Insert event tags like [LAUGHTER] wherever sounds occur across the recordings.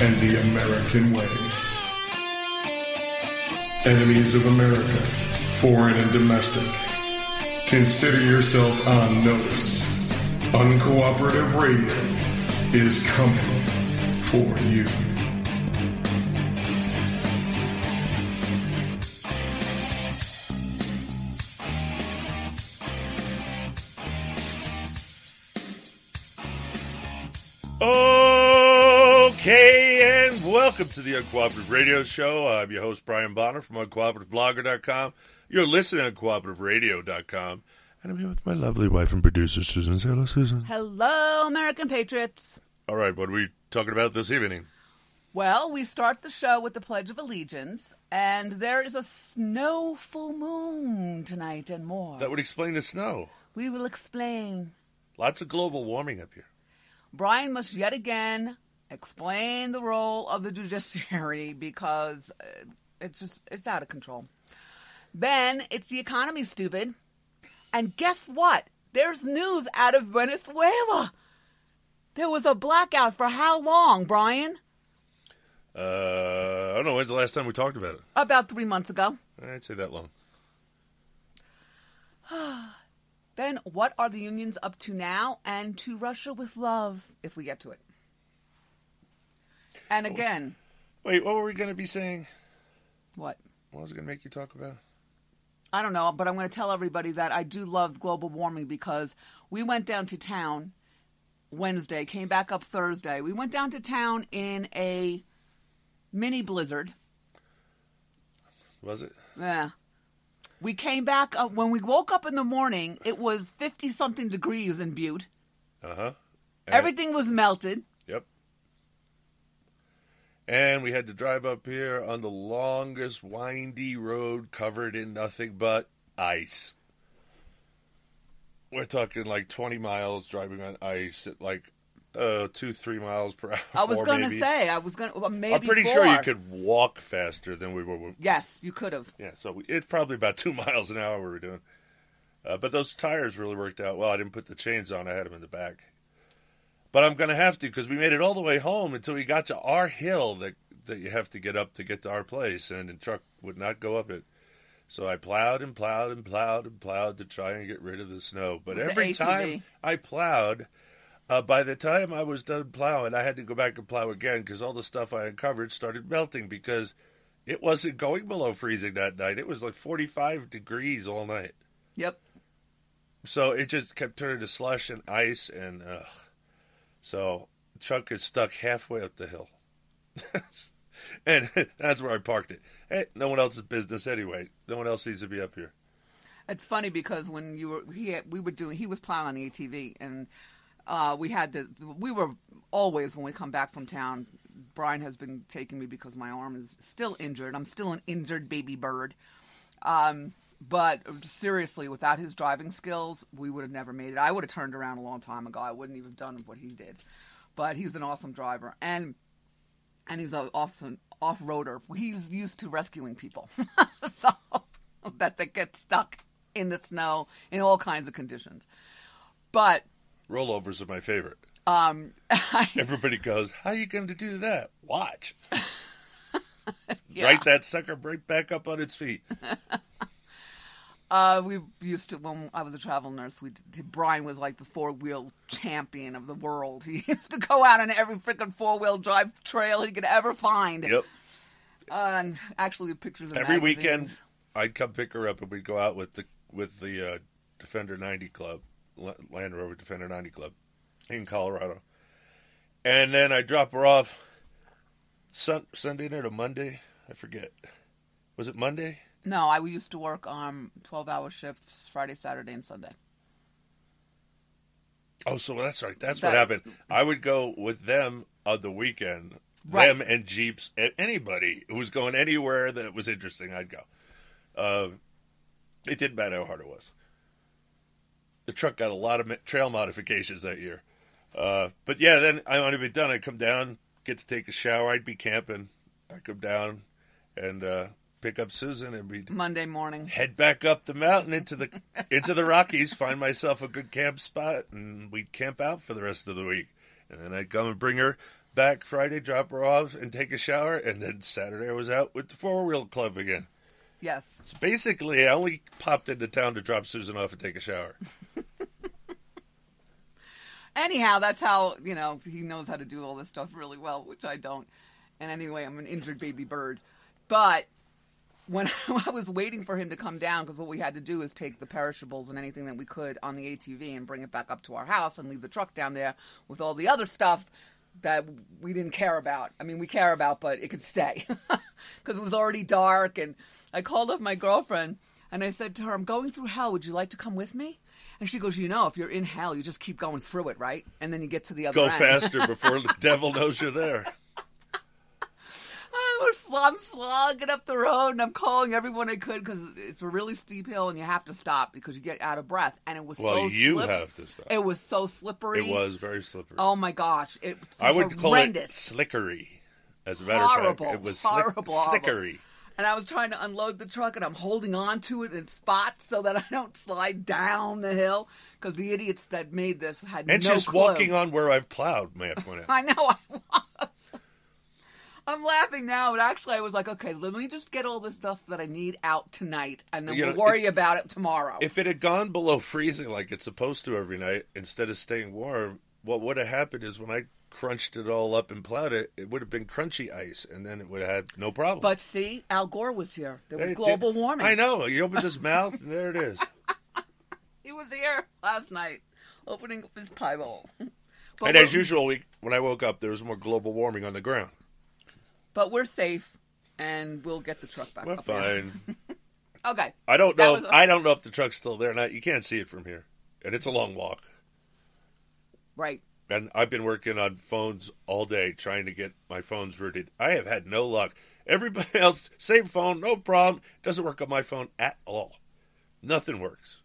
and the American way. Enemies of America, foreign and domestic, consider yourself on notice. Uncooperative radio is coming for you. And welcome to the Uncooperative Radio Show. I'm your host, Brian Bonner from UncooperativeBlogger.com. You're listening to UncooperativeRadio.com. And I'm here with my lovely wife and producer, Susan. Say hello, Susan. Hello, American Patriots. All right, what are we talking about this evening? Well, we start the show with the Pledge of Allegiance, and there is a snow full moon tonight and more. That would explain the snow. we will explain. Lots of global warming up here. Brian must yet again explain the role of the judiciary [LAUGHS] because uh, it's just it's out of control. Then it's the economy, stupid. And guess what? There's news out of Venezuela. There was a blackout for how long, Brian? Uh, I don't know. When's the last time we talked about it? About three months ago. I'd say that long. [SIGHS] Then what are the unions up to now? And to Russia with love, if we get to it. And again, Wait, what were we going to be saying? what? What was it going to make you talk about? I don't know, but I'm going to tell everybody that I do love global warming because we went down to town Wednesday, came back up Thursday. We went down to town in a mini blizzard. Was it? Yeah. We came back up when we woke up in the morning, it was 50 something degrees in Butte. Uh huh. Everything was melted. And we had to drive up here on the longest windy road covered in nothing but ice. We're talking like 20 miles driving on ice at like uh, two, three miles per [LAUGHS] hour. I was going to say, I was going to, well, maybe I'm pretty sure you could walk faster than we were. Yes, you could have. Yeah, so we, it's probably about [LAUGHS] two miles an hour we were doing. Uh, but those tires really worked out well. I didn't put the chains on; I had them in the back. But I'm going to have to because we made it all the way home until we got to our hill that that you have to get up to get to our place, and the truck would not go up it. So I plowed and plowed and plowed and plowed to try and get rid of the snow. But With every time I plowed, uh, by the time I was done plowing, I had to go back and plow again because all the stuff I uncovered started melting because it wasn't going below freezing that night. It was like 45 degrees all night. Yep. So it just kept turning to slush and ice, and ugh. So Chuck is stuck halfway up the hill, [LAUGHS] and [LAUGHS] that's where I parked it. Hey, no one else's business anyway. No one else needs to be up here. It's funny because when you were he we were doing he was plowing the ATV and uh, we had to we were always when we come back from town. Brian has been taking me because my arm is still injured. I'm still an injured baby bird. Um, but seriously, without his driving skills, we would have never made it. I would have turned around a long time ago. I wouldn't even have done what he did. But he's an awesome driver, and and he's an awesome off roader. He's used to rescuing people, [LAUGHS] so that they get stuck in the snow in all kinds of conditions. But Rollovers are my favorite. um, [LAUGHS] Everybody goes, "How are you going to do that?" Watch. [LAUGHS] Yeah. Right that sucker right back up on its feet. Uh, we used to when I was a travel nurse. We Brian was like the four wheel champion of the world. [LAUGHS] He used to go out on every freaking four wheel drive trail he could ever find. Yep. Uh, and actually, pictures of Every magazines. weekend, I'd come pick her up, and we'd go out with the with the uh, Defender 90 Club, Land Rover Defender 90 Club, in Colorado, and then I drop her off sun, Sunday night or Monday. I forget. Was it Monday? No, I used to work um twelve hour shifts Friday, Saturday, and Sunday. Oh, so that's right. That's what happened. I would go with them on the weekend. Right. Them and Jeeps and anybody who was going anywhere that was interesting, I'd go. Uh, it didn't matter how hard it was. The truck got a lot of trail modifications that year. Uh, but yeah, then I want to be done. I'd come down, get to take a shower. I'd be camping. I'd come down and uh, pick up Susan and we'd Monday morning. head back up the mountain into the into the Rockies, find myself a good camp spot, and we'd camp out for the rest of the week. And then I'd come and bring her back Friday, drop her off, and take a shower. And then Saturday I was out with the four wheel club again. Yes. So basically, I only popped into town to drop Susan off and take a shower. [LAUGHS] Anyhow, that's how you know he knows how to do all this stuff really well, which I don't. And anyway, I'm an injured baby bird. But when [LAUGHS] I was waiting for him to come down, because what we had to do is take the perishables and anything that we could on the ATV and bring it back up to our house and leave the truck down there with all the other stuff that we didn't care about. I mean, we care about, but it could stay [LAUGHS] because it was already dark. And I called up my girlfriend and I said to her, "I'm going through hell. Would you like to come with me?" And she goes, "You know, if you're in hell, you just keep going through it, right? And then you get to the other Go end." faster [LAUGHS] before the devil knows you're there. [LAUGHS] I was sl- I'm slogging up the road and I'm calling everyone I could because it's a really steep hill and you have to stop because you get out of breath. And it was Well, so you slip- have to stop. It was so slippery. It was very slippery. Oh my gosh! It was I would call it slickery. As a matter of fact, it was horrible, slickery. And I was trying to unload the truck, and I'm holding on to it in spots so that [LAUGHS] I don't slide down the hill. Because the idiots that made this had. And no just clue. walking on where I've plowed, may I point out. [LAUGHS] I know I was. I'm laughing now, but actually, I was like, okay, let me just get all the stuff that I need out tonight, and then You we'll know, worry about it tomorrow. If it had gone below freezing like it's supposed to every night, instead of staying warm, what would have happened is when I crunched it all up and plowed it, it would have been crunchy ice, and then it would have had no problem. but see, Al Gore was here. There was It global did- warming. I know. He opens his mouth, and there it is. [LAUGHS] He was here last night, opening up his pie bowl. [LAUGHS] but, and we're, as usual, we, when I woke up, there was more global warming on the ground. But we're safe, and we'll get the truck back We're up there. fine. [LAUGHS] Okay. I don't That know. If, I don't know if the truck's still there or not. You can't see it from here, and it's a long walk. Right. and I've been working on phones all day trying to get my phones rooted. I have had no luck. Everybody [LAUGHS] else, same phone, no problem. Doesn't work on my phone at all. Nothing works.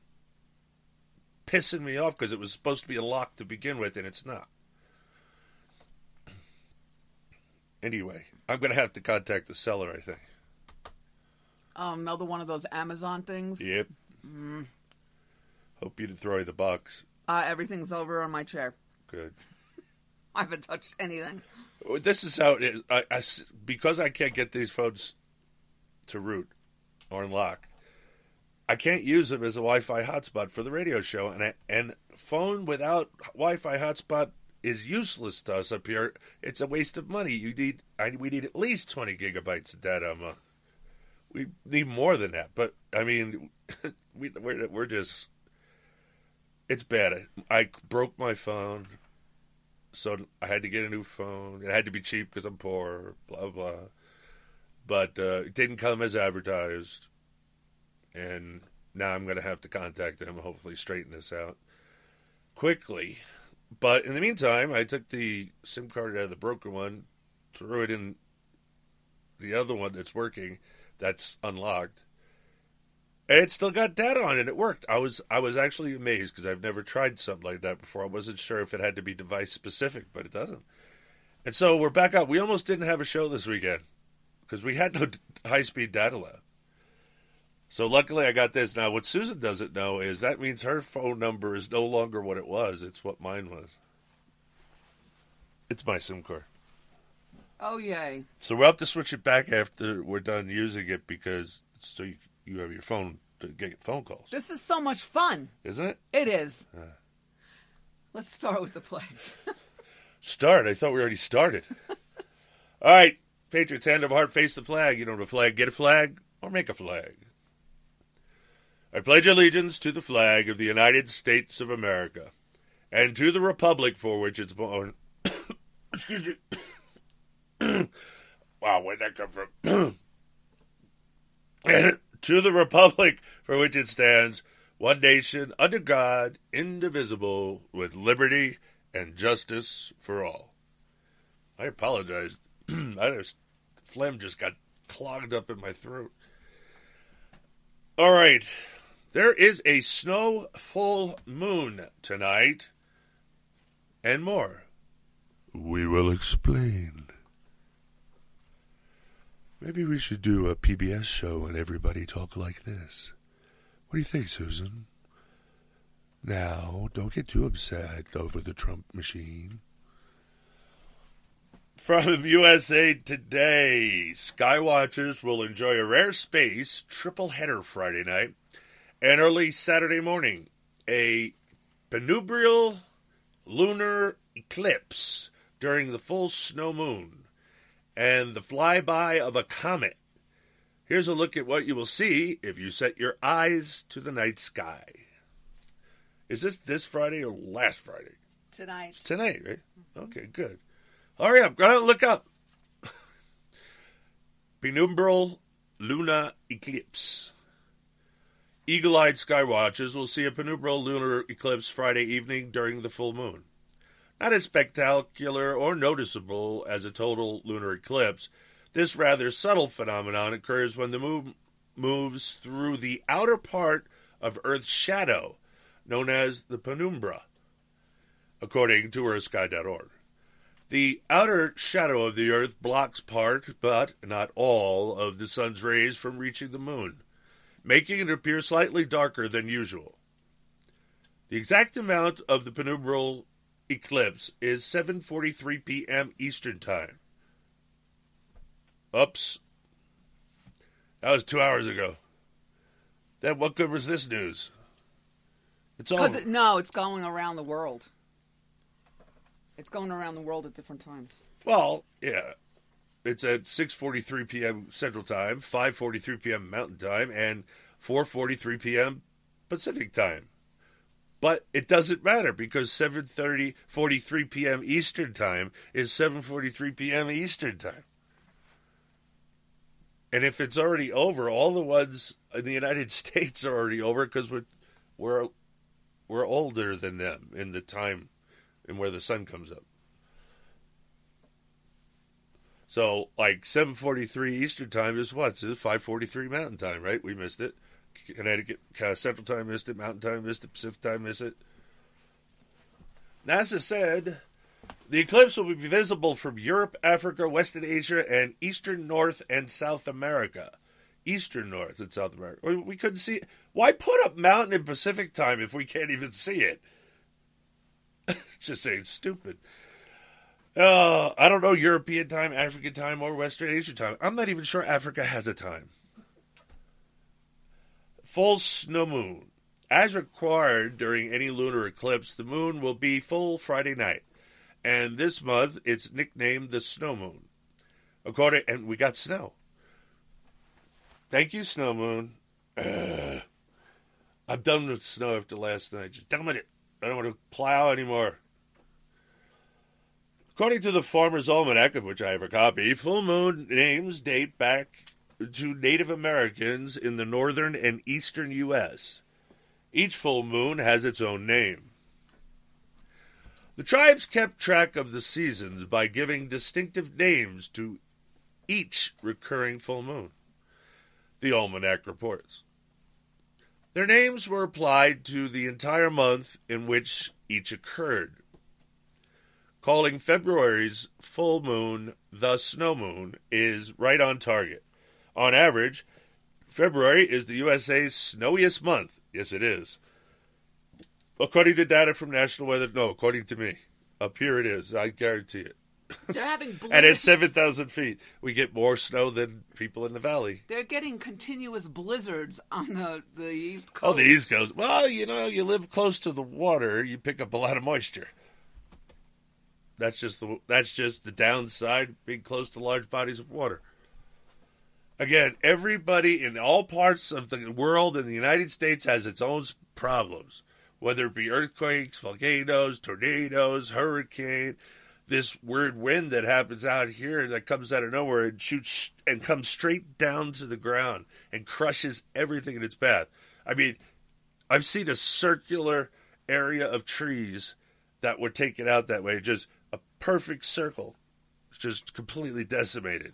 Pissing me off because it was supposed to be a lock to begin with, and it's not. [CLEARS THROAT] Anyway, I'm going to have to contact the seller, I think. Um, another one of those Amazon things. Yep. Hope you didn't throw away the box. Uh, everything's over on my chair. Good. [LAUGHS] I haven't touched anything. Well, This is how it is. I, I because I can't get these phones to root or unlock. I can't use them as a Wi-Fi hotspot for the radio show, and I, and phone without Wi-Fi hotspot is useless to us up here. It's a waste of money. You need I, we need at least twenty gigabytes of data a. We need more than that, but I mean, [LAUGHS] we we're, we're just it's bad. I broke my phone so I had to get a new phone. It had to be cheap because I'm poor, blah blah. But uh, it didn't come as advertised, and now I'm going to have to contact them. Hopefully, straighten this out quickly. But in the meantime, I took the SIM card out of the broken one, threw it in the other one that's working, that's unlocked, and it still got data on it. It worked. I was I was actually amazed because I've never tried something like that before. I wasn't sure if it had to be device specific, but it doesn't. And so we're back up. We almost didn't have a show this weekend because we had no [LAUGHS] high speed data left. So luckily I got this. Now what Susan doesn't know is that means her phone number is no longer what it was. It's what mine was. It's my SIM card. Oh yay! So we'll have to switch it back after we're done using it because so you, you have your phone to get phone calls, This is so much fun. isn't it? It is. Uh. Let's start with the pledge. Start. I thought we already started. [LAUGHS] All right, Patriots, hand of heart, face the flag. You don't have a flag, get a flag, or make a flag. I pledge allegiance to the flag of the United States of America and to the republic for which it's born. Oh, [COUGHS] excuse me. [COUGHS] wow, where'd that come from? [COUGHS] to the republic for which it stands, one nation, under God, indivisible, with liberty and justice for all. I apologize. [CLEARS THROAT] I just phlegm just got clogged up in my throat. All right. There is a snow full moon tonight and more. We will explain. Maybe we should do a PBS show and everybody talk like this. What do you think, Susan? Now, don't get too upset over the Trump machine. From USA Today, Skywatchers will enjoy a rare space triple header Friday night and early Saturday morning. A penumbral lunar eclipse during the full snow moon and the flyby of a comet. Here's a look at what you will see if you set your eyes to the night sky. Is this this Friday or last Friday? Tonight. It's tonight, right? Mm-hmm. Okay, good. Hurry up, go out and look up. [LAUGHS] Penumbral Luna Eclipse. Eagle eyed skywatchers will see a penumbral lunar eclipse Friday evening during the full moon. Not as spectacular or noticeable as a total lunar eclipse, this rather subtle phenomenon occurs when the moon moves through the outer part of Earth's shadow, known as the penumbra, according to earthsky.org. The outer shadow of the Earth blocks part, but not all, of the sun's rays from reaching the moon, making it appear slightly darker than usual. The exact amount of the penumbral eclipse is 7:43 p.m. Eastern Time. Oops. That was 2 hours ago. Then what good was this news? It's over. it, no, it's going around the world. It's going around the world at different times. Well, yeah. It's at 6:43 p.m. Central Time, 5:43 p.m. Mountain Time, and 4:43 p.m. Pacific Time. But it doesn't matter because 7:30 43 p.m. Eastern Time is 7:43 p.m. Eastern Time. And if it's already over, all the ones in the United [LAUGHS] States are already over because we're we're we're older than them in the time and where the sun comes up. So, like 7:43 Eastern Time is what? It's 5:43 Mountain Time, right? We missed it. Connecticut uh, Central Time missed it. Mountain Time missed it. Pacific Time missed it. NASA said the eclipse will be visible from Europe, Africa, Western Asia, and Eastern North and South America. Eastern North and South America. We- couldn't see. It. Why put up Mountain and Pacific Time if we can't even see it? [LAUGHS] Just saying stupid. Uh, I don't know European time, African time, or Western Asian time. I'm not even sure Africa has a time. Full snow moon. As required during any lunar eclipse, the moon will be full Friday night. And this month, it's nicknamed the snow moon. According, and we got snow. Thank you, snow moon. Ugh. I'm done with snow after last night. Just with it. I don't want to plow anymore. According to the Farmer's Almanac, of which I have a copy, full moon names date back to Native Americans in the northern and eastern U.S. Each full moon has its own name. The tribes kept track of the seasons by giving distinctive names to each recurring full moon. The Almanac reports. Their names were applied to the entire month in which each occurred calling February's full moon the snow moon is right on target. On average, February is the USA's snowiest month. Yes, it is. According to data from National Weather, no, according to me. Up here it is. I guarantee it. They're having [LAUGHS] and at 7,000 feet, we get more snow than people in the valley. They're getting continuous blizzards on the, the East coast. Oh, the East Coast. Well, you know, you live close to the water, you pick up a lot of moisture. That's just the that's just the downside being close to large bodies of water. Again, everybody in all parts of the world in the United States has its own problems, whether it be earthquakes, volcanoes, tornadoes, hurricane, this weird wind that happens out here that comes out of nowhere and shoots and comes straight down to the ground and crushes everything in its path. I mean, I've seen a circular area of trees that were taken out that way, just perfect circle, just completely decimated.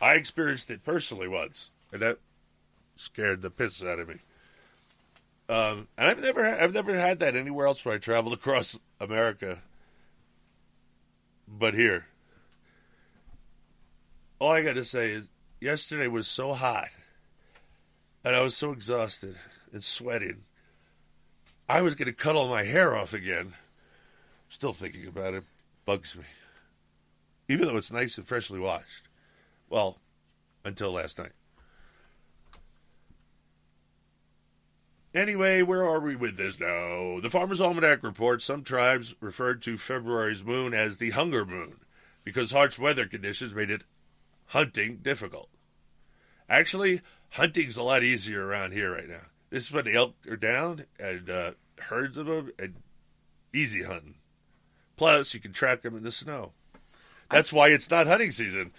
I experienced it personally once, and that scared the piss out of me. Um, and I've never, I've never had that anywhere else where I traveled across America, but here. All I got to say is, yesterday was so hot, and I was so exhausted and sweating. I was going to cut all my hair off again. Still thinking about it. Bugs me. Even though it's nice and freshly washed. Well, until last night. Anyway, where are we with this now? The Farmer's Almanac reports some tribes referred to February's moon as the hunger moon because harsh weather conditions made it hunting difficult. Actually, hunting's a lot easier around here right now. This is when the elk are down and uh, herds of them and easy hunting. Plus, you can track them in the snow. That's why it's not hunting season.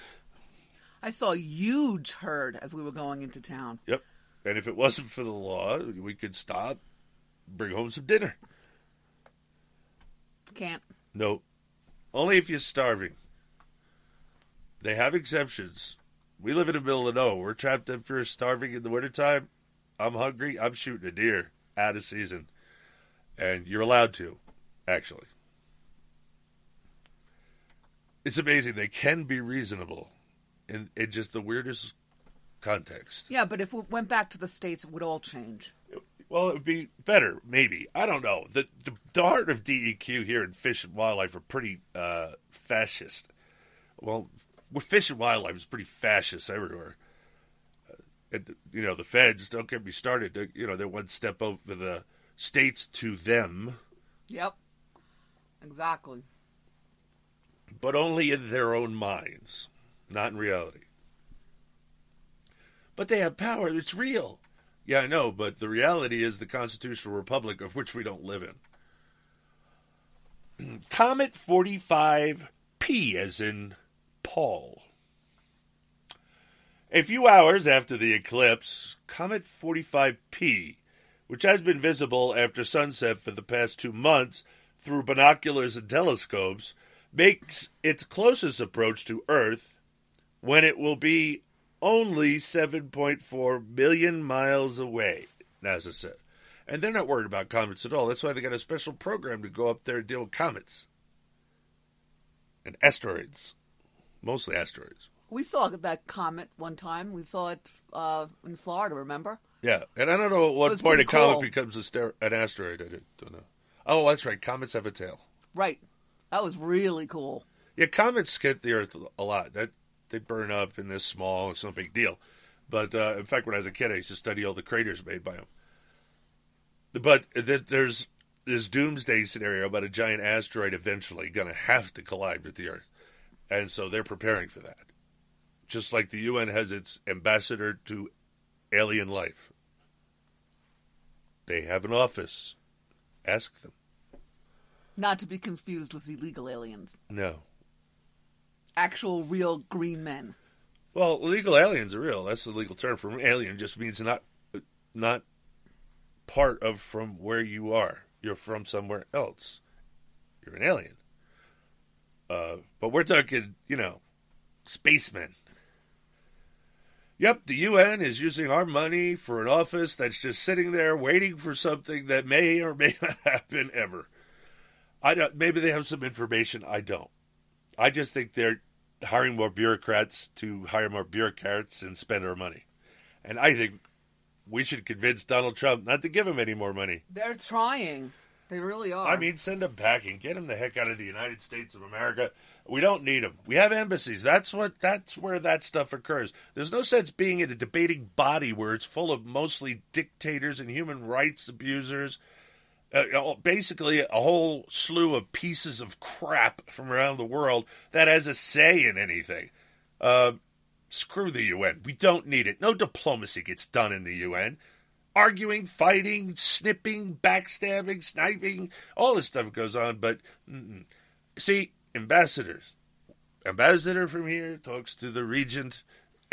I saw a huge herd as we were going into town. Yep. And if it wasn't for the law, we could stop, bring home some dinner. Can't. No. Only if you're starving. They have exceptions. We live in the middle of nowhere. We're trapped up here starving in the wintertime. I'm hungry. I'm shooting a deer out of season. And you're allowed to, actually. It's amazing. They can be reasonable in, in just the weirdest context. Yeah, but if we went back to the States, it would all change. Well, it would be better, maybe. I don't know. The the, the heart of DEQ here in Fish and Wildlife are pretty uh, fascist. Well, with Fish and Wildlife is pretty fascist everywhere. Uh, and you know, the feds don't get me started. You know, they're one step over the states to them, Yep. Exactly. But only in their own minds, not in reality. But they have power. It's real. Yeah, I know, but the reality is the constitutional republic of which we don't live in. [CLEARS THROAT] Comet 45P, as in Paul. A few hours after the eclipse, Comet 45P, which has been visible after sunset for the past two months through binoculars and telescopes, makes its closest approach to Earth when it will be only 7.4 million miles away, NASA said. And they're not worried about comets at all. That's why they got a special program to go up there and deal with comets and asteroids, mostly asteroids. We saw that comet one time. We saw it uh, in Florida, remember? Yeah, and I don't know at what point a pretty comet becomes a ster- an asteroid. I don't know. Oh, that's right. Comets have a tail. Right. That was really cool. Yeah, comets hit the Earth a lot. That they burn up and they're small. It's no big deal. But uh, in fact, when I was a kid, I used to study all the craters made by them. But th- there's this doomsday scenario about a giant asteroid eventually going to have to collide with the Earth, and so they're preparing for that. Just like the UN has its ambassador to alien life, they have an office. Ask them. Not to be confused with illegal aliens. No. Actual, real green men. Well, illegal aliens are real. That's the legal term for alien. Just means not not part of from where you are. You're from somewhere else. You're an alien. Uh, but we're talking, you know, spacemen. Yep, the UN is using our money for an office that's just sitting there waiting for something that may or may [LAUGHS] not happen ever. I don't. Maybe they have some information. I don't. I just think they're hiring more bureaucrats to hire more bureaucrats and spend our money. And I think we should convince Donald Trump not to give him any more money. They're trying. They really are. I mean, send them packing. Get them the heck out of the United States of America. We don't need them. We have embassies. That's what. That's where that stuff occurs. There's no sense being in a debating body where it's full of mostly dictators and human rights abusers. Uh, basically, a whole slew of pieces of crap from around the world that has a say in anything. Uh, screw the UN. We don't need it. No diplomacy gets done in the UN arguing, fighting, snipping, backstabbing, sniping, all this stuff goes on. But mm-mm. see, ambassadors, ambassador from here talks to the regent,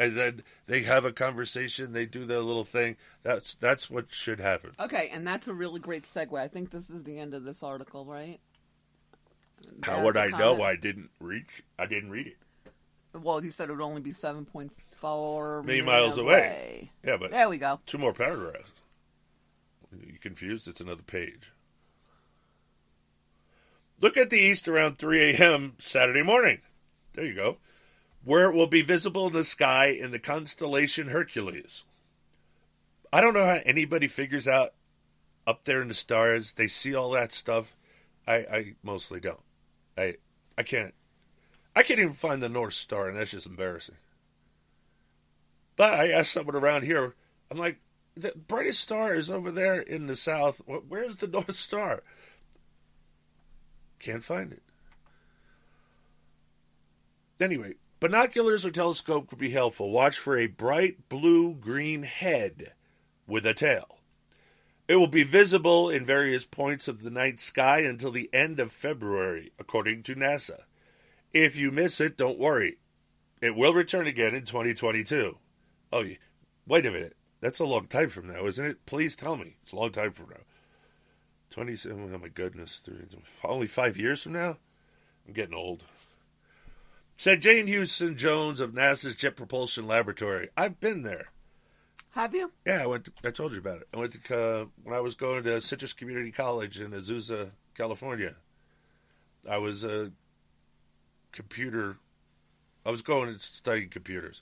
and then they have a conversation. They do their little thing. That's that's what should happen. okay, and that's a really great segue. I think this is the end of this article, right? How would I know? I didn't reach. I didn't read it. Well, he said it would only be seven point four Million miles away. Yeah, but There we go. two more paragraphs. You confused? It's another page. Look at the east around 3 a.m. Saturday morning. There you go. Where it will be visible in the sky in the constellation Hercules. I don't know how anybody figures out up there in the stars. They see all that stuff. I, I mostly don't. I I can't. I can't even find the North Star, and that's just embarrassing. But I asked someone around here. I'm like, the brightest star is over there in the south. Where's the [LAUGHS] North Star? Can't find it. Anyway, binoculars or telescope could be helpful. Watch for a bright blue green head with a tail. It will be visible in various points of the night sky until the end of February, according to NASA. If you miss it, don't worry. It will return again in 2022. Oh, wait a minute. That's a long time from now, isn't it? Please tell me. It's a long time from now. 27, oh my goodness. Only five years from now? I'm getting old. Said Jane Houston Jones of NASA's Jet Propulsion Laboratory. I've been there. Have you? Yeah, I went. To, I told you about it. I went to uh, when I was going to Citrus Community College in Azusa, California. I was a computer. I was going and studying computers,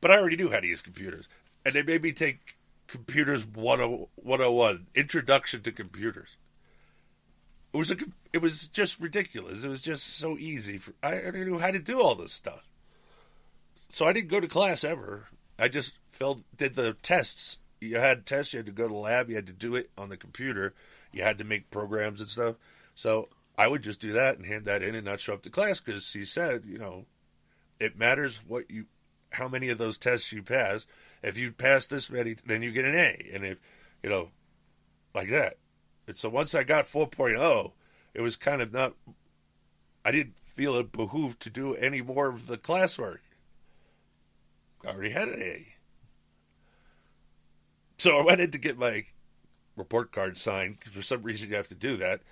but I already knew how to use computers, and they made me take computers 10 101 Introduction to Computers. It was a. It was just ridiculous. It was just so easy. For, I already knew how to do all this stuff. So I didn't go to class ever. I just filled did the tests. You had tests. You had to go to the lab. You had to do it on the computer. You had to make programs and stuff. So I would just do that and hand that in and not show up to class because he said, you know, it matters what you, how many of those tests you pass. If you pass this many, then you get an A. And if, you know, like that. And so once I got 4.0, it was kind of not. I didn't feel it behooved to do any more of the classwork. I already had an A. So I went in to get my report card signed. For some reason, you have to do that.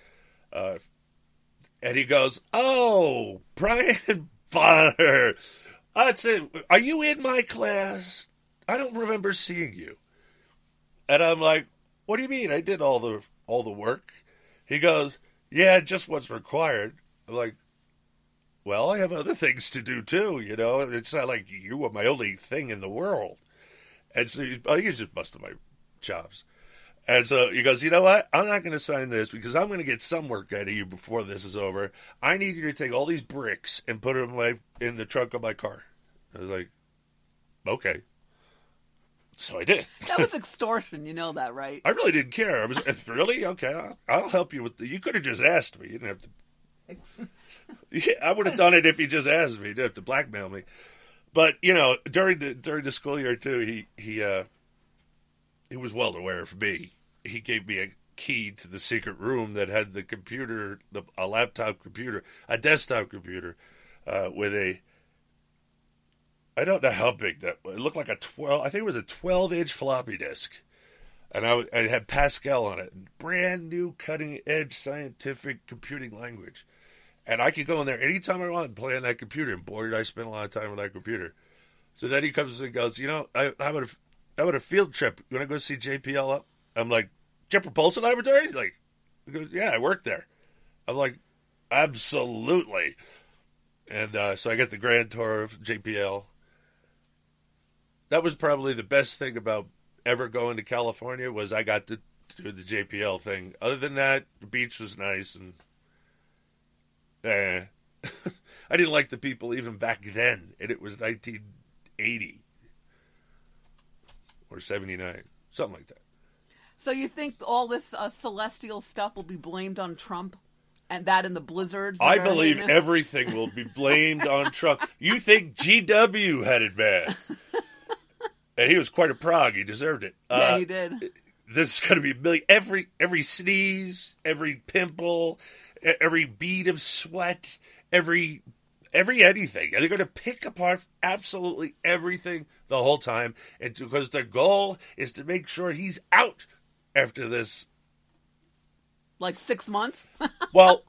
Uh, and he goes, "Oh, Brian [LAUGHS] Bonner, I'd say, are you in my class? I don't remember seeing you." And I'm like, "What do you mean? I did all the all the work." He goes, "Yeah, just what's required." I'm like, well, I have other things to do too, you know. It's not like you are my only thing in the world. And so he's, he's just busting my chops. And so he goes, you know what? I'm not going to sign this because I'm going to get some work out of you before this is over. I need you to take all these bricks and put them in, my, in the trunk of my car. I was like, okay. So I did. [LAUGHS] That was extortion. You know that, right? I really didn't care. I was [LAUGHS] really okay. I'll, I'll help you with. The, you could have just asked me. You didn't have to Ex- [LAUGHS] yeah, I would have done it if he just asked me. He didn't have to blackmail me. But you know, during the during the school year too, he he uh he was well aware of me. He gave me a key to the secret room that had the computer, the, a laptop computer, a desktop computer, uh, with a. I don't know how big that. It looked like a twelve. I think it was a twelve inch floppy disk, and I, I had Pascal on it, brand new cutting edge scientific computing language. And I could go in there anytime I want and play on that computer. And boy, did I spend a lot of time on that computer. So then he comes and goes, you know, I, how about a, how about a field trip? You want to go see JPL up? I'm like, Jet Propulsion Laboratory? He's like, he goes, yeah, I work there. I'm like, absolutely. And uh, so I get the grand tour of JPL. That was probably the best thing about ever going to California was I got to do the JPL thing. Other than that, the beach was nice and eh. [LAUGHS] I didn't like the people even back then, and it was 1980 or 79, something like that. So you think all this uh, celestial stuff will be blamed on Trump, and that and the blizzards? I believe everything will be blamed on Trump. You think GW had it bad? [LAUGHS] And he was quite a prog. He deserved it. Yeah, Uh, he did. this is going to be a million. Every every sneeze, every pimple, every bead of sweat, every every anything. And they're going to pick apart absolutely everything the whole time, and because their goal is to make sure he's out after this. Like six months. [LAUGHS] Well,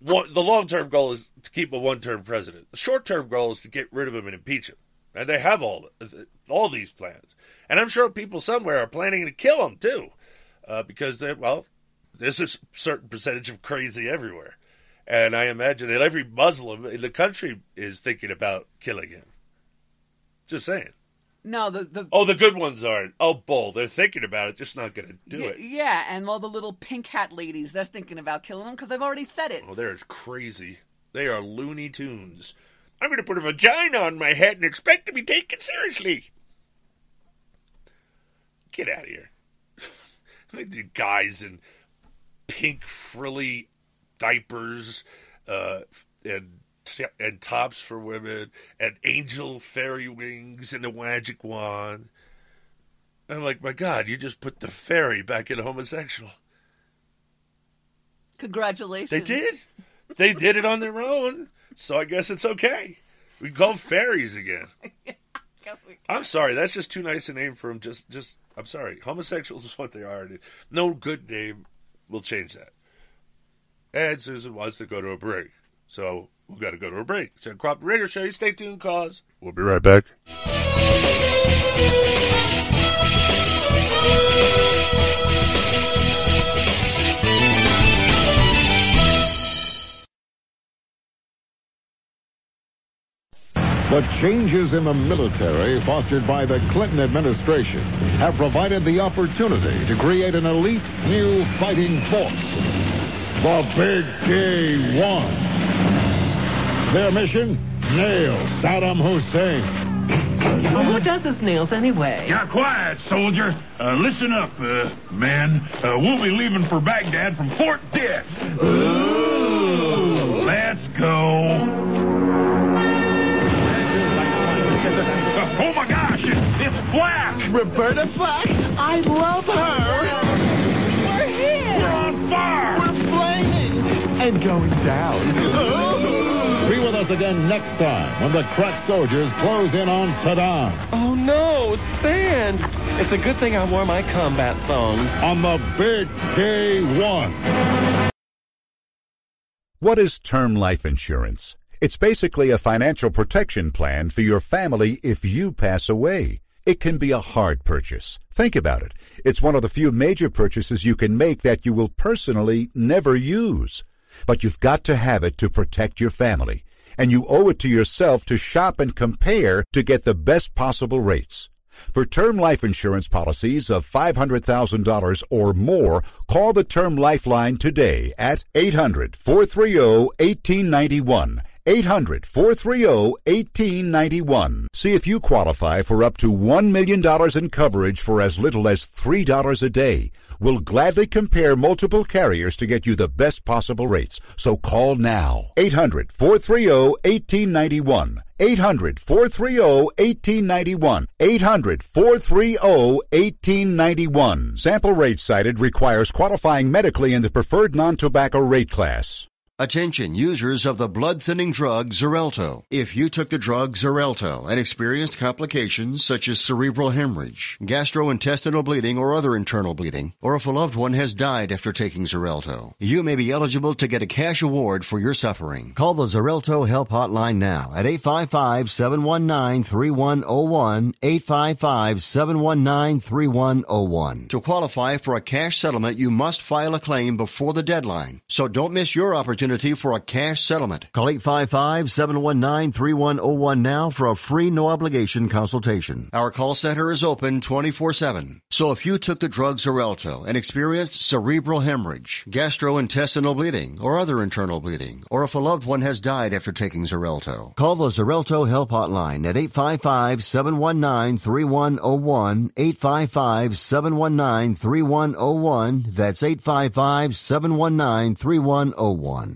one, the long term goal is to keep a one term president. The short term goal is to get rid of him and impeach him. And they have all all these plans. And I'm sure people somewhere are planning to kill him too, uh, because they well, there's a certain percentage of crazy everywhere, and I imagine that every Muslim in the country is thinking about killing him. Just saying. no, the the Oh, the good ones aren't. Oh, bull. They're thinking about it, just not going to do yeah, it. yeah, and all the little pink hat ladies, they're thinking about killing him because they've already said it. Oh, they're crazy. They are Looney Tunes. I'm going to put a vagina on my head and expect to be taken seriously. Get out of here. [LAUGHS] the guys in pink frilly diapers uh, and and tops for women and angel fairy wings and a magic wand. I'm like, my God, you just put the fairy back in homosexual. Congratulations. They did. They did it on their own, so I guess it's okay. We can call them fairies again. [LAUGHS] I'm sorry, that's just too nice a name for them. Just, just, I'm sorry. Homosexuals is what they are. No good name will change that. And Susan wants to go to a break, so we've got to go to a break. So, Crop Radio Show, you stay tuned, cause We'll be right back. The changes in the military fostered by the Clinton administration have provided the opportunity to create an elite new fighting force. The Big Gay One. Their mission? Nail Saddam Hussein. Who does his nails anyway? Now, quiet, soldier. Uh, listen up, uh, men. Uh, we'll be leaving for Baghdad from Fort Dix. Ooh. Let's go. Roberta Flack? I love her. We're here. We're on fire. We're flaming. And going down. Be with us again next time when the crack soldiers close in on Saddam Oh no, sand. It's a good thing I wore my combat thongs. on the Big Gay One. What is term life insurance? It's basically a financial protection plan for your family if you pass away. It can be a hard purchase. Think about it. It's one of the few major purchases you can make that you will personally never use. But you've got to have it to protect your family. And you owe it to yourself to shop and compare to get the best possible rates. For term life insurance policies of $500,000 or more, call the Term Lifeline today at 800-430-1891. 800-430-1891. See if you qualify for up to $1 million in coverage for as little as $3 a day. We'll gladly compare multiple carriers to get you the best possible rates. So call now. 800-430-1891. 800-430-1891. 800-430-1891. Sample rate cited requires qualifying medically in the preferred non-tobacco rate class. Attention users of the blood thinning drug Xarelto. If you took the drug Xarelto and experienced complications such as cerebral hemorrhage, gastrointestinal bleeding or other internal bleeding, or if a loved one has died after taking Xarelto, you may be eligible to get a cash award for your suffering. Call the Xarelto Help Hotline now at 855-719-3101, 855-719-3101. To qualify for a cash settlement, you must file a claim before the deadline. So don't miss your opportunity opportunity for a cash settlement. Call 855-719-3101 now for a free no obligation consultation. Our call center is open 24-7. So if you took the drug Xarelto and experienced cerebral hemorrhage, gastrointestinal bleeding, or other internal bleeding, or if a loved one has died after taking Xarelto, call the Xarelto Help Hotline at 855-719-3101, 855-719-3101. That's 855-719-3101.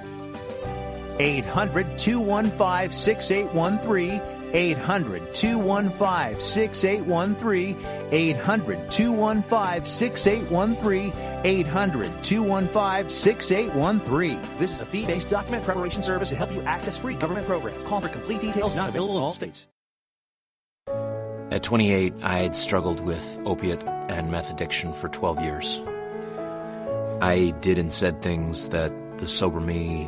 800 215 6813. 800 215 6813. 800 215 6813. 800 215 6813. This is a fee based document preparation service to help you access free government programs. Call for complete details, not available in all states. At 28, I had struggled with opiate and meth addiction for 12 years. I did and said things that the sober me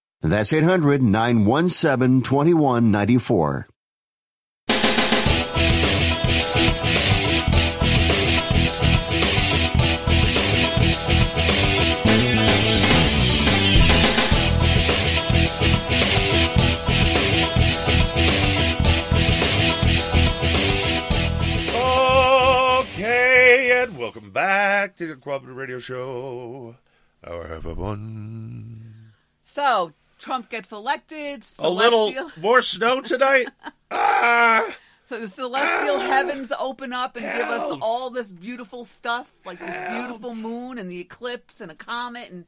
That's 800 917 2194. Okay, and welcome back to the Cooperative Radio Show. Our have a one. So Trump gets elected. A little [LAUGHS] more snow tonight. ah, So the celestial heavens open up and give us all this beautiful stuff, like this beautiful moon and the eclipse and a comet, and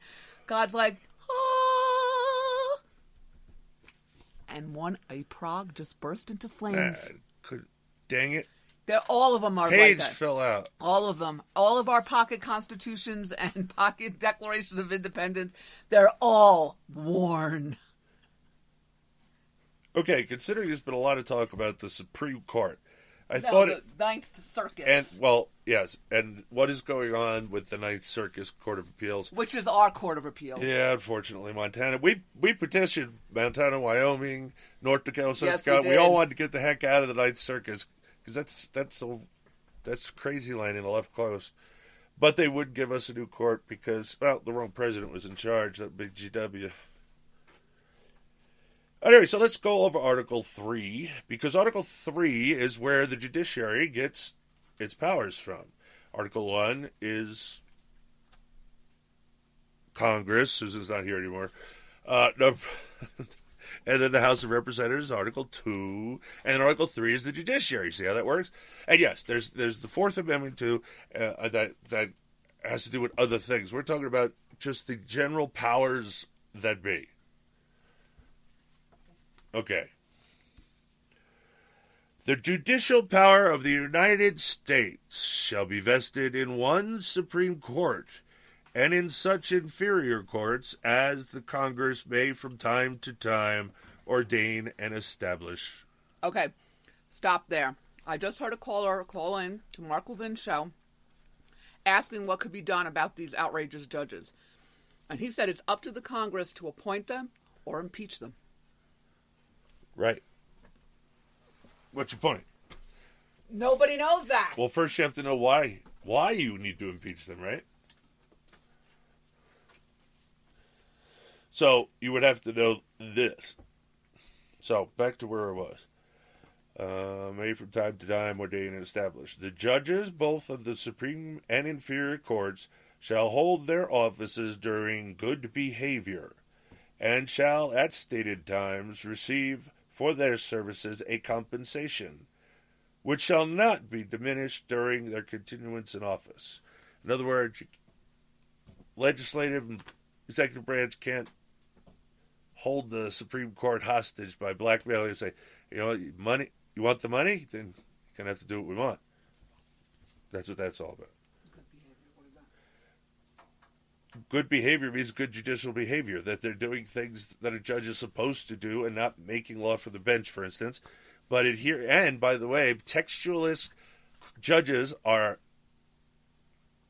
God's like, ah. And one, a Prague just burst into flames. Ah, could, dang it. They're, all of them are Page like that. fell out. All of them. All of our pocket constitutions [LAUGHS] and pocket declarations of independence, they're all worn. Okay, considering there's been a lot of talk about the Supreme Court, I No, thought the it. Ninth Circus. And well, yes, and what is going on with the Ninth Circus Court of Appeals? which is our court of appeal. Yeah, unfortunately, Montana. We we petitioned Montana, Wyoming, North Dakota, South Yes, Dakota. We, did. all wanted to get the heck out of the Ninth Circus because that's that's the that's crazy line in the left close. But they would give us a new court because well, the wrong president was in charge. That big GW. Anyway, so let's go over Article 3, because Article 3 is where the judiciary gets its powers from. Article 1 is Congress. Susan's not here anymore. Uh, no, [LAUGHS] and then the House of Representatives, Article 2, and Article 3 is the judiciary. See how that works? And yes, there's there's the Fourth Amendment, too, uh, that, that has to do with other things. We're talking about just the general powers that be. Okay. The judicial power of the United States shall be vested in one Supreme Court and in such inferior courts as the Congress may from time to time ordain and establish. Okay, stop there. I just heard a caller call in to Mark Levin's show asking what could be done about these outrageous judges. And he said it's up to the Congress to appoint them or impeach them. Right. What's your point? Nobody knows that. Well, first you have to know why why you need to impeach them, right? So you would have to know this. So back to where I was. Uh, made from time to time, ordained and established. The judges, both of the supreme and inferior courts, shall hold their offices during good behavior, and shall at stated times receive for their services a compensation, which shall not be diminished during their continuance in office. In other words, legislative and executive branch can't hold the Supreme Court hostage by blackmailing and say, you know, money, you want the money, then you're gonna have to do what we want. That's what that's all about. Good behavior means good judicial behavior, that they're doing things that a judge is supposed to do and not making law for the bench, for instance. But adhere, and by the way, textualist judges are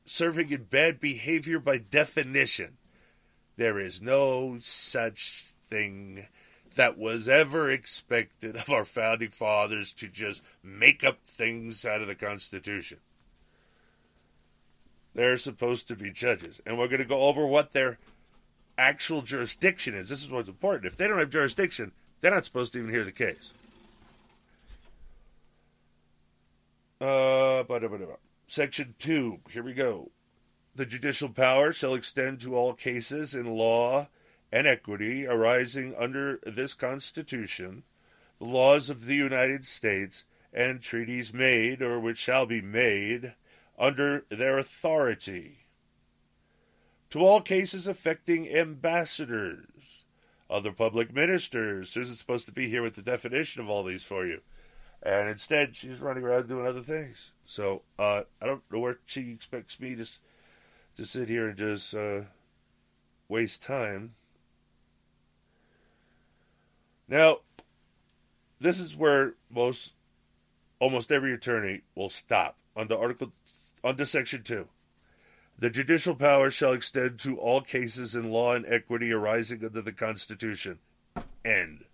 serving in bad behavior by definition. There is no such that was ever expected of our founding fathers to just make up things out of the Constitution. They're supposed to be judges. And we're going to go over what their actual jurisdiction is. This is what's important. If they don't have jurisdiction, they're not supposed to even hear the case. Uh, Section 2, here we go. The judicial power shall extend to all cases in law and equity arising under this Constitution, the laws of the United States, and treaties made or which shall be made under their authority. To all cases affecting ambassadors, other public ministers. Susan's supposed to be here with the definition of all these for you. And instead, she's running around doing other things. So uh, I don't know where she expects me to, to sit here and just uh, waste time. Now, this is where most, almost every attorney will stop under Article, under Section Two. The judicial power shall extend to all cases in law and equity arising under the Constitution. End.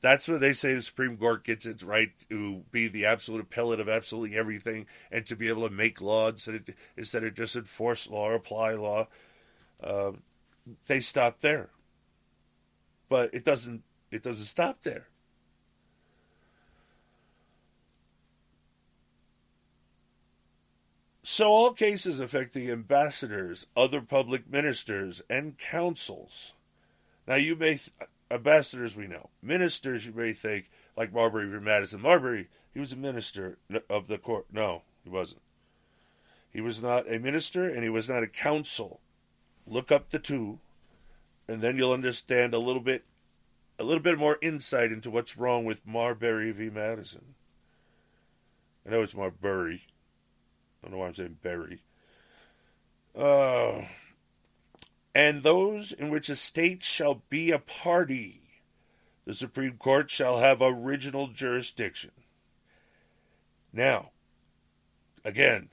That's where they say the Supreme Court gets its right to be the absolute appellate of absolutely everything and to be able to make law instead of, instead of just enforce law or apply law. Uh, they stop there but it doesn't it doesn't stop there. So all cases affecting ambassadors, other public ministers, and consuls. Now you may th- ambassadors we know, ministers you may think like Marbury v. Madison. Marbury he was a minister of the court. No, he wasn't. He was not a minister, and he was not a consul. Look up the two and then you'll understand a little bit a little bit more insight into what's wrong with Marbury v. Madison. I know it's Marbury. I don't know why I'm saying Berry. Uh, and those in which a state shall be a party, the Supreme Court shall have original jurisdiction. Now, again,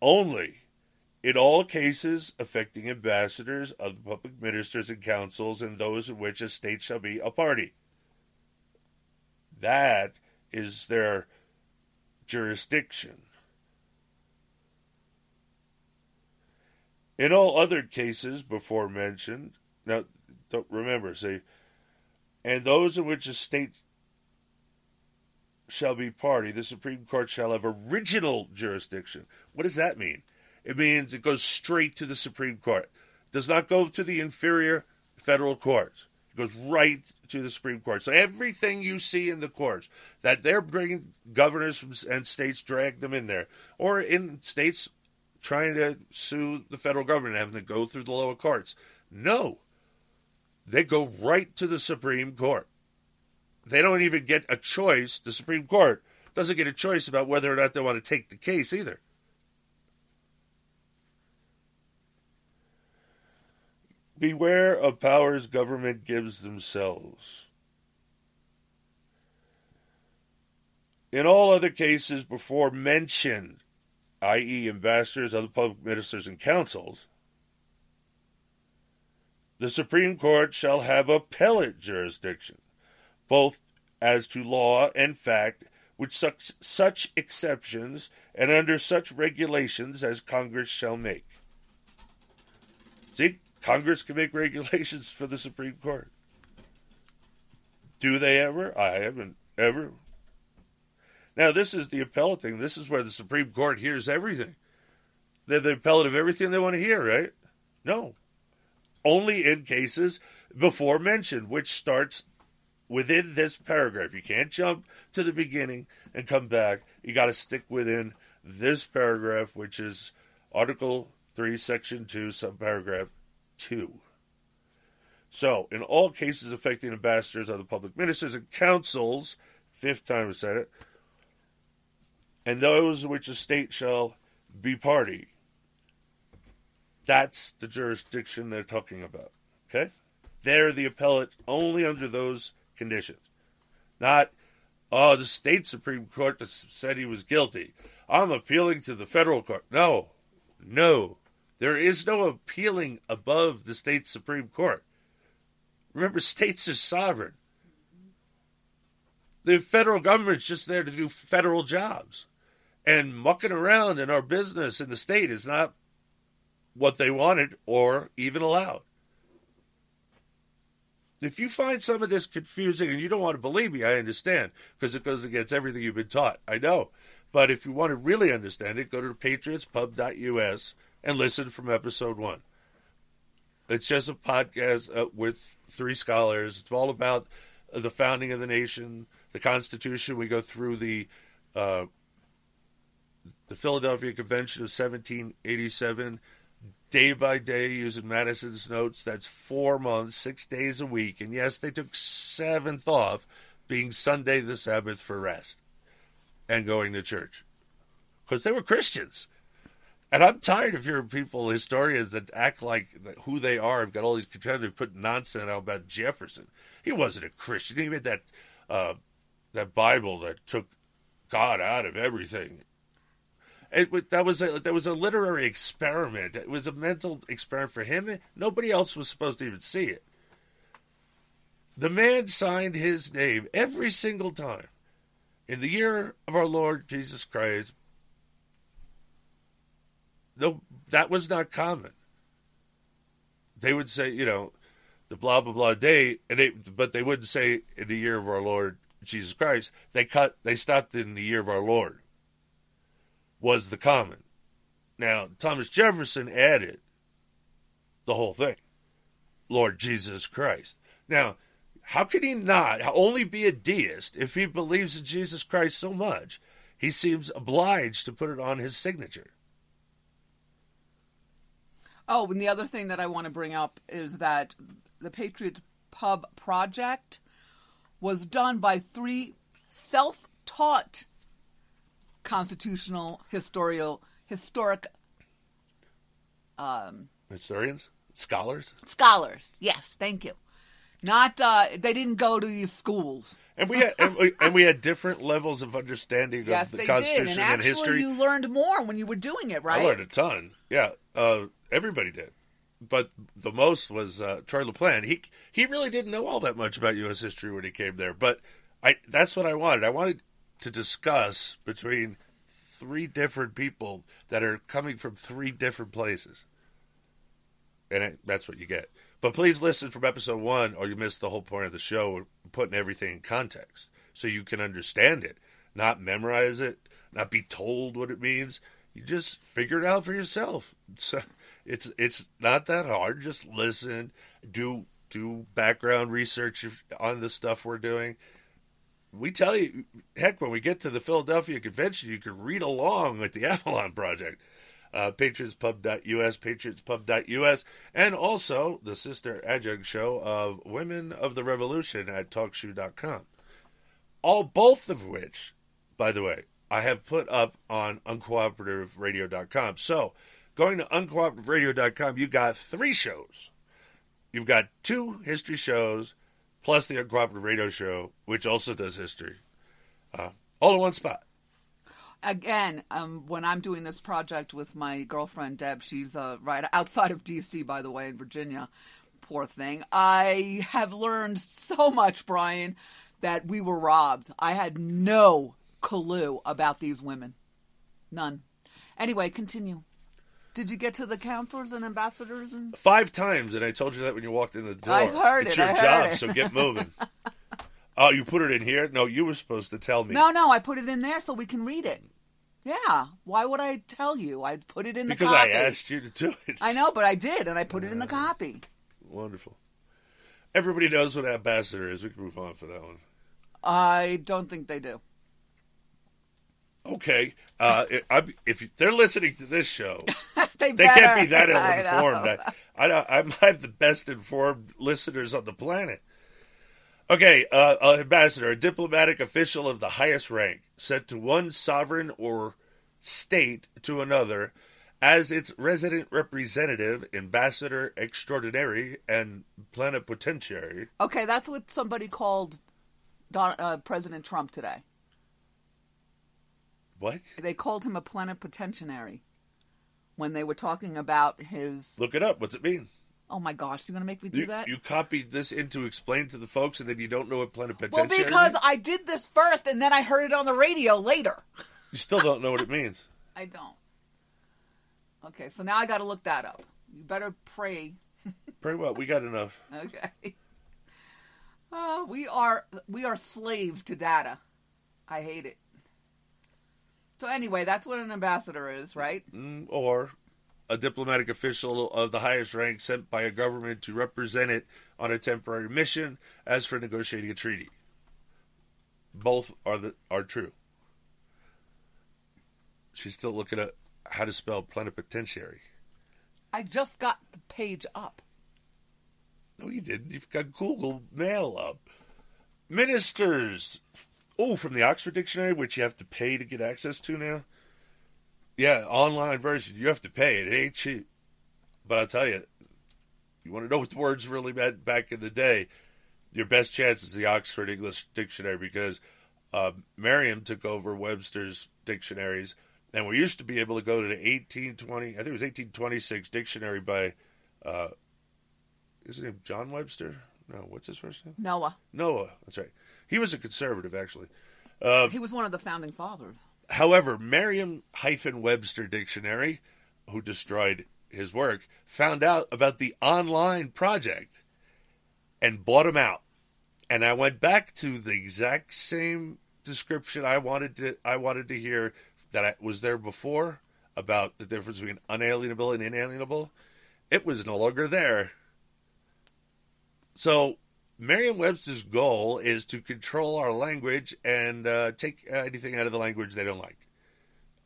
only in all cases affecting ambassadors, other public ministers and consuls, and those in which a state shall be a party. That is their jurisdiction. In all other cases before mentioned, now remember, say, and those in which a state shall be party, the Supreme Court shall have original jurisdiction. What does that mean? It means it goes straight to the Supreme Court. It does not go to the inferior federal courts. It goes right to the Supreme Court. So everything you see in the courts that they're bringing governors and states drag them in there, or in states trying to sue the federal government having to go through the lower courts. No, they go right to the Supreme Court. They don't even get a choice. The Supreme Court doesn't get a choice about whether or not they want to take the case either. Beware of powers government gives themselves. In all other cases before mentioned, i.e., ambassadors, other public ministers, and consuls, the Supreme Court shall have appellate jurisdiction. both as to law and fact, with such, such exceptions and under such regulations as Congress shall make. See, Congress can make [LAUGHS] regulations for the Supreme Court. Do they ever? I haven't ever. Now, this is the appellate thing. This is where the Supreme Court hears everything. They're the appellate of everything they want to hear, right? No. Only in cases before mentioned, which starts within this paragraph. You can't jump to the beginning and come back. You got to stick within this paragraph, which is Article 3, Section 2, subparagraph 2. So, in all cases affecting ambassadors, other public ministers, and consuls, fifth time I said it, and those which a state shall be party, that's the jurisdiction they're talking about. Okay? They're the appellate only under those conditions. Not, oh, the state Supreme Court said he was guilty. I'm appealing to the federal court. No, no. There is no appealing above the state Supreme Court. Remember, states are sovereign. The federal government's just there to do federal jobs. And mucking around in our business in the state is not what they wanted or even allowed. If you find some of this confusing and you don't want to believe me, I understand because it goes against everything you've been taught. I know. But if you want to really understand it, go to patriotspub.us and listen from episode one. It's just a podcast uh, with three scholars. It's all about the founding of the nation, the Constitution. We go through the uh, the Philadelphia Convention of 1787 day by day using Madison's notes. That's four months, six days a week. And yes, they took seventh off, being Sunday the Sabbath for rest and going to church because they were Christians. And I'm tired of hearing people, historians, that act like who they are. I've got all these trying to put nonsense out about Jefferson. He wasn't a Christian. He made that uh, that Bible that took God out of everything. It, that was a that was a literary experiment. It was a mental experiment for him. Nobody else was supposed to even see it. The man signed his name every single time. In the year of our Lord Jesus Christ, no, that was not common. They would say, you know, the blah blah blah day, and they, but they wouldn't say in the year of our Lord Jesus Christ. They cut, they stopped in the year of our Lord. Was the common. Now Thomas Jefferson added the whole thing, Lord Jesus Christ. Now, how could he not only be a deist if he believes in Jesus Christ so much? He seems obliged to put it on his signature. Oh, and the other thing that I want to bring up is that the Patriots Pub project was done by three self taught constitutional historical historic um, historians? Scholars? scholars. Yes thank you. Not uh, they didn't go to these schools. And we had and we, and we had different levels of understanding yes, of the constitution did. and, and history. you learned more when you were doing it right i learned a ton. Yeah uh, everybody did but the most was uh, Troy LaPlante. He he really didn't know all that much about U.S. history when he came there, but I that's what I wanted. I wanted to discuss between three different people that are coming from three different places, and it, that's what you get. But please listen from episode one, or you miss the whole point of the show. Putting everything in context so you can understand it, not memorize it, not be told what it means. You just figure it out for yourself. [LAUGHS] So it's it's not that hard. Just listen, do do background research on the stuff we're doing. We tell you, heck, when we get to the Philadelphia Convention, you can read along with the [LAUGHS] Avalon Project. Uh, patriotspub.us, patriotspub.us, and also the sister adjunct show of Women of the Revolution at talkshoe.com. All both of which, by the way, I have put up on uncooperativeradio.com. So Going to uncooperativeradio.com, you got three shows. You've got two history shows, plus the Uncooperative Radio Show, which also does history, uh, all in one spot. Again, um, when I'm doing this project with my girlfriend Deb, she's uh, right outside of D.C., by the way, in Virginia. Poor thing. I have learned so much, Brian that we were robbed. I had no clue about these women. None. Anyway, continue. Did you get to the counselors and ambassadors and Five times, and I told you that when you walked in the door. I heard it's it, your I job, it. so get [LAUGHS] moving. oh, you put it in here? No, you were supposed to tell me. No, no, I put it in there so we can read it. Yeah. Why would I tell you? I put it in the because copy. I asked you to do it. I know, but I did, and I put it in the uh, copy. Wonderful. Everybody knows what ambassador is. We can move on to that one. I don't think they do. Okay. Uh, I, if they're listening to this show, [LAUGHS] They they can't be that [LAUGHS] ill-informed. know. I, I, I have the best informed listeners on the planet. Okay, uh, uh, ambassador, a diplomatic official of the highest rank, sent to one sovereign or state to another as its resident representative, ambassador extraordinary, and plenipotentiary. Okay, that's what somebody called Don, uh, President Trump today. What? They called him a plenipotentiary when they were talking about his. Look it up. What's it mean? Oh my gosh, you're gonna make me do You, that? you copied this in to explain to the folks, and then you don't know what well, plenipotentiary. because means? I did this first, and then I heard it on the radio later. you still don't know what it means. [LAUGHS] I don't. Okay, so now I got to look that up. You better pray. [LAUGHS] pray what? We got enough. Okay. Uh, we are we are slaves to data. I hate it. So anyway, that's what an ambassador is, right? Mm, or a diplomatic official of the highest rank sent by a government to represent it on a temporary mission as for negotiating a treaty. Both are the are true. She's still looking at how to spell plenipotentiary. I just got the page up. No, you didn't. You've got Google Mail up. Ministers. Oh, from the Oxford Dictionary, which you have to pay to get access to now. Yeah, online version. You have to pay. It ain't cheap. But I'll tell you, you want to know what the words really meant back in the day? Your best chance is the Oxford English Dictionary because uh, Merriam took over Webster's dictionaries, and we used to be able to go to the 1820, I think it was 1826 dictionary by, uh, is his name John Webster? No, what's his first name? Noah. Noah. That's right. He was a conservative, actually. Uh, He was one of the founding fathers. However, Merriam Webster Dictionary, who destroyed his work, found out about the online project and bought him out. And I went back to the exact same description I wanted to I wanted to hear that I, was there before about the difference between unalienable and inalienable. It was no longer there. So Merriam-Webster's goal is to control our language and uh, take anything out of the language they don't like.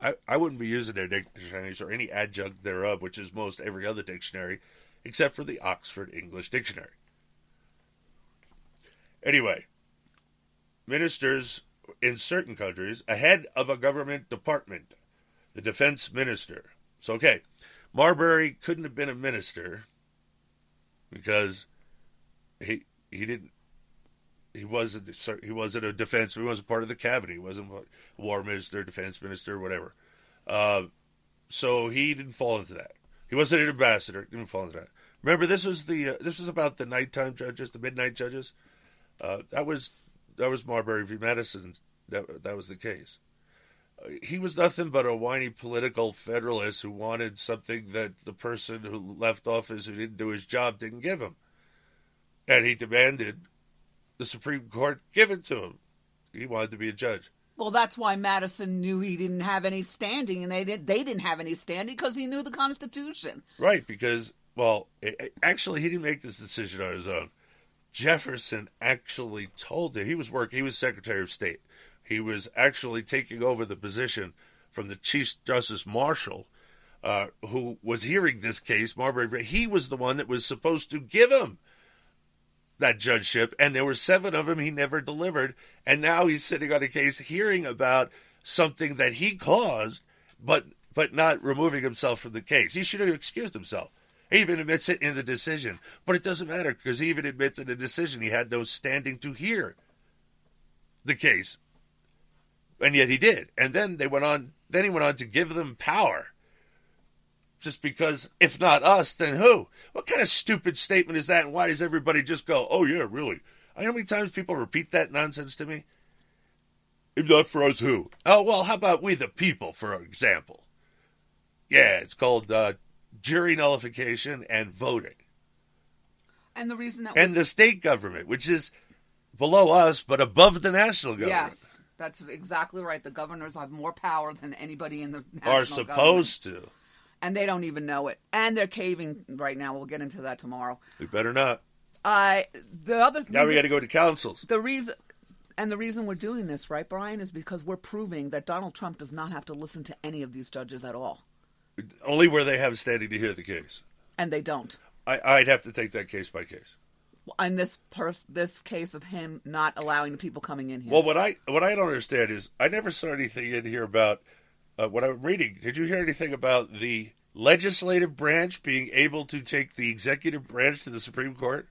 I, I wouldn't be using their dictionaries or any adjunct thereof, which is most every other dictionary, except for the Oxford English Dictionary. Anyway, ministers in certain countries, ahead of a government department, the defense minister. So, okay, Marbury couldn't have been a minister because he he didn't he wasn't he wasn't a defense he wasn't part of the cabinet. He wasn't war minister defense minister whatever. Uh, so he didn't fall into that. He wasn't an ambassador. Didn't fall into that. Remember this was the uh, this was about the nighttime judges the midnight judges. Uh, that was that was Marbury v. Madison. That that was the case. Uh, he was nothing but a whiny political federalist who wanted something that the person who left office who didn't do his job didn't give him and he demanded the Supreme Court give it to him. He wanted to be a judge. Well, that's why Madison knew he didn't have any standing, and they didn't. They didn't have any standing because he knew the Constitution. Right, because well, it, it- actually, he didn't make this decision on his own. Jefferson actually told him he was working. He was Secretary of State. He was actually taking over the position from the Chief Justice Marshall, uh, who was hearing this case. Marbury, he was the one that was supposed to give him that judgeship, and there were seven of them he never delivered, and now he's sitting on a case hearing about something that he caused, but but not removing himself from the case. He should have excused himself. He even admits it in the decision, but it doesn't matter because he even admits in the decision he had no standing to hear the case, and yet he did. And then they went on. Then he went on to give them power just because if not us then who what kind of stupid statement is that and why does everybody just go oh yeah really I know how many times people repeat that nonsense to me. If not for us, who? Oh well, how about we the people, for example? Yeah, it's called uh, jury nullification and voting, And the reason that and the state government, which is below us but above the national government, yes, that's exactly right. The governors have more power than anybody in the national are supposed government. to. And they don't even know it. And they're caving right now. We'll get into that tomorrow. We better not. Uh, the other Now we got to go to consuls. The reason, and the reason we're doing this, right, Brian, is because we're proving that Donald Trump does not have to listen to any of these judges at all, Only where they have standing to hear the case. and they don't. I, I'd have to take that case by case. In this pers- this case of him not allowing the people coming in here. Well, what I what I don't understand is I never saw anything in here about uh, what I'm reading. Did you hear anything about the legislative branch being able to take the executive branch to the Supreme Court?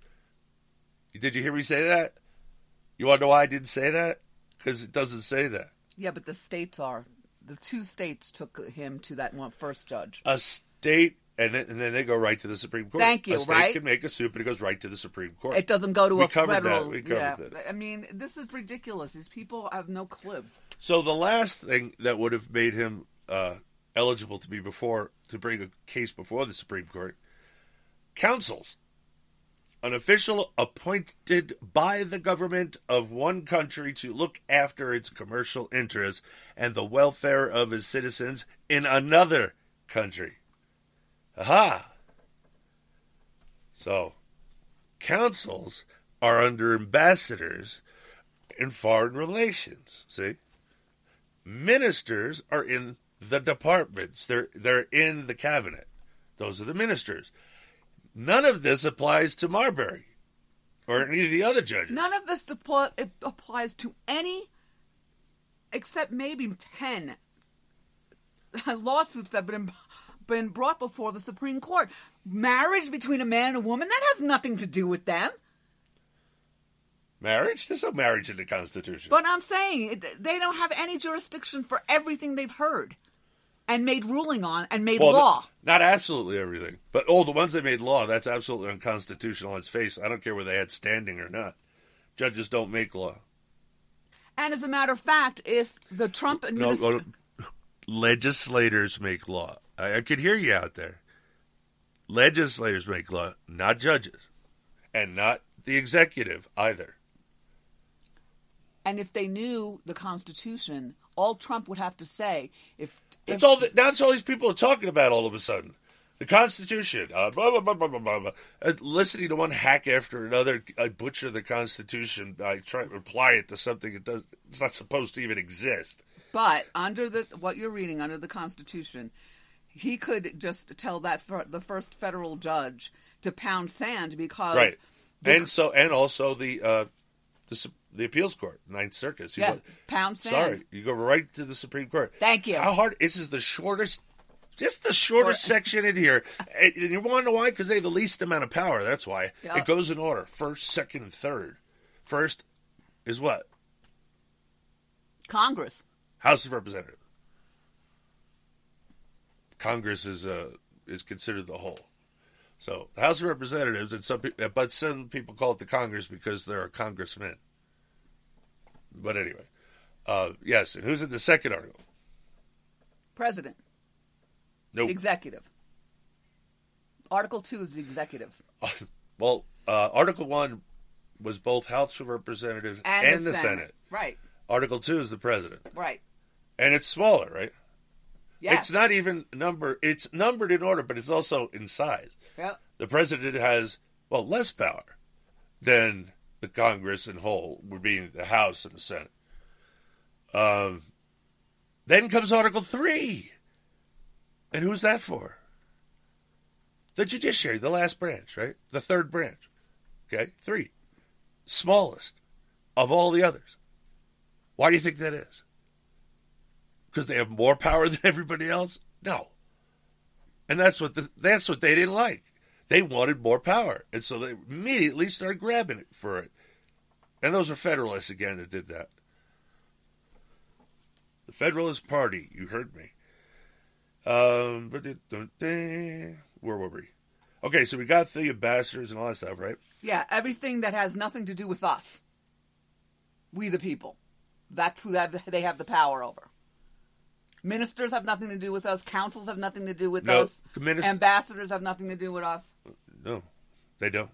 Did you hear me say that? You want to know why I didn't say that? Because it doesn't say that. yeah, but the states are the two states took him to that one first judge. A state, and then, and then they go right to the Supreme Court. Thank you, A state right? can make a suit, but it goes right to the Supreme Court. It doesn't go to we a covered federal. That. We covered yeah, that. I mean, this is ridiculous. These people have no clue. So the last thing that would have made him uh, eligible to be before to bring a case before the Supreme Court, consuls, an official appointed by the government of one country to look after its commercial interests and the welfare of its citizens in another country. Aha! So, consuls are under ambassadors in foreign relations. See, ministers are in the departments. They're they're in the cabinet. Those are the ministers. None of this applies to Marbury or any of the other judges. None of this applies to any, except maybe ten uh, lawsuits that have been been brought before the Supreme Court. Marriage between a man and a woman that has nothing to do with them. Marriage? There's no marriage in the Constitution. But I'm saying they don't have any jurisdiction for everything they've heard and made ruling on and made Well, law. not absolutely everything, but all the ones that made law, that's absolutely unconstitutional on its face. I don't care whether they had standing or not. Judges don't make law. And as a matter of fact, if the Trump No, administration, no, legislators make law. I, I could hear you out there. Legislators make law, not judges, and not the executive either. And if they knew the Constitution, all Trump would have to say if That's all. That, that's all these people are talking about all of a sudden. The Constitution. Uh, blah, blah, blah, blah, blah, blah, blah. Uh, listening to one hack after another uh, butcher the Constitution by try to apply it to something it does. It's not supposed to even exist. But under the what you're reading under the Constitution, he could just tell that the first federal judge to pound sand because right. the- and so, and also the uh, the the appeals court, Ninth Circuit. You Yeah, go- pound sand. Sorry, you go right to the Supreme Court. Thank you. How hard? This is the shortest. Just the shortest section in here. [LAUGHS] And you want to know why? Because they have the least amount of power. That's why. Yeah. It goes in order first, second, and third. First is what? Congress. House of Representatives. Congress is uh, is considered the whole. So the House of Representatives, and some people, but some people call it the Congress because there are congressmen. But anyway, uh, yes. And who's in the second article? President. Nope. Executive. Article two is the executive. [LAUGHS] well, uh, Article One was both House of Representatives And, and, the, Senate. Right. Article Two is the president, Right. and it's smaller, right? Yes. It's not even number. It's numbered in order, but it's also in size. Yep. The president has well less power than the Congress in whole, would be the House and the Senate. Um, then comes Article Three, and who's that for? The judiciary, the last branch, right? The third branch. Okay, three, smallest of all the others. Why do you think that is? Because they have more power [LAUGHS] than everybody else? No. And that's what the, that's what they didn't like. They wanted more power, and so they immediately started grabbing it for it. And those are Federalists again that did that. The Federalist Party, you heard me. Um, where were we? Okay, so we got the ambassadors and all that stuff, right? Yeah, everything that has nothing to do with us. We the people. That's who that they have the power over. Ministers have nothing to do with us. Consuls have nothing to do with No, us. minis- Ambassadors have nothing to do with us. No, they don't.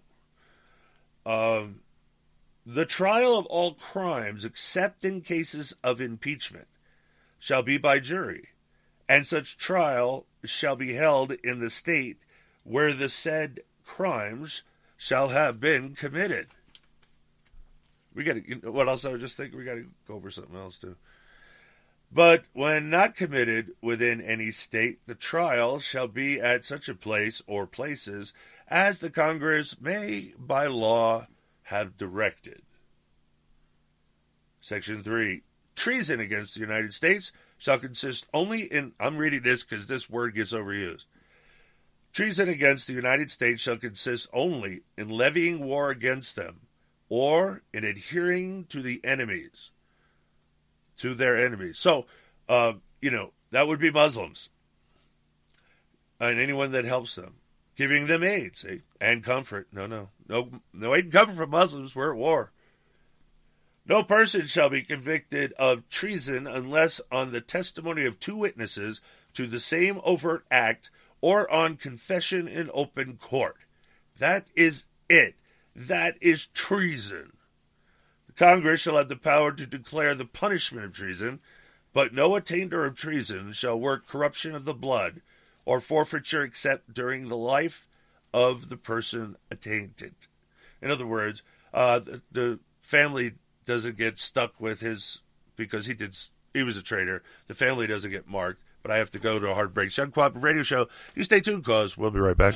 Um, the trial of all crimes, except in cases of impeachment, shall be by jury, and such trial shall be held in the state where the said crimes shall have been committed. We got to. You know, what else? I was just thinking we got to go over something else too. But when not committed within any state, the trial shall be at such a place or places as the Congress may by law have directed. Section 3. Treason against the United States shall consist only in. I'm reading this because this word gets overused. Treason against the United States shall consist only in levying war against them or in adhering to the enemies to their enemies. So, uh, you know, that would be Muslims and anyone that helps them, giving them aid, see, and comfort. No, no, no, no aid and comfort from Muslims. We're at war. No person shall be convicted of treason unless on the testimony of two witnesses to the same overt act or on confession in open court. That is it. That is treason. Congress shall have the power to declare the punishment of treason, but no attainder of treason shall work corruption of the blood or forfeiture except during the life of the person attainted. In other words, uh, the, the family doesn't get stuck with his because he did he was a traitor. The family doesn't get marked. But I have to go to a hard break. Sean Cooperative Radio Show. You stay tuned, cause we'll be right back.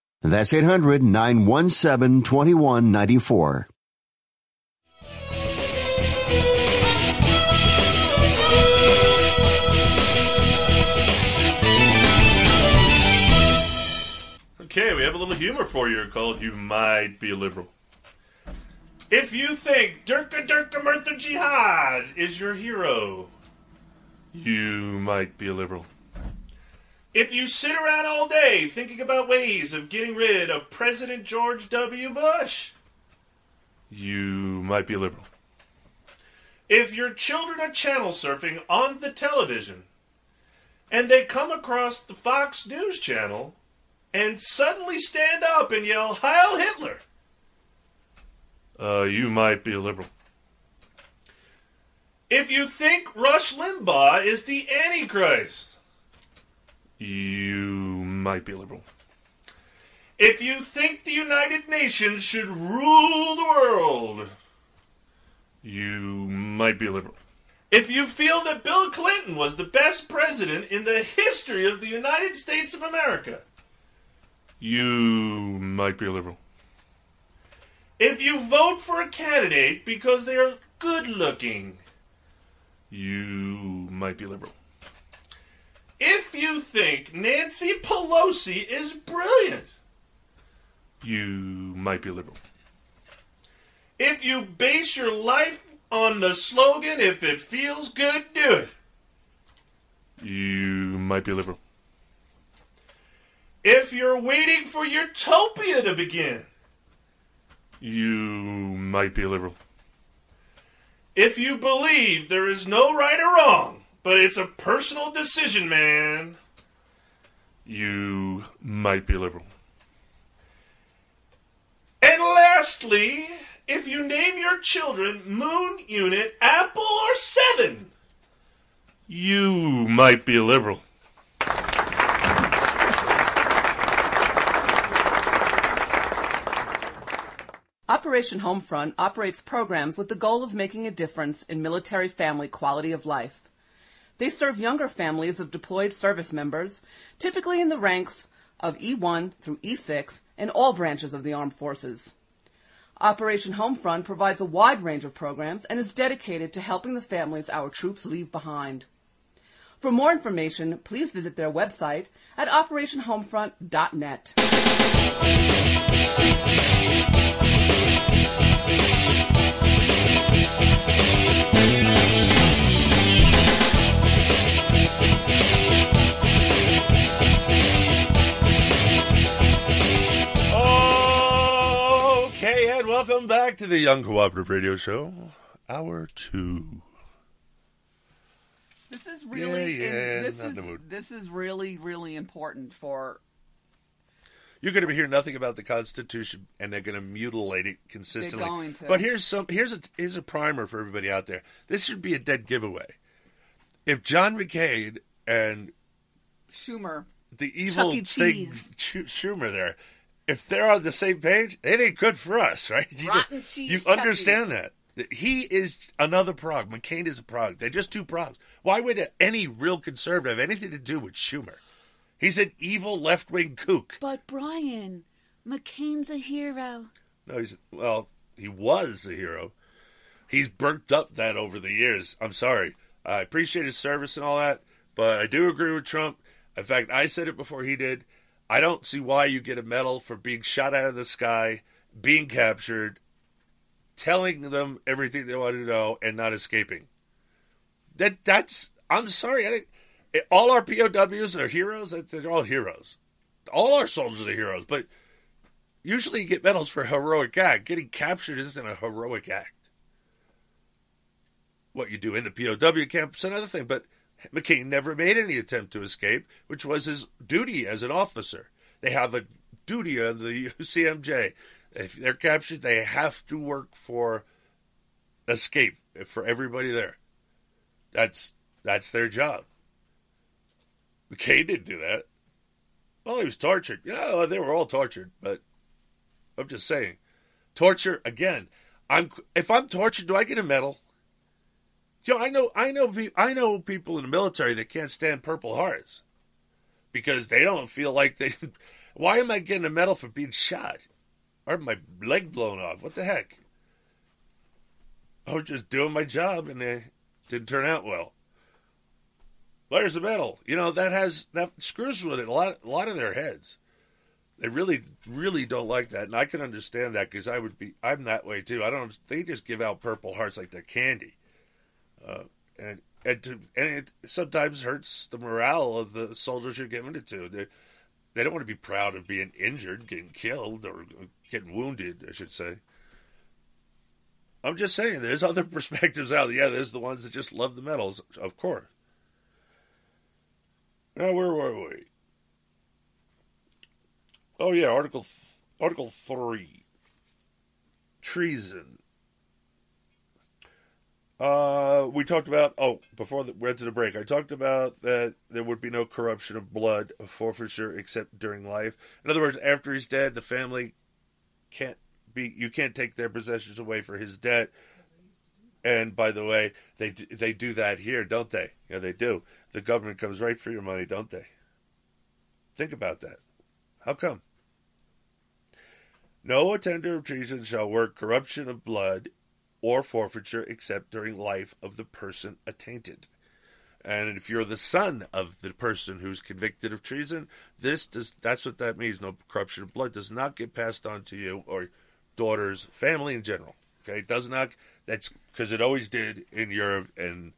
That's 800 917 2194. Okay, we have a little humor for you called You Might Be a Liberal. If you think Durka Durka Murtha Jihad is your hero, you might be a liberal. If you sit around all day thinking about ways of getting rid of President George W. Bush, you might be a liberal. If your children are channel surfing on the television and they come across the Fox News channel and suddenly stand up and yell, Heil Hitler, uh, you might be a liberal. If you think Rush Limbaugh is the Antichrist, you might be liberal. If you think the United Nations should rule the world, you might be liberal. If you feel that Bill Clinton was the best president in the history of the United States of America, you might be liberal. If you vote for a candidate because they are good looking, you might be liberal. If you think Nancy Pelosi is brilliant, you might be liberal. If you base your life on the slogan, if it feels good, do it, you might be liberal. If you're waiting for utopia to begin, you might be a liberal. If you believe there is no right or wrong, but it's a personal decision, man. You might be liberal. And lastly, if you name your children Moon Unit, Apple, or Seven, You might be a liberal. Operation Homefront operates programs with the goal of making a difference in military family quality of life. They serve younger families of deployed service members, typically in the ranks of E1 through E6 in all branches of the armed forces. Operation Homefront provides a wide range of programs and is dedicated to helping the families our troops leave behind. For more information, please visit their website at operationhomefront.net. welcome back to the Uncooperative Radio Show, Hour 2. This is really Yeah, yeah, this is this is really really important for You're going to hear nothing about the Constitution, and they're going to mutilate it consistently. going to. But here's some. Here's a here's a primer for everybody out there. This should be a dead giveaway. If John McCain and Schumer. the evil E. thing Schumer there, if they're on the same page, it ain't good for us, [LAUGHS] right? You, Rotten cheese you Chucky. understand that. He is another prog. McCain is a prog. They're just two progs. Why would any real conservative have anything to do with Schumer? He's an evil left wing kook. But Brian, McCain's a hero. No, he's well, he was a hero. He's burnt up that over the years. I'm sorry. I appreciate his service and all that, but I do agree with Trump. In fact, I said it before he did. I don't see why you get a medal for being shot out of the sky, being captured, telling them everything they want to know, and not escaping. That that's. I'm sorry. All our POWs are heroes. They're all heroes. All our soldiers are heroes, but usually you get medals for heroic act. Getting captured isn't a heroic act. What you do in the POW camp is another thing, but McCain never made any attempt to escape, which was his duty as an officer. They have a duty under the [LAUGHS] UCMJ. If they're captured, they have to work for escape for everybody there. That's that's their job. McCain didn't do that. Well, he was tortured. Yeah, they were all tortured, but I'm just saying, torture again. I'm if I'm tortured, do I get a medal? You know, I know, I know, I know people in the military that can't stand Purple Hearts because they don't feel like they. [LAUGHS] Why am I getting a medal for being shot or my leg blown off? What the heck? I was just doing my job and it didn't turn out well. There's a medal. You know that has that screws with it a lot. A lot of their heads. They really, really don't like that, and I can understand that because I would be. I'm that way too. I don't. They just give out Purple Hearts like they're candy, uh, and and to, and it sometimes hurts the morale of the soldiers you're giving it to. They they don't want to be proud of being injured, getting killed, or getting wounded. I should say. I'm just saying, there's other [LAUGHS] perspectives out. Yeah, there's the ones that just love the medals, of course. Now, where were we? Oh yeah, Article Article three, treason. Uh, we talked about oh before the, we went to the break. I talked about that there would be no corruption of blood, of forfeiture, except during life. In other words, after he's dead, the family can't be. You can't take their possessions away for his debt. And by the way, they they do that here, don't they? Yeah, they do. The government comes right for your money, don't they? Think about that. How come? No attainder of treason shall work corruption of blood or forfeiture except during life of the person attainted. And if you're the son of the person who's convicted of treason, this does that's what that means. No corruption of blood does not get passed on to you or daughters, family in general. Okay, it does not. That's because it always did in Europe, and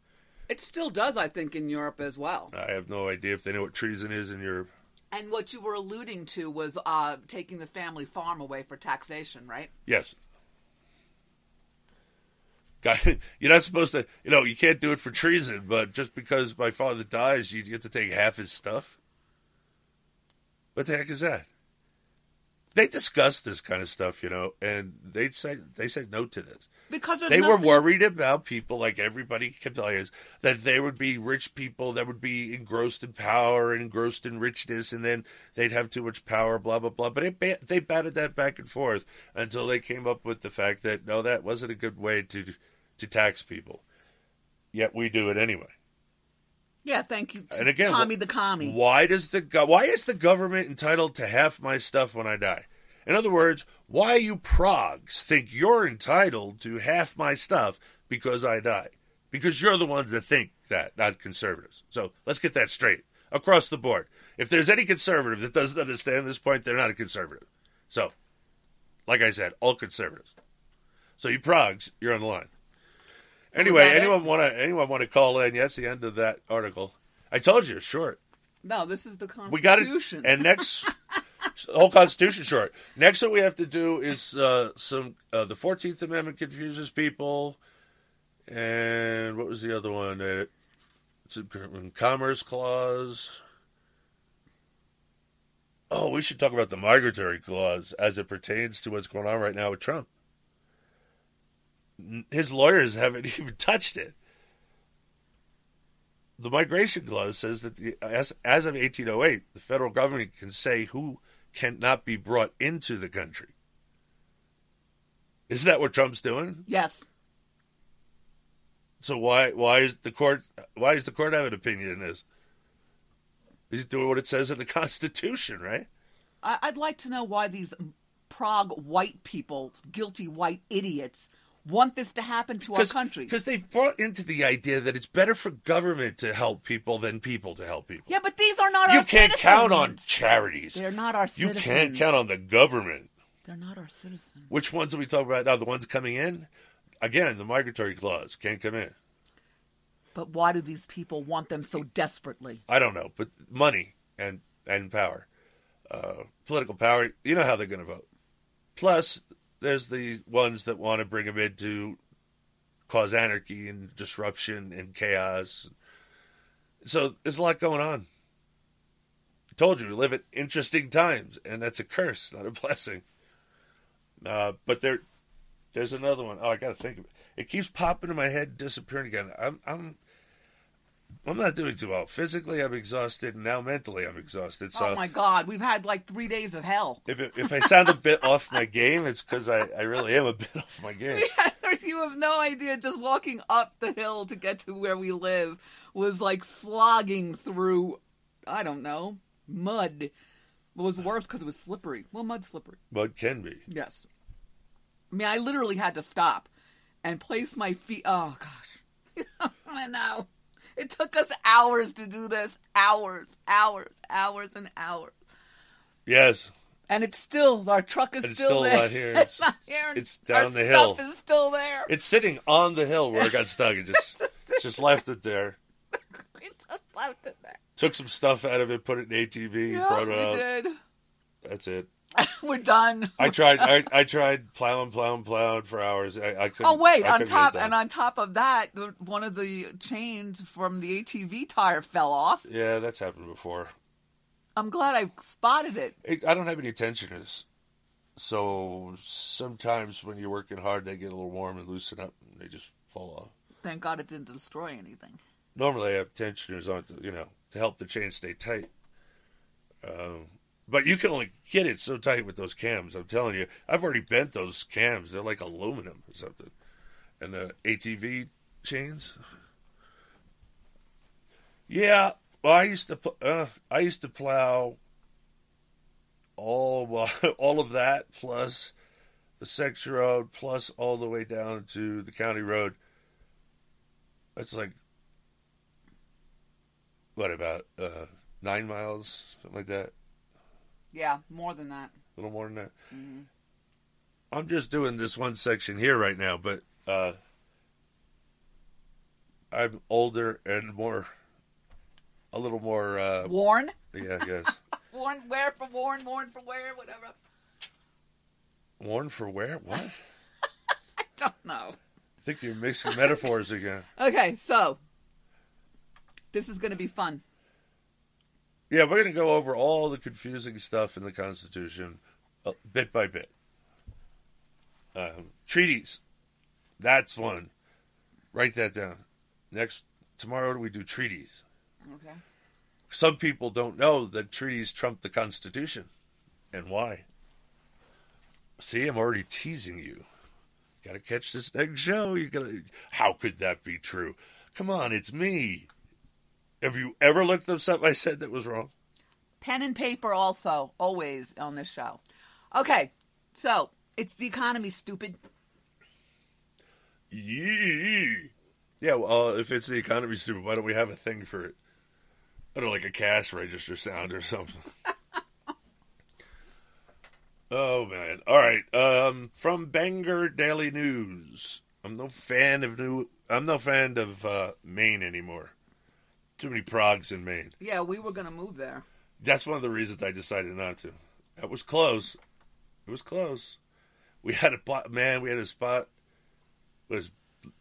It still does, I think, in Europe as well. I have no idea if they know what treason is in Europe. And what you were alluding to was uh, taking the family farm away for taxation, right? Yes. Guy, [LAUGHS] you're not supposed to. You know, you can't do it for treason, but just because my father dies, you get to take half his stuff. What the heck is that? They discussed this kind of stuff, you know, and they said they said no to this because they were worried about people like everybody kept telling us that they would be rich people that would be engrossed in power and engrossed in richness and then they'd have too much power blah blah blah but it, they batted that back and forth until they came up with the fact that no that wasn't a good way to to tax people. Yet we do it anyway. Yeah, thank you, and again Tommy the commie. why does the go- why is the government entitled to half my stuff when i die? In other words why you progs think you're entitled to half my stuff because i die? Because you're the ones that think that not conservatives. So let's get that straight. Across the board. If there's any conservative that doesn't understand this point they're not a conservative. So like i said all conservatives. So you progs you're on the line anyway anyone want to anyone want to call in yes the end of that article i told you it's short No, this is the Constitution. we got it. And next, [LAUGHS] whole Constitution short. Next, what we have to do is uh, some. Uh, the Fourteenth Amendment confuses people, and what was the other one? Uh, it's a Commerce Clause. Oh, we should talk about the migratory clause as it pertains to what's going on right now with Trump. His lawyers haven't [LAUGHS] even touched it the migration clause says that the, as, as of 1808, the federal government can say who cannot be brought into the country. Isn't that what Trump's doing? Yes. So why why is the court why does the court have an opinion in this? He's doing what it says in the [LAUGHS] Constitution, right? I'd like to know why these prog white people, guilty white idiots, want this to happen to our country. Because they've brought into the idea that it's better for government to help people than people to help people. Yeah, but these are not you our citizens. You can't count on charities. They're not our citizens. You can't count on the government. They're not our citizens. Which ones are we talking about now? The ones coming in? Again, the migratory clause can't come in. But why do these people want them so desperately? I don't know, but money and and power, uh, political power. You know how they're going to vote. Plus, there's the ones that want to bring them in to cause anarchy and disruption and chaos. So there's a lot going on. I told you we live at interesting times, and that's a curse, not a blessing. Uh, but there, there's another one. Oh, I got to think of it. It keeps popping in my head, disappearing again. I'm, I'm, I'm not doing too well. Physically, I'm exhausted, and now mentally, I'm exhausted. So oh my God, we've had like three days of hell. if it, if I sound a bit off my game, it's because I, I really am a bit [LAUGHS] off my game. [LAUGHS] Yeah, you have no idea. Just walking up the hill to get to where we live was like slogging through, I don't know, mud. It was worse because it was slippery. Well, mud slippery. Mud can be. Yes. I mean, I literally had to stop and place my feet. Oh gosh, [LAUGHS] I know. It took us hours to do this. Hours, hours, hours, and hours. Yes, And it's still our truck is it's still, still there. not here. [LAUGHS] It's, It's- not here. it's down our the hill. Stuff is still there. it's sitting on the hill where it got [LAUGHS] stuck. It just just left it there. [LAUGHS] We just left it there. Took some stuff out of it, put it in ATV, Yeah, brought it up. did. That's it. [LAUGHS] We're done. I tried. I, I tried plowing, plowing, plowing for hours. I, I couldn't. Oh wait! I On couldn't get it top and on top of that, one of the chains from the ATV tire fell off. yeah, that's happened before. I'm glad I spotted it. It, I don't have any tensioners, so sometimes when you're working hard, they get a little warm and loosen up, and they just fall off. Thank God it didn't destroy anything. Normally, I have tensioners on, to, you know, to help the chain stay tight. Um, but you can only get it so tight with those cams. I'm telling you, I've already bent those cams. They're like aluminum or something. And the ATV chains. Yeah, well, I used to uh, I used to plow all [LAUGHS] all of that plus the section road plus all the way down to the county road. That's like what about uh, nine miles, something like that. Yeah, more than that. A little more than that. hmm I'm just doing this one section here right now, but uh, I'm older and more, a little more. Uh, Worn? Yeah, I guess. [LAUGHS] Worn where for worn, worn for where, whatever. Worn for where? What? [LAUGHS] I don't know. I think you're mixing metaphors again. [LAUGHS] Okay, so this is going to be fun. Yeah, we're going to go over all the confusing stuff in the Constitution, uh, bit by bit. Um, treaties, that's one. Write that down. Next tomorrow we do treaties. Okay. Some people don't know that treaties trump the Constitution, and why. See, I'm already teasing you. Got to catch this next show. You got to. How could that be true? Come on, it's me. Have you ever looked up something I said that was wrong? Pen and paper, also, always on this show. Okay, so it's the economy, stupid. Yee. Yeah, well, uh, if it's the economy, stupid, why don't we have a thing for it? I don't know, like a cash register sound or something. [LAUGHS] oh man! All right, um, from Bangor Daily News. I'm no fan of new. I'm no fan of uh, Maine anymore. Too many progs in Maine. Yeah, we were going to move there. That's one of the reasons I decided not to. That was close. It was close. We had a spot, man. We had a spot. Was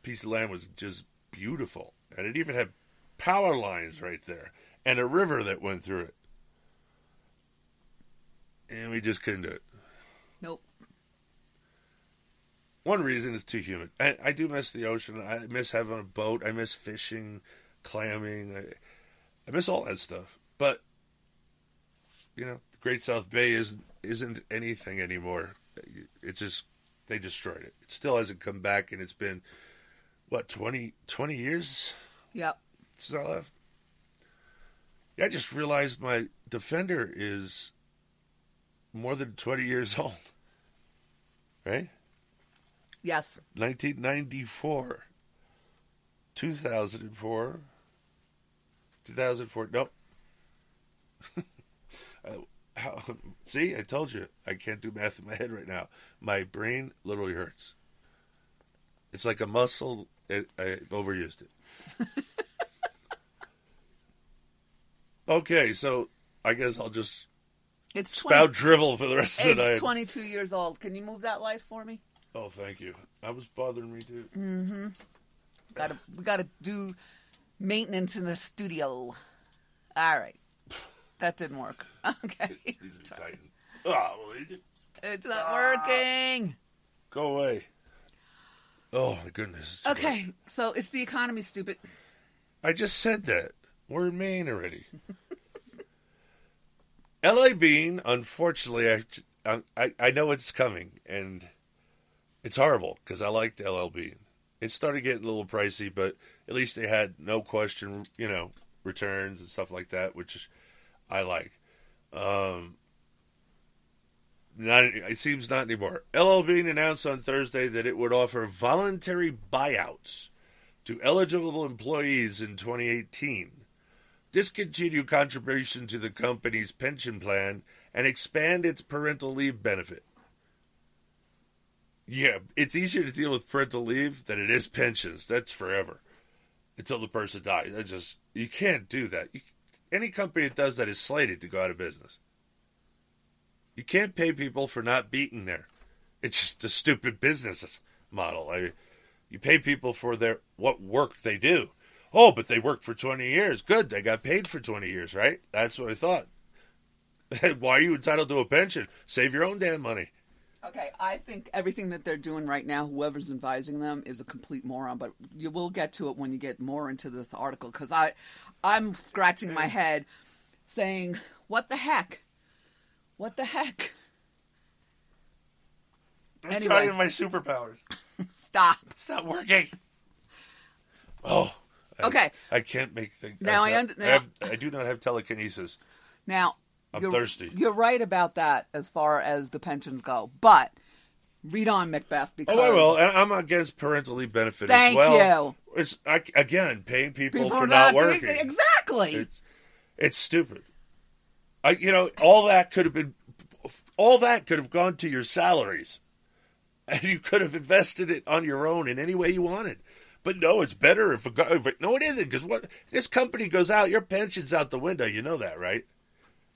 piece of land was just beautiful, and it even had power lines right there and a river that went through it, and we just couldn't do it. Nope. One reason is too humid. I, I do miss the ocean. I miss having a boat. I miss fishing, clamming. I, I miss all that stuff. But you know, the Great South Bay isn't isn't anything anymore. It's just they destroyed it. It still hasn't come back, and it's been what 20, 20 years. Yep. Since I left. Yeah, I just realized my Defender is more than twenty years old. Right. Yes. 1994, 2004, 2004. Nope. [LAUGHS] Uh, how, [LAUGHS] see, I told you I can't do math in my head right now. My brain literally hurts. It's like a muscle. It, I've overused it. [LAUGHS] okay, so I guess I'll just It's spout drivel for the rest of the It's 22 years old. Can you move that light for me? Oh, thank you. That was bothering me too. Mm-hmm. Got to we got to do maintenance in the studio. All right, that didn't work. [LAUGHS] Okay, Oh, it's not ah. working. go away. Oh my goodness. Okay, so it's the economy, stupid. I just said that. We're in Maine already. [LAUGHS] LL Bean, unfortunately, I, I I know it's coming, and it's horrible because I liked LL Bean. It started getting a little pricey, but at least they had no question, you know, returns and stuff like that, which I like. Um, not it seems not anymore. LL Bean announced on Thursday that it would offer voluntary buyouts to eligible employees in 2018, discontinue contribution to the company's pension plan, and expand its parental leave benefit. Yeah, it's easier to deal with parental leave than it is pensions. That's forever until the person dies. I just you can't do that. You, any company that does that is slated to go out of business. You can't pay people for not beating there. It's just a stupid business model. I, you pay people for their what work they do. Oh, but they worked for 20 years. Good, they got paid for 20 years, right? That's what I thought. [LAUGHS] Why are you entitled to a pension? Save your own damn money. Okay, I think everything that they're doing right now, whoever's advising them, is a complete moron. But you will get to it when you get more into this article, because I, I'm scratching my head, saying, "What the heck? What the heck?" I'm Anyway. trying my superpowers. [LAUGHS] Stop. It's not working. Oh. I- Okay. I, can't make things. Now I've I not- und- I, have, I do not have telekinesis. Now, I'm you're, thirsty. You're right about that as far as the pensions go, but read on Macbeth because Oh, I will. And I'm against parental leave benefit Thank as well. you. It's I, again paying people, People for not, not- working. exactly. It's, it's stupid. I, you know, all that could have been, all that could have gone to your salaries, and you could have invested it on your own in any way you wanted. But no, it's better if, it go, if it, no, it isn't because what this company goes out, your pension's out the window. You know that, right?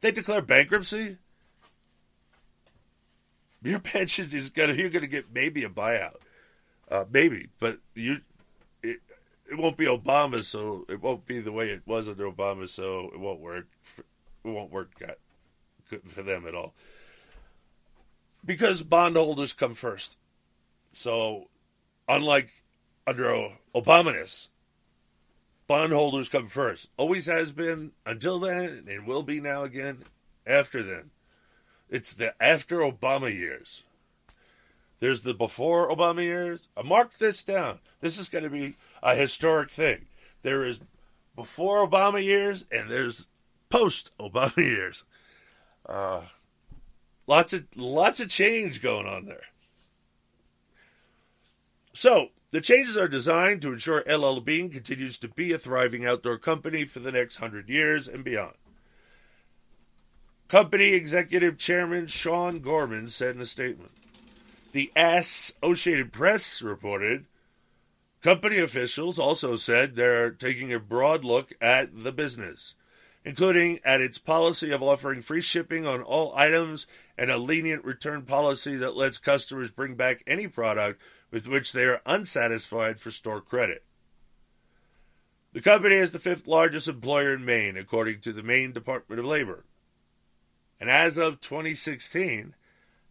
They declare bankruptcy. Your [LAUGHS] pension is gonna you're gonna get maybe a buyout. Uh, maybe, but you, it, it won't be Obama, so it won't be the way it was under Obama, so it won't work. It won't work for them at all. Because bondholders come first. So, unlike under Obama, bondholders come first. Always has been until then, and will be now again after then. It's the after Obama years. There's the before Obama years. I mark this down. This is going to be a historic thing. There is before Obama years and there's post Obama [LAUGHS] years. Uh, lots of lots of change going on there. So the changes are designed to ensure LL Bean continues to be a thriving outdoor company for the next hundred years and beyond. Company Executive Chairman Shawn Gorman said in a statement. The Associated Press reported company officials also said they're taking a broad look at the business, including at its policy of offering free shipping on all items and a lenient return policy that lets customers bring back any product with which they are unsatisfied for store credit. The company is the fifth largest employer in Maine, according to the Maine Department of Labor. And as of 2016,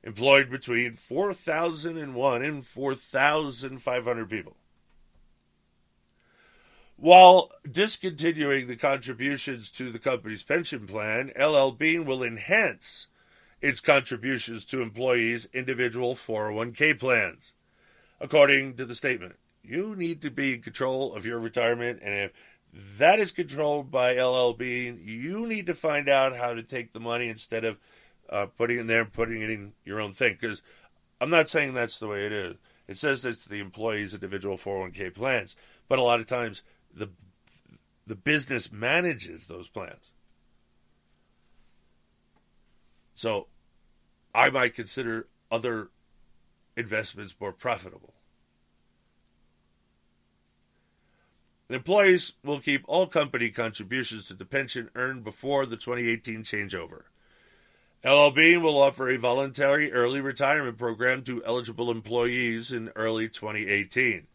employed between 4,001 and 4,500 people. While discontinuing the contributions to the company's pension plan, LL Bean will enhance its contributions to employees' individual 401k plans. According to the statement, you need to be in control of your retirement, and if that is controlled by LL Bean, you need to find out how to take the money instead of uh, putting it in there and putting it in your own thing. Because I'm not saying that's the way it is. It says it's the employee's individual 401k plans, but a lot of times the the business manages those plans. So I might consider other investments more profitable. Employees will keep all company contributions to the pension earned before the 2018 changeover. LL Bean will offer a voluntary early retirement program to eligible employees in early 2018,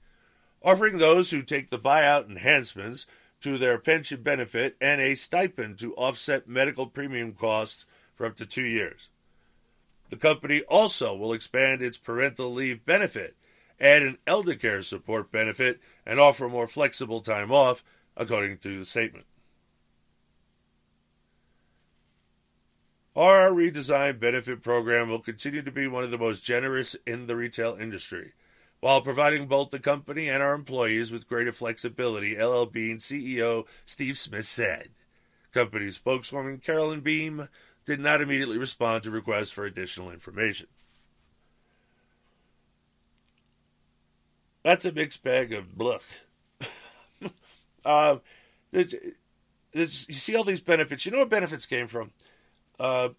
offering those who take the buyout enhancements to their pension benefit and a stipend to offset medical premium costs for up to two years. The company also will expand its parental leave benefit, add an elder care support benefit, and offer more flexible time off, according to the statement. Our redesigned benefit program will continue to be one of the most generous in the retail industry, while providing both the company and our employees with greater flexibility, LL Bean CEO Steve Smith said. Company spokeswoman Carolyn Beem did not immediately respond to requests for additional information. That's a mixed bag of bluff. [LAUGHS] uh, you see all these benefits. You know where benefits came from? Uh,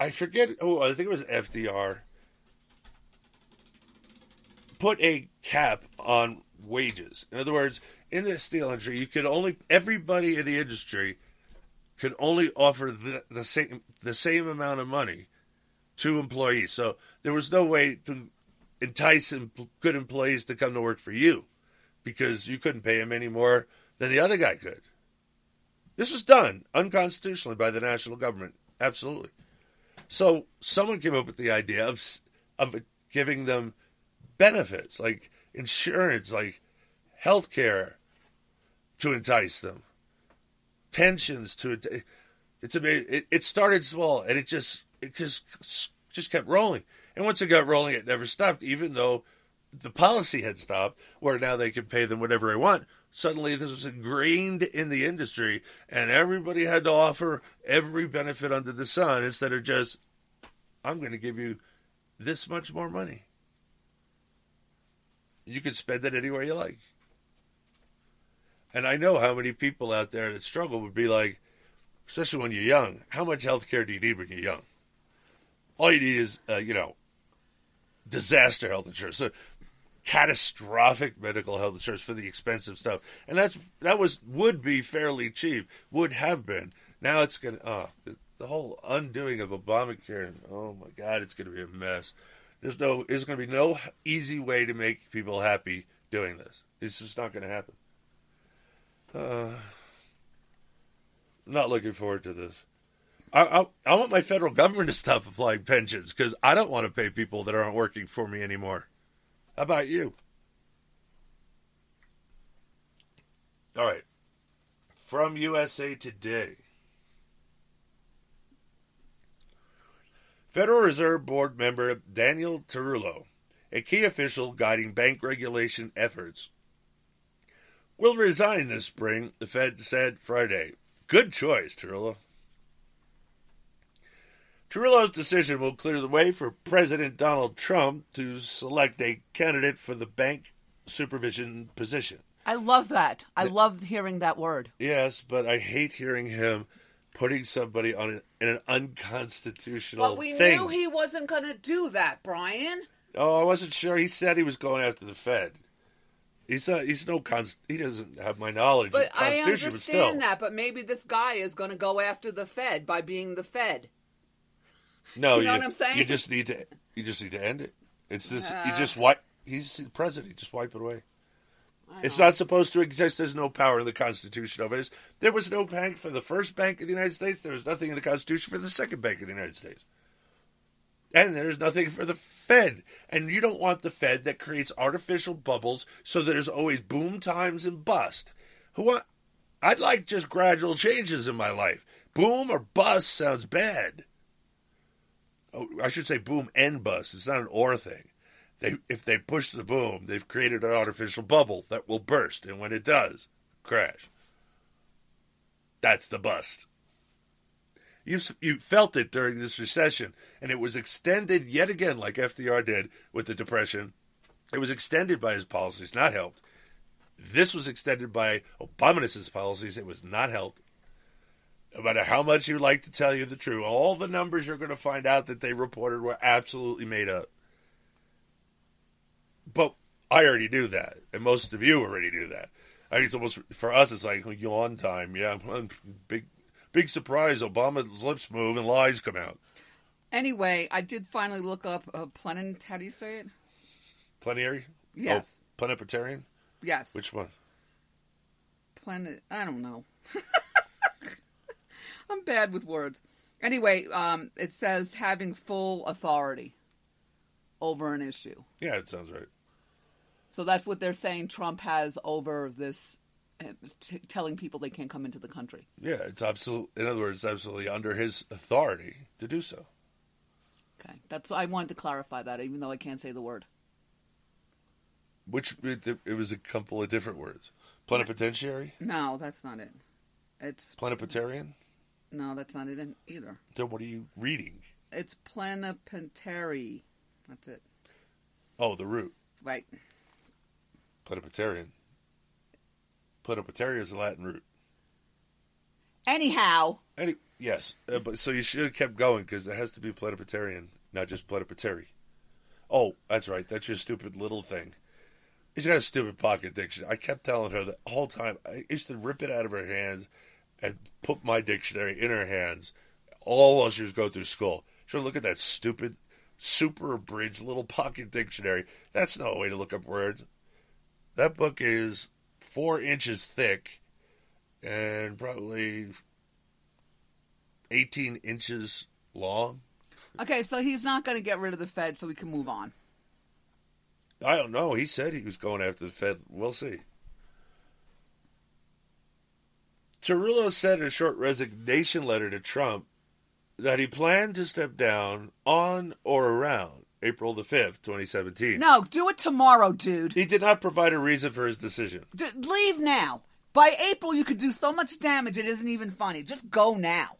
I forget. Oh, I think it was FDR. Put a cap on wages. In other words, in the steel industry, you could only everybody in the industry could only offer the, the same the same amount of money to employees. So there was no way to entice good employees to come to work for you because you couldn't pay them any more than the other guy could. This was done unconstitutionally by the national government. Absolutely. So someone came up with the idea of of giving them benefits like insurance, like health care to entice them, pensions to it's amazing. It, it started small and it just it just just kept rolling. And once it got rolling, it never stopped, even though the policy had stopped, where now they can pay them whatever they want. Suddenly this was ingrained in the industry and everybody had to offer every benefit under the sun instead of just i'm going to give you this much more money. You can spend it anywhere you like. And i know how many people out there that struggle would be like especially when you're young how much health care do you need when you're young? All you need is uh, you know disaster health insurance so catastrophic medical health insurance for the expensive stuff, and that's that was would be fairly cheap, would have been. Now it's gonna uh, the whole undoing of Obamacare. Oh my God, it's gonna be a mess. There's no. There's to be no easy way to make people happy doing this. It's just not to happen. Uh, not looking forward to this. I, I, I want my federal government to stop applying pensions because I don't want to pay people that aren't working for me anymore. How about you? All right. From USA Today. Federal Reserve Board member Daniel Tarullo, a key official guiding bank regulation efforts, will resign this spring, the Fed said Friday. Good choice, Tarullo. Tarullo's decision will clear the way for President Donald Trump to select a candidate for the bank supervision position. I love that. I love hearing that word. Yes, but I hate hearing him putting somebody on an, in an unconstitutional But we thing. knew he wasn't going to do that, Brian. Oh, I wasn't sure. He said he was going after the Fed. He's not, he's no const, he doesn't have my knowledge But of I Constitution, but still. understand that. But maybe this guy is going to go after the Fed by being the Fed. No, You know what I'm saying? You just need to you just need to end it. It's this. you Uh. just wipe. He's the president. Just wipe it away. It's not supposed to exist. There's no power in the Constitution of it. There was no bank for the first bank of the United States. There was nothing in the Constitution for the second bank of the United States. And there's nothing for the Fed. And you don't want the Fed that creates artificial bubbles so that there's always boom times and bust. Who want? I'd like just gradual changes in my life. Boom or bust sounds bad. Oh, I should say boom and bust. It's not an or thing. They, if they push the boom, they've created an artificial bubble that will burst, and when it does, crash. That's the bust. You you felt it during this recession, and it was extended yet again, like FDR did with the depression. It was extended by his policies, not helped. This was extended by Obama's policies. It was not helped. No matter how much you like to tell you the truth, all the numbers you're going to find out that they reported were absolutely made up. But I already knew that, and most of you already knew that. I mean, it's almost for us. It's like yawn time. Yeah, [LAUGHS] big, big surprise. Obama's lips move and lies come out. Anyway, I did finally look up uh, plenum. How do you say it? Plenary. Yes. Oh, plenipotentiary. Yes. Which one? Planet. I don't know. [LAUGHS] I'm bad with words. Anyway, um, it says having full authority over an issue. Yeah, it sounds right. So that's what they're saying Trump has over this, uh, t- telling people they can't come into the country. Yeah, it's absolute. In other words, it's absolutely under his authority to do so. Okay, that's I wanted to clarify that, even though I can't say the word. Which it, it was a couple of different words. Plenipotentiary, No, that's not it. It's plenipotarian. No, that's not it either. Then what are you reading? It's plenipotentiary. That's it. Oh, the root. Right. Plenipotarian. Plenipotarian is the Latin root. Anyhow, Any, yes, uh, but so you should have kept going because it has to be plenipotarian, not just plenipotary. Oh, that's right. That's your stupid little thing. He's got a stupid pocket dictionary. I kept telling her the whole time. I used to rip it out of her hands and put my dictionary in her hands, all while she was going through school. She would look at that stupid, super abridged little pocket dictionary. That's no way to look up words. That book is four inches thick and probably 18 inches long. okay, so he's not going to get rid of the Fed, so we can move on. I don't know. He said he was going after the Fed. We'll see. Tarullo said in a short resignation letter to Trump that he planned to step down on or around April the 5th, 2017. No, do it tomorrow, dude. He did not provide a reason for his decision. D- leave now. By April, you could do so much damage. It isn't even funny. Just go now.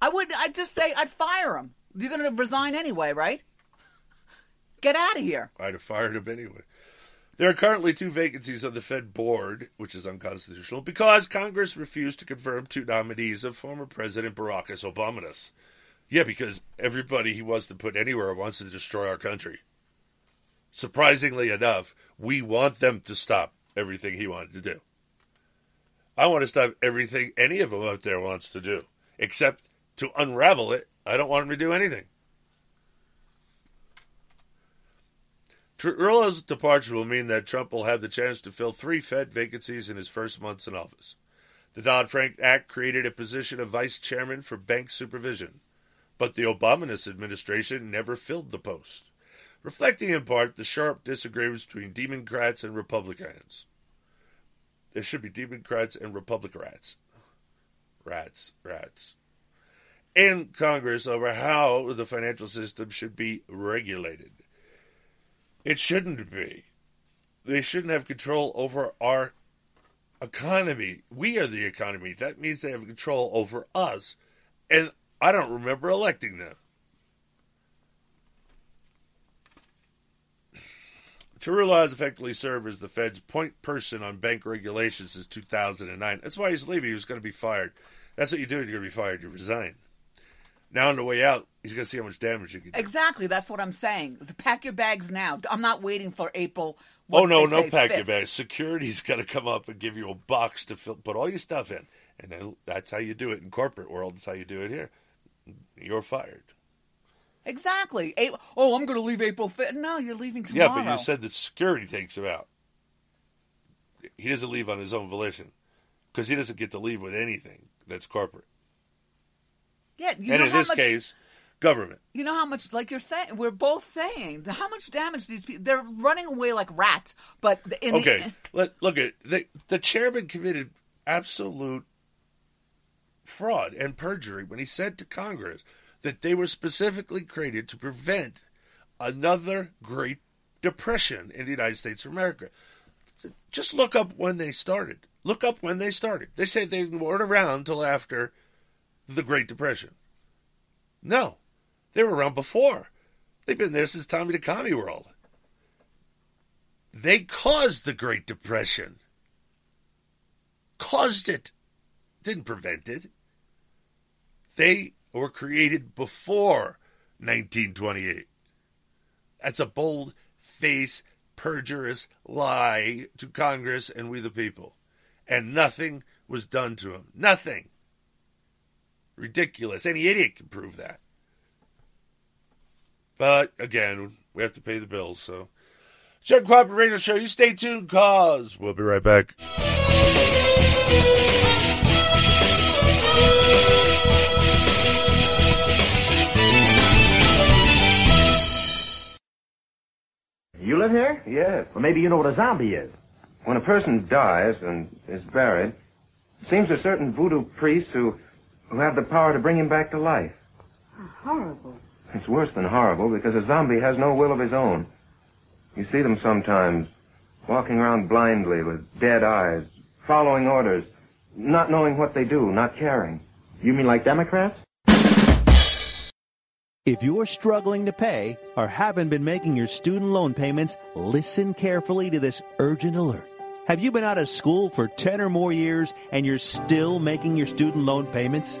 I would. I'd just say I'd fire him. You're going to resign anyway, right? [LAUGHS] Get out of here. I'd have fired him anyway. There are currently two vacancies on the Fed board, which is unconstitutional, because Congress refused to confirm two nominees of former President Barack Obama. Yeah, because everybody he wants to put anywhere wants to destroy our country. Surprisingly enough, we want them to stop everything he wanted to do. I want to stop everything any of them out there wants to do, except to unravel it. I don't want him to do anything. Tarullo's departure will mean that Trump will have the chance to fill three Fed vacancies in his first months in office. The Dodd Frank Act created a position of vice chairman for bank supervision, but the Obama administration never filled the post, reflecting in part the sharp disagreements between Democrats and Republicans. There should be Democrats and Republican rats. Rats, rats. In Congress over how the financial system should be regulated. It shouldn't be. They shouldn't have control over our economy. We are the economy. That means they have control over us. And I don't remember electing them. Tarullo has effectively served as the Fed's point person on bank regulations since 2009. That's why he's leaving. He was going to be fired. That's what you do. You're going to be fired. You resign. Now on the way out, he's going to see how much damage you can do. Exactly. That's what I'm saying. Pack your bags now. I'm not waiting for April. Oh no, no pack 5th. your bags. Security's [LAUGHS] going to come up and give you a box to fill, put all your stuff in, and then that's how you do it in corporate world. That's how you do it here. You're fired. Exactly. Oh, I'm going to leave April 5th. No, you're leaving tomorrow. Yeah, but you said that security takes him out. He doesn't leave on his own volition because he doesn't get to leave with anything that's corporate. Yeah, and in this much, case, government. You know how much, like you're saying, we're both saying how much damage these people. They're running away like rats. But okay, the, [LAUGHS] Let, look at the the chairman committed absolute fraud and perjury when he said to Congress that they were specifically created to prevent another Great Depression in the United States of America. Just look up when they started. Look up when they started. They say they weren't around until after the Great Depression. No, they were around before. They've been there since Tommy the Commie World. They caused the Great Depression. Caused it. Didn't prevent it. They were created before 1928. That's a bold face, perjurious lie to Congress and we the people. And nothing was done to him. Nothing. Ridiculous. Any idiot can prove that. But again, we have to pay the bills, so. Chuck Cooperative Radio Show. You stay tuned, cause we'll be right back. You live here? Yes. Well, maybe you know what a zombie is. When a person dies and is buried, it seems there are certain voodoo priests who, who have the power to bring him back to life. horrible. It's worse than horrible because a zombie has no will of his own. You see them sometimes walking around blindly with dead eyes, following orders, not knowing what they do, not caring. You mean like Democrats? If you're struggling to pay or haven't been making your student loan payments, listen carefully to this urgent alert. Have you been out of school for 10 or more years and you're still making your student loan payments?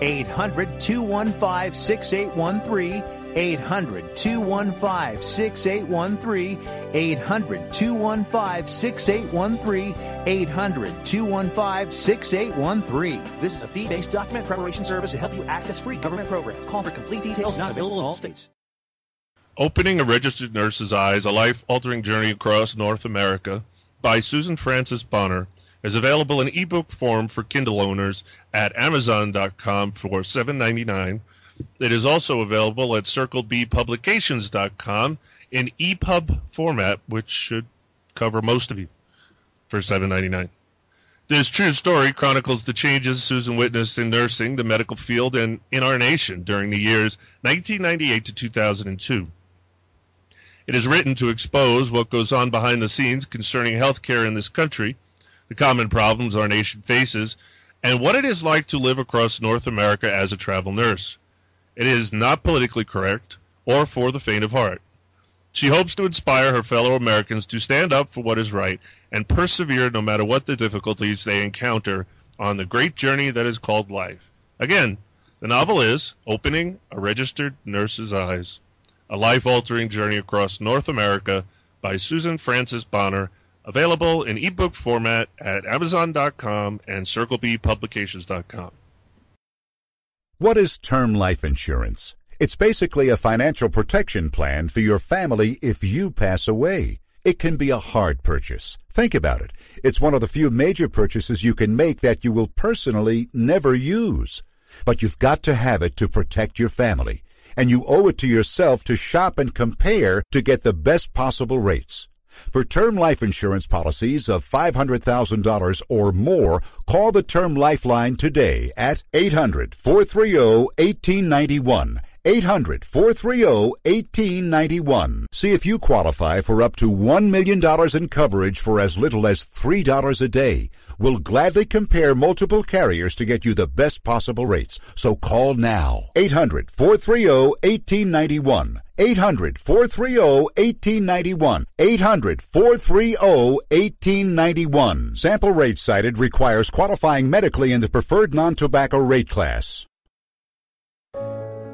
800 215 6813. 800 215 6813. 800 215 6813. 800 215 6813. This is a fee based document preparation service to help you access free government programs. Call for complete details, not available in all states. Opening a Registered Nurse's Eyes A Life Altering Journey Across North America by Susan Francis Bonner is available in ebook form for Kindle owners at Amazon.com for $7.99. It is also available at CircleBPublications.com in EPUB format, which should cover most of you for $7.99. This true story chronicles the changes Susan witnessed in nursing, the medical field, and in our nation during the years 1998 to 2002. It is written to expose what goes on behind the scenes concerning healthcare in this country the common problems our nation faces, and what it is like to live across North America as a travel nurse. It is not politically correct or for the faint of heart. She hopes to inspire her fellow Americans to stand up for what is right and persevere no matter what the difficulties they encounter on the great journey that is called life. Again, the novel is Opening a Registered Nurse's Eyes, a life altering journey across North America by Susan Francis Bonner, available in ebook format at Amazon.com and CircleBPublications.com. What is term life insurance? It's basically a financial protection plan for your family if you pass away. It can be a hard purchase. Think about it. It's one of the few major purchases you can make that you will personally never use. But you've got to have it to protect your family. And you owe it to yourself to shop and compare to get the best possible rates. For term life insurance policies of $500,000 or more, call the Term Lifeline today at 800 430 1891. 800 430 1891. See if you qualify for up to $1 million in coverage for as little as $3 a day. We'll gladly compare multiple carriers to get you the best possible rates. So call now. 800 430 1891. 800 430 1891. 800 430 1891. Sample rate cited requires qualifying medically in the preferred non tobacco rate class.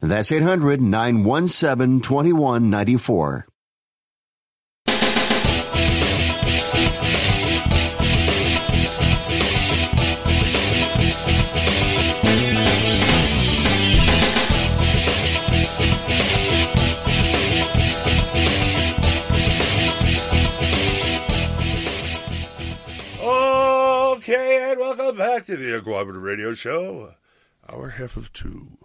That's 800 917 2194. Okay, and welcome back to the Uncooperative Radio Show, our half of two.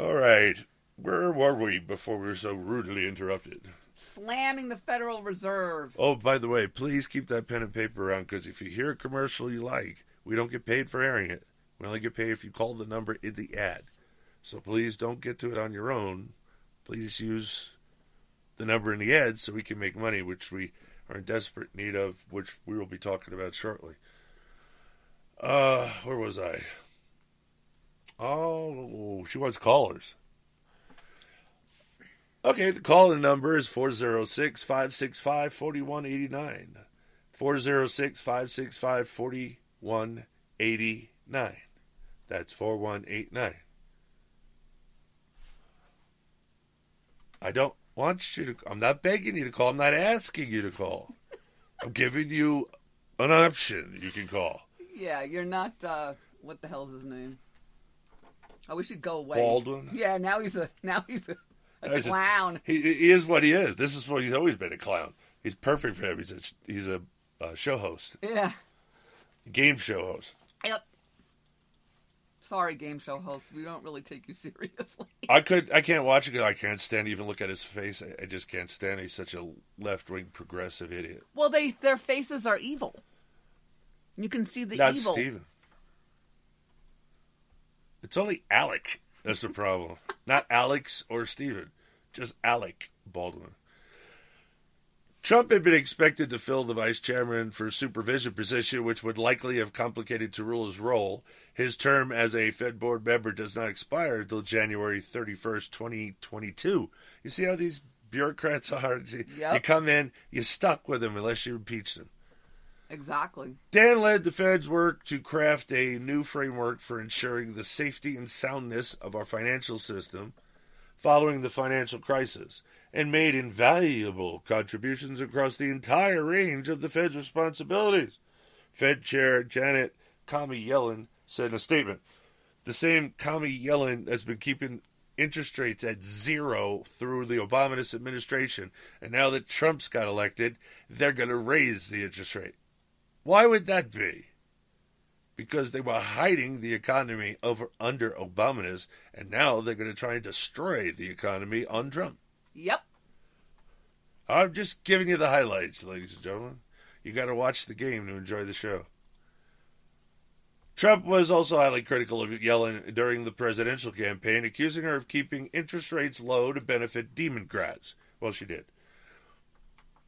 All right, where were we before we were so rudely interrupted? Slamming the Federal Reserve. Oh, by the way, please keep that pen and paper around because if you hear a commercial you like, we don't get paid for airing it. We only get paid if you call the number in the ad. So please don't get to it on your own. Please use the number in the ad so we can make money, which we are in desperate need of, which we will be talking about shortly. Uh, where was I? Oh, she wants callers. Okay, the call-in number is 406 565 4189. 406 565 4189. That's 4189. I don't want you to. I'm not begging you to call. I'm not asking you to call. I'm giving you an option you can call. Yeah, you're not. uh What the hell's his name? I wish he'd go away. Baldwin? Yeah, now he's a now he's a, a He's a- clown. He, he is what he is. This is what he's always been a clown. He's perfect for him. He's a he's a uh, show host, yeah. game show host. Yep. Sorry, game show host. We don't really take you seriously. I could I can't watch it. I can't stand even look at his face. I, I just can't stand. it. He's such a left wing progressive idiot. Well, they their faces are evil. You can see the Not evil. Steven. It's only Alec. That's the problem. Not Alex or Steven. Just Alec Baldwin. Trump had been expected to fill the vice chairman for supervision position, which would likely have complicated Tarullo's role. His term as a Fed board member does not expire until January 31st, 2022. You see how these bureaucrats are? Yep. You come in, you're stuck with them unless you impeach them. Exactly. Dan led the Fed's work to craft a new framework for ensuring the safety and soundness of our financial system following the financial crisis. and made invaluable contributions across the entire range of the Fed's responsibilities. Fed Chair Janet Kami Yellen said in a statement the same Kami Yellen has been keeping interest rates at zero through the Obama administration. And now that Trump's got elected, they're going to raise the interest rate. Why would that be? Because they were hiding the economy over under Obama's, and now they're going to try and destroy the economy on Trump. Yep. I'm just giving you the highlights, ladies and gentlemen. You got to watch the game to enjoy the show. Trump was also highly critical of Yellen during the presidential campaign, accusing her of keeping interest rates low to benefit Democrats. Well, she did.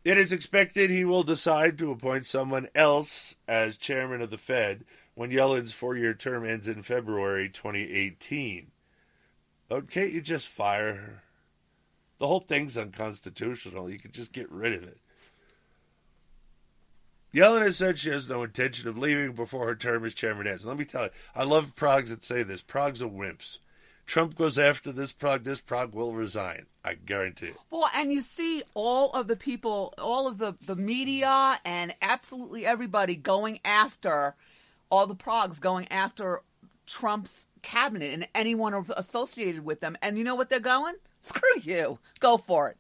It is expected he will decide to appoint someone else as chairman of the Fed when Yellen's four year term ends in February 2018. But can't you just fire her? The whole thing's unconstitutional. You could just get rid of it. Yellen has said she has no intention of leaving before her term as chairman ends. Let me tell you, I love progs that say this. Progs are wimps. Trump goes after this prog, this prog will resign. I guarantee it. Well, and you see all of the people, all of the, the media, and absolutely everybody going after, all the progs going after Trump's cabinet and anyone associated with them. And you know what they're going? Screw you. Go for it.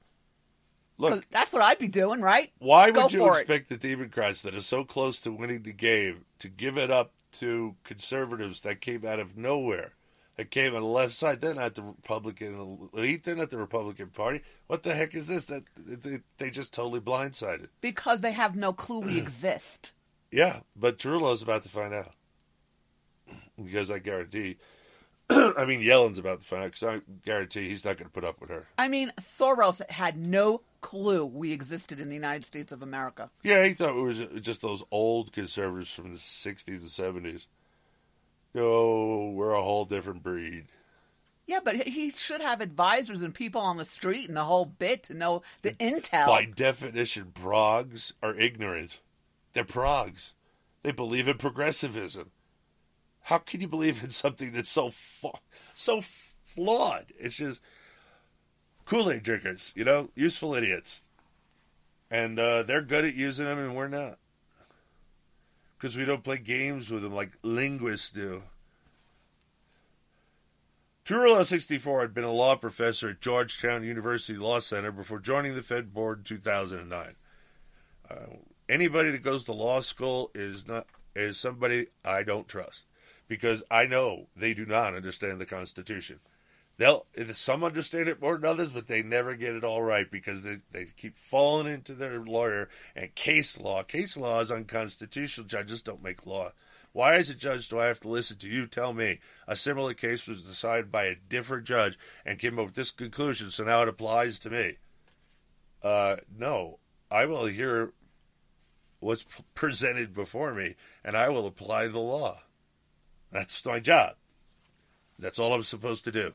Look, that's what I'd be doing, right? Why Go would you for it. expect the Democrats that are so close to winning the game to give it up to conservatives that came out of nowhere? That came on the left side. They're not the Republican elite. They're not the Republican Party. What the heck is this? That they, they just totally blindsided. Because they have no clue we [CLEARS THROAT] exist. Yeah, but Tarullo's about to find out. Because I guarantee, [CLEARS THROAT] I mean, Yellen's about to find out because I guarantee he's not going to put up with her. I mean, Soros had no clue we existed in the United States of America. Yeah, he thought it was just those old conservatives from the 60s and 70s. Oh, we're a whole different breed. Yeah, but he should have advisors and people on the street and the whole bit to know the intel. By definition, progs are ignorant. They're progs. They believe in progressivism. How can you believe in something that's so fa- so flawed? It's just Kool Aid drinkers, you know, useful idiots, and uh, they're good at using them, and we're not, because we don't play games with them like linguists do. Tarullo, 64, had been a law professor at Georgetown University Law Center before joining the Fed board in 2009. Uh, anybody that goes to law school is not is somebody I don't trust because I know they do not understand the Constitution. They'll some understand it more than others, but they never get it all right because they, they keep falling into their lawyer and case law. Case law is unconstitutional. Judges don't make law. Why, as a judge, do I have to listen to you tell me a similar case was decided by a different judge and came up with this conclusion, so now it applies to me? Uh, no, I will hear what's presented before me, and I will apply the law. That's my job. That's all I'm supposed to do.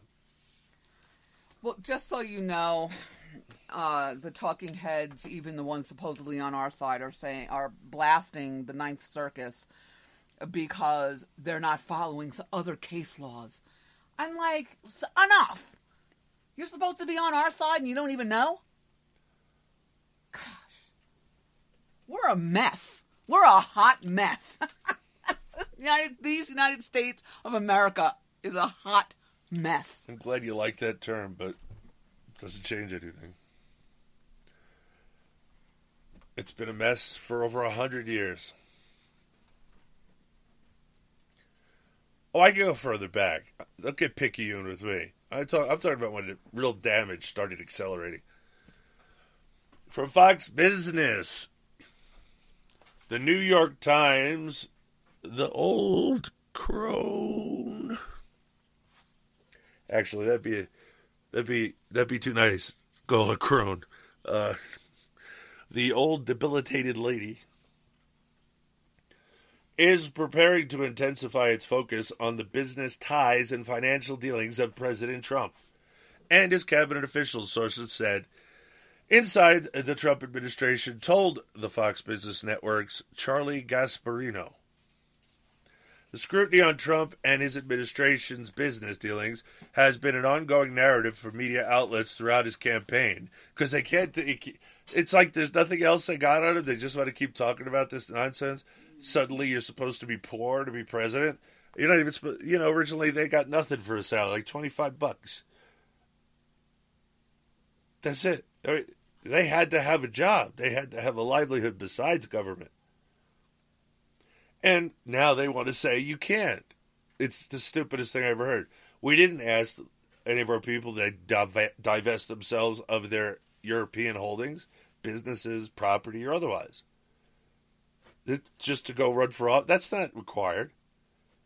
Well, just so you know, uh, the talking heads, even the ones supposedly on our side, are saying are blasting the Ninth Circus because they're not following other case laws. I'm like, enough. You're supposed to be on our side and you don't even know. Gosh, we're a mess. We're a hot mess. [LAUGHS] United, these United States of America is a hot mess. I'm glad you like that term, but it doesn't change anything. It's been a mess for over a hundred years. Oh, I can go further back. Don't get picayune with me. I I'm talking about when the real damage started accelerating. From Fox Business, the New York Times, the old crone. Actually, that'd be that'd be that'd be too nice. Go a crone. Uh, the old debilitated lady is preparing to intensify its focus on the business ties and financial dealings of President Trump. And his cabinet officials, sources said, inside the Trump administration told the Fox Business Network's Charlie Gasparino. The scrutiny on Trump and his administration's business dealings has been an ongoing narrative for media outlets throughout his campaign because they can't. It's like there's nothing else they got out of. They just want to keep talking about this nonsense. Suddenly, you're supposed to be poor to be president. You're not even. You know, originally they got nothing for a salary, like twenty five bucks. That's it. They had to have a job. They had to have a livelihood besides government. And now they want to say you can't. It's the stupidest thing I ever heard. We didn't ask any of our people to divest themselves of their European holdings, businesses, property, or otherwise. It's just to go run for office. That's not required.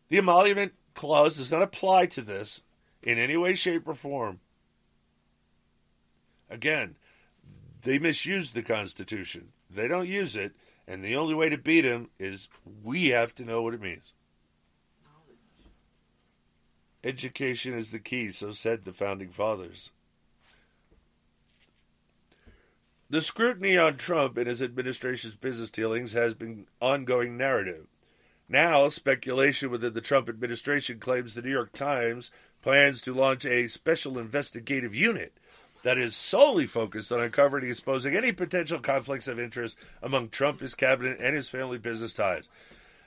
The emolument clause does not apply to this in any way, shape, or form. Again, they misuse the Constitution. They don't use it, and the only way to beat him is we have to know what it means. Education is the key, so said the founding fathers. The scrutiny on Trump and his administration's business dealings has been ongoing narrative. Now, speculation within the Trump administration claims the New York Times plans to launch a special investigative unit that is solely focused on uncovering and exposing any potential conflicts of interest among Trump, his cabinet, and his family business ties.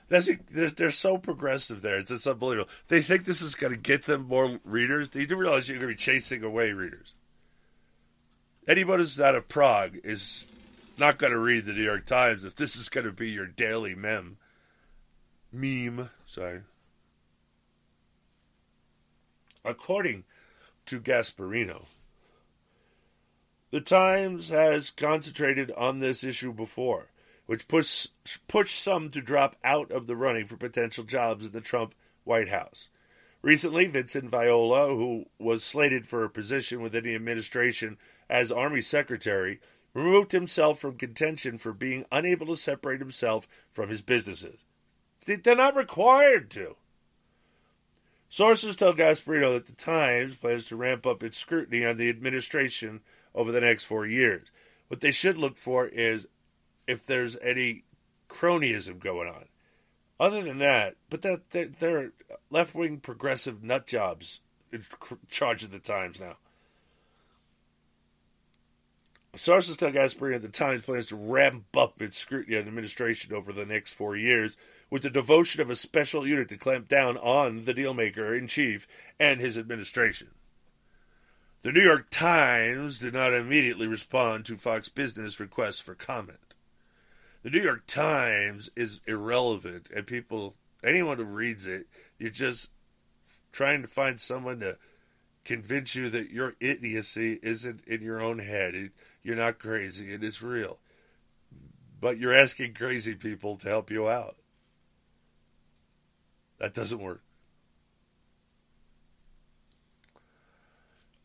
That's, they're, they're so progressive there. It's just unbelievable. They think this is going to get them more readers. They do realize you're going to be chasing away readers. Anybody who's out of Prague is not going to read the New York Times if this is going to be your daily mem. Meme, sorry. According to Gasparino, the Times has concentrated on this issue before, which pushed, pushed some to drop out of the running for potential jobs in the Trump White House. Recently, Vincent Viola, who was slated for a position within the administration as Army Secretary, removed himself from contention for being unable to separate himself from his businesses. They're not required to. Sources tell Gasparino that the Times plans to ramp up its scrutiny on the administration over the next four years. What they should look for is if there's any cronyism going on. Other than that, but that they're, they're left wing progressive nut jobs in charge of the Times now. Sources tell Gasparino the Times plans to ramp up its scrutiny on administration over the next four years with the devotion of a special unit to clamp down on the dealmaker in chief and his administration. The New York Times did not immediately respond to Fox Business requests for comment. The New York Times is irrelevant, and people, anyone who reads it, you're just trying to find someone to convince you that your idiocy isn't in your own head. You're not crazy, it's real. But you're asking crazy people to help you out. That doesn't work.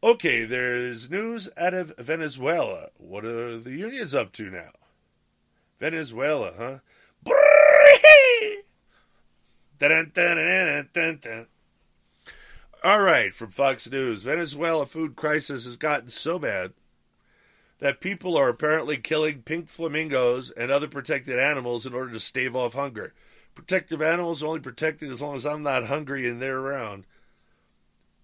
Okay, there's news out of Venezuela. What are the unions up to now? Venezuela, huh? All right, from Fox News, Venezuela food crisis has gotten so bad that people are apparently killing pink flamingos and other protected animals in order to stave off hunger. Protective animals are only protected as long as I'm not hungry and they're around.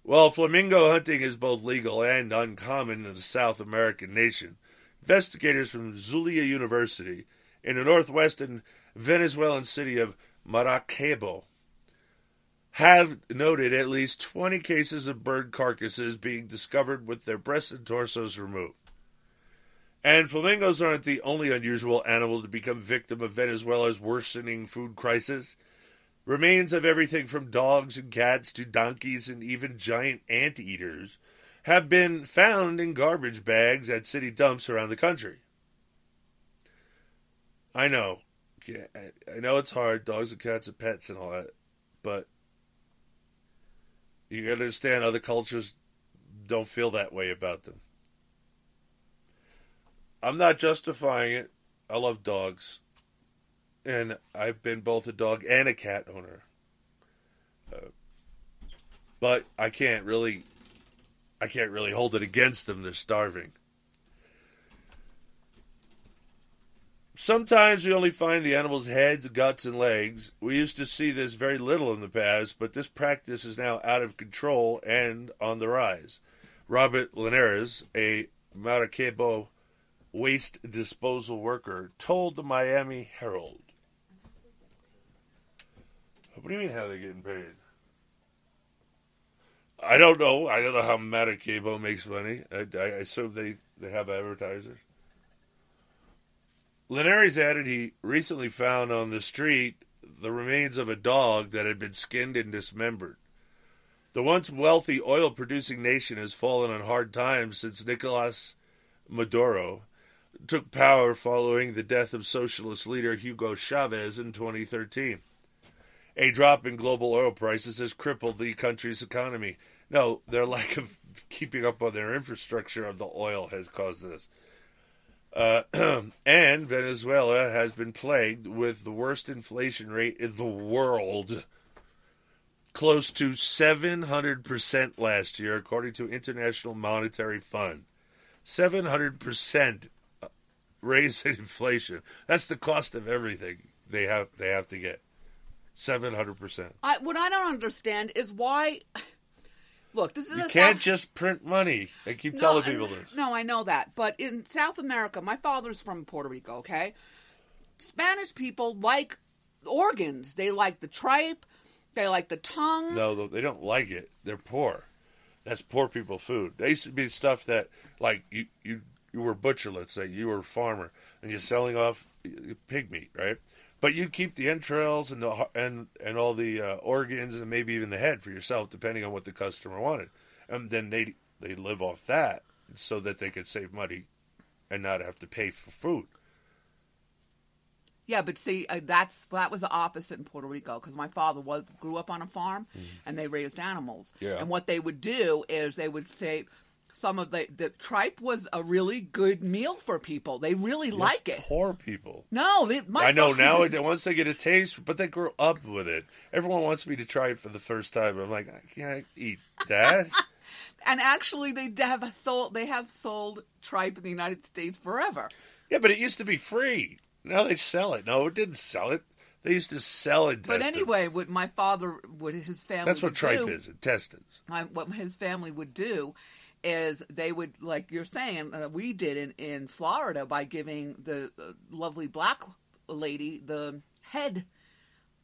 Well, flamingo hunting is both legal and uncommon in the South American nation. Investigators from Zulia University in the northwestern Venezuelan city of Maracaibo have noted at least 20 cases of bird carcasses being discovered with their breasts and torsos removed. And flamingos aren't the only unusual animal to become victim of Venezuela's worsening food crisis. Remains of everything from dogs and cats to donkeys and even giant ant eaters have been found in garbage bags at city dumps around the country. I know. I know it's hard. Dogs and cats are pets and all that. But you gotta understand other cultures don't feel that way about them. I'm not justifying it. I love dogs and I've been both a dog and a cat owner. Uh, but I can't really, I can't really hold it against them. They're starving. Sometimes we only find the animal's heads, guts, and legs. We used to see this very little in the past, but this practice is now out of control and on the rise. Robert Linares, a Maracaibo waste disposal worker, told the Miami Herald. What do you mean, how they getting paid? I don't know. I don't know how Maracaibo makes money. I, I assume they, they have advertisers. Linares added he recently found on the street the remains of a dog that had been skinned and dismembered. The once wealthy oil producing nation has fallen on hard times since Nicolas Maduro took power following the death of socialist leader Hugo Chavez in 2013. A drop in global oil prices has crippled the country's economy. No, their lack of [LAUGHS] keeping up on their infrastructure of the oil has caused this. Uh, [CLEARS THROAT] and Venezuela has been plagued with the worst inflation rate in the world, close to 700% last year, according to International Monetary Fund. 700% raise in [LAUGHS] inflation. That's the cost of everything they have they have to get. 700%. I, what I don't understand is why. Look, this is You can't South- just print money. I keep No, telling people this. No, I know that. But in South America, my father's from Puerto Rico, okay? Spanish people like organs. They like the tripe, they like the tongue. No, they don't like it. They're poor. That's poor people food. They used to be stuff that, like, you, you, you were a butcher, let's say, you were a farmer, and you're selling off pig meat, right? But you'd keep the entrails and the and and all the uh, organs and maybe even the head for yourself, depending on what the customer wanted. And then they they live off that so that they could save money and not have to pay for food. Yeah, but see, uh, that's that was the opposite in Puerto Rico because my father was grew up on a farm, and they raised animals. Mm. Yeah. And what they would do is they would say some of the the tripe was a really good meal for people. They really Yes, like it. Poor people. No, they, I know now. [LAUGHS] it- Once they get a taste, but they grow up with it. Everyone wants me to try it for the first time. I'm like, I can't eat that. [LAUGHS] And actually, they have sold they have sold tripe in the United States forever. yeah, but it used to be free. Now they sell it. No, it didn't sell it. They used to sell it. But anyway, what my father, what his family, that's what tripe do, is. Intestines. I, what his family would do is they would, like you're saying, uh, we did in, in Florida by giving the uh, lovely black lady the head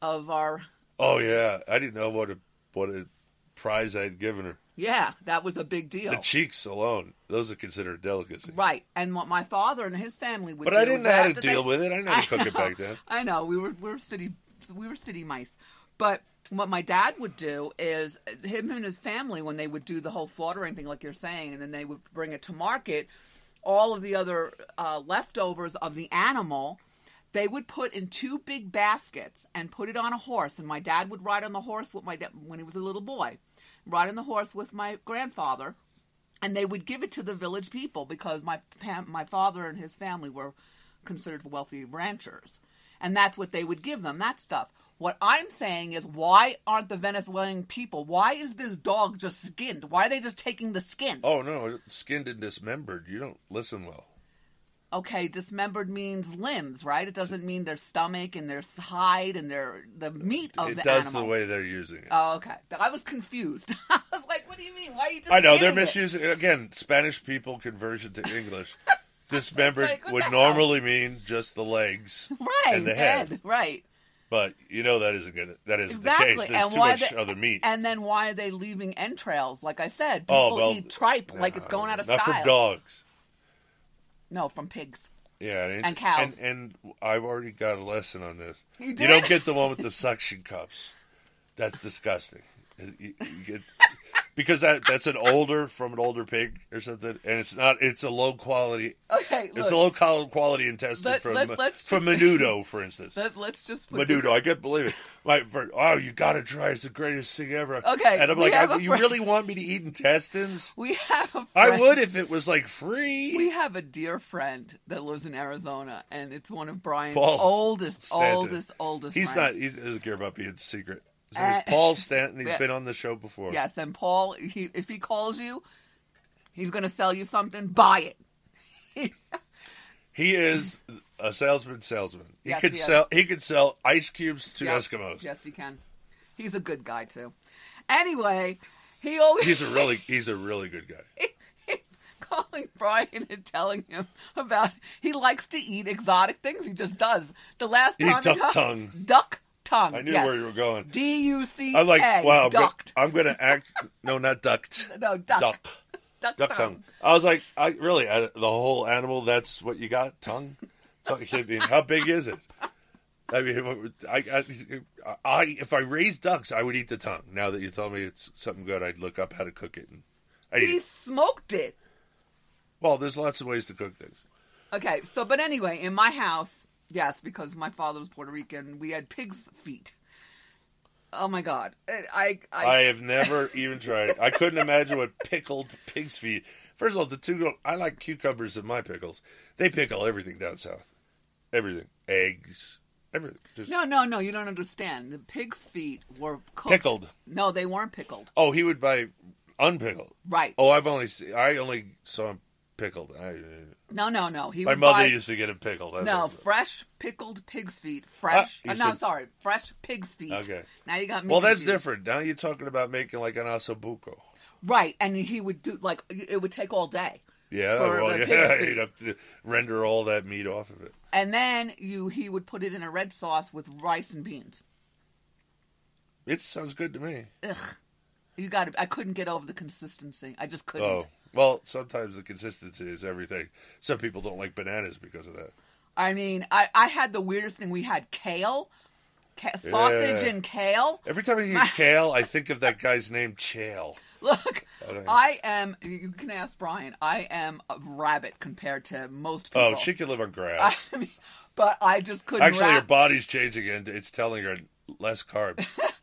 of our. Oh yeah, I didn't know what a what a prize I'd given her. Yeah, that was a big deal. The cheeks alone, those are considered delicacy. Right, and what my father and his family would do. But I didn't know how to deal they- with it. I didn't know how to cook it back then. [LAUGHS] I know we were we were city we were city mice, but what my dad would do is him and his family when they would do the whole slaughtering thing, like you're saying, and then they would bring it to market. All of the other uh, leftovers of the animal, they would put in two big baskets and put it on a horse. And my dad would ride on the horse with my when he was a little boy, ride on the horse with my grandfather, and they would give it to the village people because my my father and his family were considered wealthy ranchers, and that's what they would give them that stuff. What I'm saying is, why aren't the Venezuelan people? Why is this dog just skinned? Why are they just taking the skin? Oh no, skinned and dismembered. You don't listen well. Okay, dismembered means limbs, right? It doesn't mean their stomach and their hide and their the meat of it the does animal. the way they're using it. Oh, okay. I was confused. [LAUGHS] I was like, "What do you mean? Why are you? I know they're it?" misusing again. Spanish people conversion to English. [LAUGHS] Dismembered like, would hell? normally mean just the legs [LAUGHS] right and the head, right? But you know that isn't gonna. That isn't Exactly. the case. There's and too much they- other meat. And then why are they leaving entrails? Like I said, oh, people Oh, well, eat tripe like it's going out of Not style. from dogs. No, from pigs. Yeah, it's- And cows. And, and I've already got a lesson on this. You You don't get the one with the suction cups. That's disgusting. You- you get- [LAUGHS] because that that's an older from an older pig or something, and it's not. It's a low quality. Okay, it's a low quality intestine Let- from let- from just- Menudo, [LAUGHS] for instance. Let, let's just Menudo, this- I can't believe it. Like, for, oh, you got to try. It's the greatest thing ever. Okay, and I'm like, I, you really want me to eat intestines? We have a I friend- would if it was like free. We have a dear friend that lives in Arizona, and it's one of Brian's Paul oldest, Stanton. oldest, oldest. He's friends. not. He doesn't care about being secret. His Uh, name's Paul Stanton. He's yeah. been on the show before. Yes, and Paul, he, if he calls you, he's going to sell you something. Buy it. He is. Uh, a salesman, salesman. He Yes, could he sell. He could sell ice cubes to. Eskimos. Yes, he can. He's a good guy too. Anyway, he always He's a really, he's a really good guy. [LAUGHS] calling Brian and telling him about he likes to eat exotic things. He just does. The last time he duck tongue. duck tongue. I knew yeah. where you were going. D U C I'm like, wow, I'm, ducked. I'm going to act. No, not ducked. [LAUGHS] No, duck. Duck. Duck, Duck tongue. I was like, I really, I, the whole animal. That's what you got, tongue. [LAUGHS] tongue how big is it? I mean, I, I, I, if I raised ducks, I would eat the tongue. Now that you tell me it's something good, I'd look up how to cook it. And I'd He it. smoked it. Well, there's lots of ways to cook things. Okay, so but anyway, in my house, yes, because my father was Puerto Rican, we had pig's feet. Oh my god, I I, I have never [LAUGHS] even tried it. I couldn't imagine what pickled pig's feet. First of all, the two go. I like cucumbers in my pickles. They pickle everything down south. Everything, eggs, everything. Just No, no, no, you don't understand. The pig's feet were cooked. Pickled. No, they weren't pickled. Oh, he would buy unpickled. Right. Oh, I've only I only saw him pickled. I, No, no, no. He my mother buy, used to get him pickled. I No, like, fresh pickled pig's feet. Fresh. Ah, uh, no, said- sorry, fresh pig's feet. Okay. Now you got me. well, that's confused. different. Now you're talking about making like an osso buco. Right, and he would do like it would take all day. Yeah, For well, the yeah, pig's [LAUGHS] feet. you'd have to render all that meat off of it. And then you he would put it in a red sauce with rice and beans. It sounds good to me. Ugh. You got to I couldn't get over the consistency. I just couldn't. Oh, well, sometimes the consistency is everything. Some people don't like bananas because of that. I mean, I, I had the weirdest thing. We had kale, ca- sausage Yeah. and kale. Every time I hear kale, I [LAUGHS] think of that guy's name, Chael. Look, I am. You can ask Brian. I am a rabbit compared to most oh, people. Oh, she can live on grass. [LAUGHS] I mean, but I just couldn't. Actually, her wrap, body's changing and it's telling her less carbs. [LAUGHS]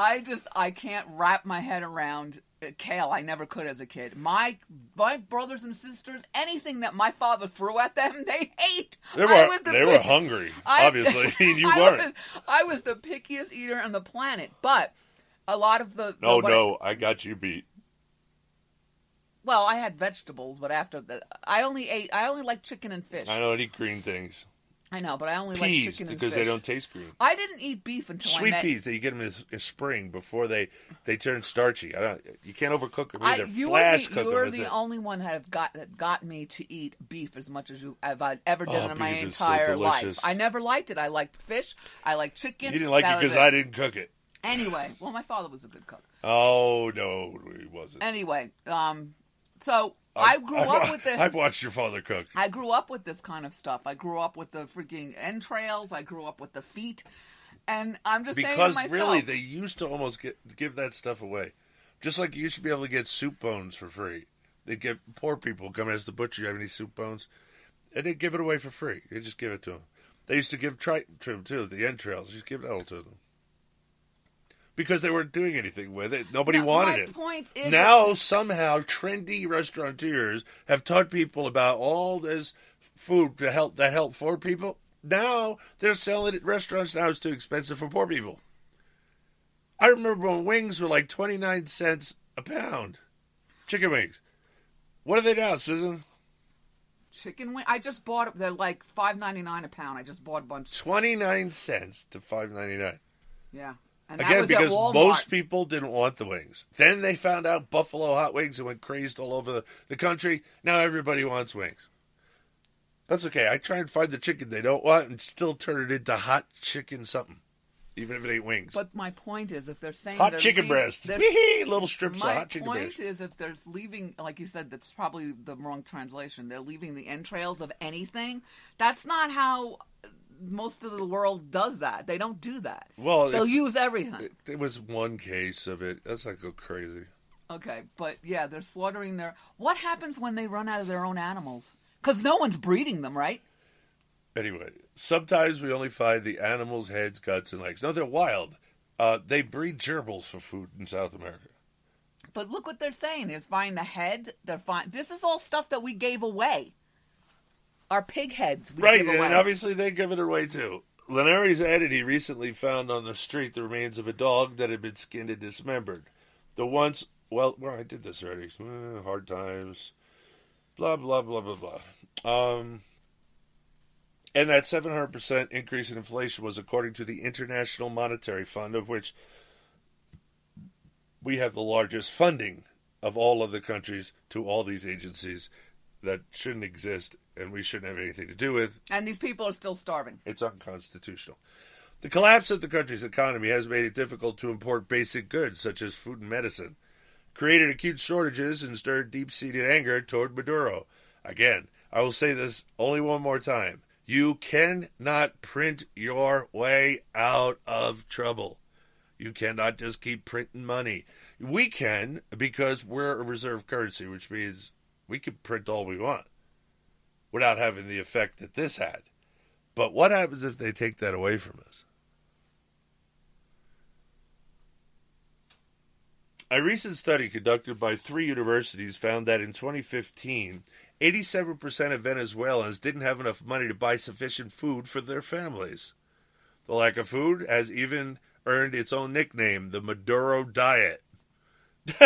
I just I can't wrap my head around uh, kale. I never could as a kid. My my brothers and sisters, anything that my father threw at them, [LAUGHS] they ate. They I were was the they were pick- hungry. I- [LAUGHS] obviously, [LAUGHS] you I weren't. Was, I was the pickiest eater on the planet, but a lot of the no, the- what I- no, I got you beat. well, I had vegetables, but after that, I only ate. I only like chicken and fish. I don't eat green things. I know, but I only like Peas chicken and because they don't taste green. I didn't eat beef until I Sweet met. peas that you get them in, in spring before they they turn starchy. I don't. You can't overcook them I, you Flash the, cook you them. are that's the it. only one that have got that got me to eat beef as much as you have I ever Oh, done in my is so entire life. I never liked it. I liked fish. I liked chicken. You didn't like it because I didn't cook it. Anyway, well, my father was a good cook. Oh no, he wasn't. Anyway, um, so I grew up with the. I've watched your father cook. I grew up with this kind of stuff. I grew up with the freaking entrails. I grew up with the feet, and I'm just saying Because myself, really, they used to almost get give that stuff away. Just like you used to be able to get soup bones for free. They give poor people come as the butcher. You have any soup bones? And they give it away for free. They just give it to them. They used to give triton to them too. The entrails, just give it all to them. Because they weren't doing anything with it. Nobody No, wanted my it. point is now somehow trendy restaurateurs have taught people about all this food to help that help poor people. Now they're selling it at restaurants. Now it's too expensive for poor people. I remember when wings were like twenty nine cents a pound, chicken wings. What are they now, Susan? chicken wing. I just bought. They're like five ninety nine a pound. I just bought a bunch. Twenty nine cents to five ninety nine. Yeah, and Again, because most people didn't want the wings. Then they found out Buffalo hot wings and went crazed all over the, the country. Now everybody wants wings. That's okay. I try and find the chicken they don't want and still turn it into hot chicken something, even if it ain't wings. But my point is, if they're saying Hot they're chicken leave- breast. Little strips of my hot chicken breast. My point is, if they're leaving, like you said, that's probably the wrong translation. They're leaving the entrails of anything. That's not how most of the world does that. They don't do that. Well, they'll use everything. It, there was one case of it. That's not go crazy. Okay, but yeah, they're slaughtering their. What happens when they run out of their own animals? Because no one's breeding them, right? Anyway, sometimes we only find the animals' heads, guts, and legs. No, they're wild. Uh, they breed gerbils for food in South America. But look what they're saying. They're finding the head. They're fine. This is all stuff that we gave away. Our pig heads we right, and obviously they give it away too. Linares added he recently found on the street the remains of a dog that had been skinned and dismembered. The once, well, well, I did this already. Eh, hard times, blah blah blah blah blah. Um, And that 700% increase in inflation was according to the International Monetary Fund, of which we have the largest funding of all of the countries to all these agencies that shouldn't exist and we shouldn't have anything to do with. And these people are still starving. It's unconstitutional. The collapse of the country's economy has made it difficult to import basic goods such as food and medicine, created acute shortages, and stirred deep seated anger toward Maduro. Again, I will say this only one more time. You cannot print your way out of trouble. You cannot just keep printing money. We can because we're a reserve currency, which means we can print all we want without having the effect that this had. But what happens if they take that away from us? A recent study conducted by three universities found that in 2015, 87% of Venezuelans didn't have enough money to buy sufficient food for their families. The lack of food has even earned its own nickname, the Maduro Diet. [LAUGHS]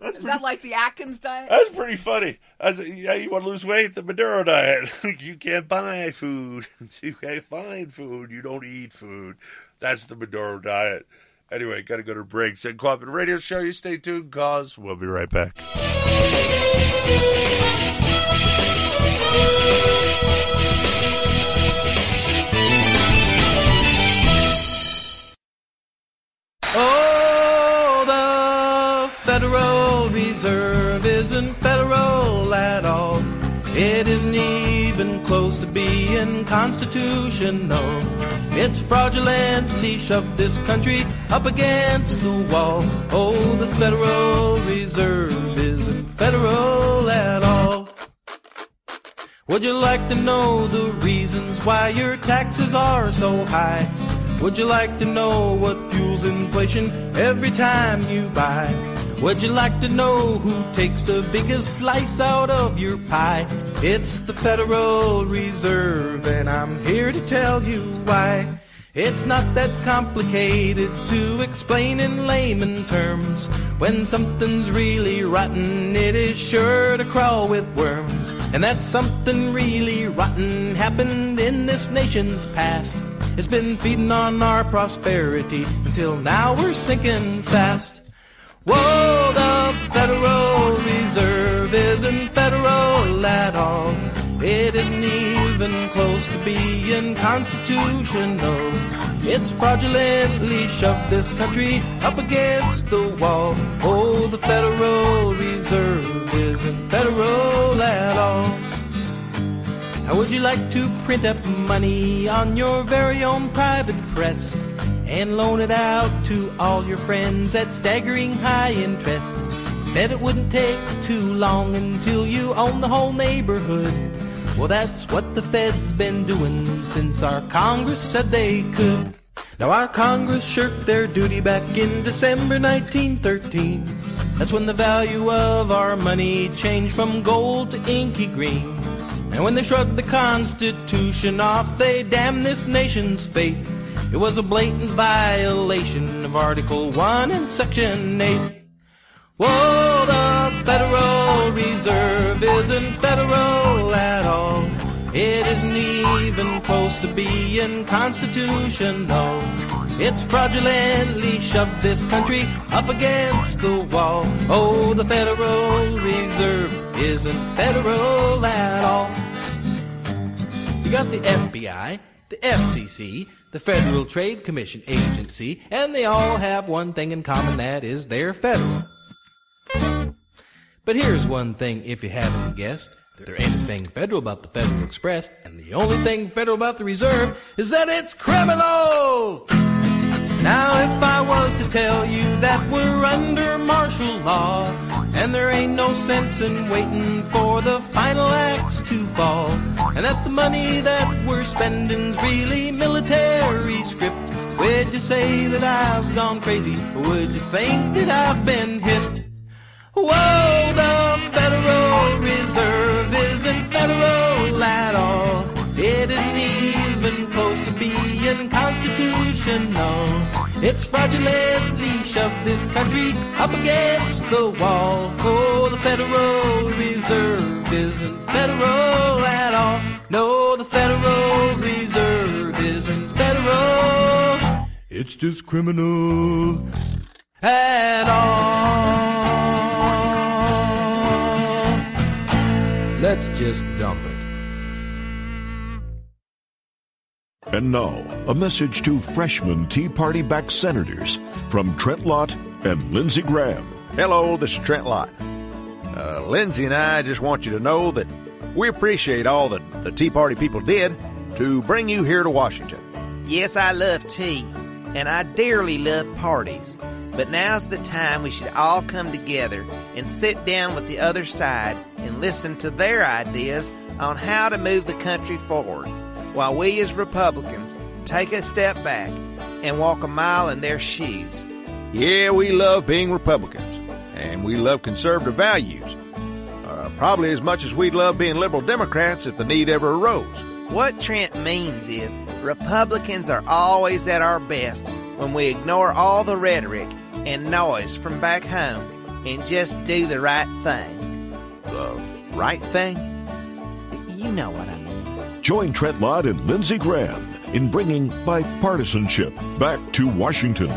Is that like the Atkins diet? That's pretty funny. That's, yeah, you want to lose weight? The Maduro diet. [LAUGHS] you can't buy food. [LAUGHS] You can't find food. You don't eat food. That's the Maduro diet. Anyway, got to go to break. Said Cooperative Radio Show. You stay tuned, cause we'll be right back. Oh, the Federal Reserve isn't federal at all. It isn't even close to being constitutional. It's fraudulently shoved this country up against the wall. Oh, the Federal Reserve isn't federal at all. Would you like to know the reasons why your taxes are so high? Would you like to know what fuels inflation every time you buy? Would you like to know who takes the biggest slice out of your pie? It's the Federal Reserve, and I'm here to tell you why. It's not that complicated to explain in layman terms. When something's really rotten, it is sure to crawl with worms. And that something really rotten happened in this nation's past. It's been feeding on our prosperity until now we're sinking fast. The Federal Reserve isn't federal at all. It isn't even close to being constitutional. It's fraudulently shoved this country up against the wall. Oh, the Federal Reserve isn't federal at all. How would you like to print up money on your very own private press and loan it out to all your friends at staggering high interest? Bet it wouldn't take too long until you own the whole neighborhood. Well, that's what the Fed's been doing since our Congress said they could. Now, our Congress shirked their duty back in December 1913. That's when the value of our money changed from gold to inky green. And when they shrugged the Constitution off, they damned this nation's fate. It was a blatant violation of Article 1 and Section 8. Whoa, the Federal Reserve isn't federal at all. It isn't even close to being constitutional. It's fraudulently shoved this country up against the wall. Oh, the Federal Reserve isn't federal at all. You got the FBI, the FCC, the Federal Trade Commission Agency, and they all have one thing in common that is they're federal. But here's one thing if you haven't guessed. There ain't a thing federal about the Federal Express, and the only thing federal about the Reserve is that it's criminal! Now if I was to tell you that we're under martial law, and there ain't no sense in waiting for the final axe to fall, and that the money that we're spending's really military script, would you say that I've gone crazy, would you think that I've been hit? Whoa, the Federal Reserve isn't federal at all. It isn't close to being constitutional. It's fraudulently shoved this country up against the wall. Oh, the Federal Reserve isn't federal at all. No, the Federal Reserve isn't federal. It's just criminal. At all. Let's just And now, a message to freshman Tea Party backed senators from Trent Lott and Lindsey Graham. Hello, this is Trent Lott. Uh, Lindsey and I just want you to know that we appreciate all that the Tea Party people did to bring you here to Washington. Yes, I love tea, and I dearly love parties. But now's the time we should all come together and sit down with the other side and listen to their ideas on how to move the country forward, while we as Republicans take a step back and walk a mile in their shoes. Yeah, we love being Republicans, and we love conservative values. Uh, probably as much as we'd love being liberal Democrats if the need ever arose. What Trent means is Republicans are always at our best when we ignore all the rhetoric and noise from back home and just do the right thing. The right thing? You know what I mean. Join Trent Lott and Lindsey Graham in bringing bipartisanship back to Washington.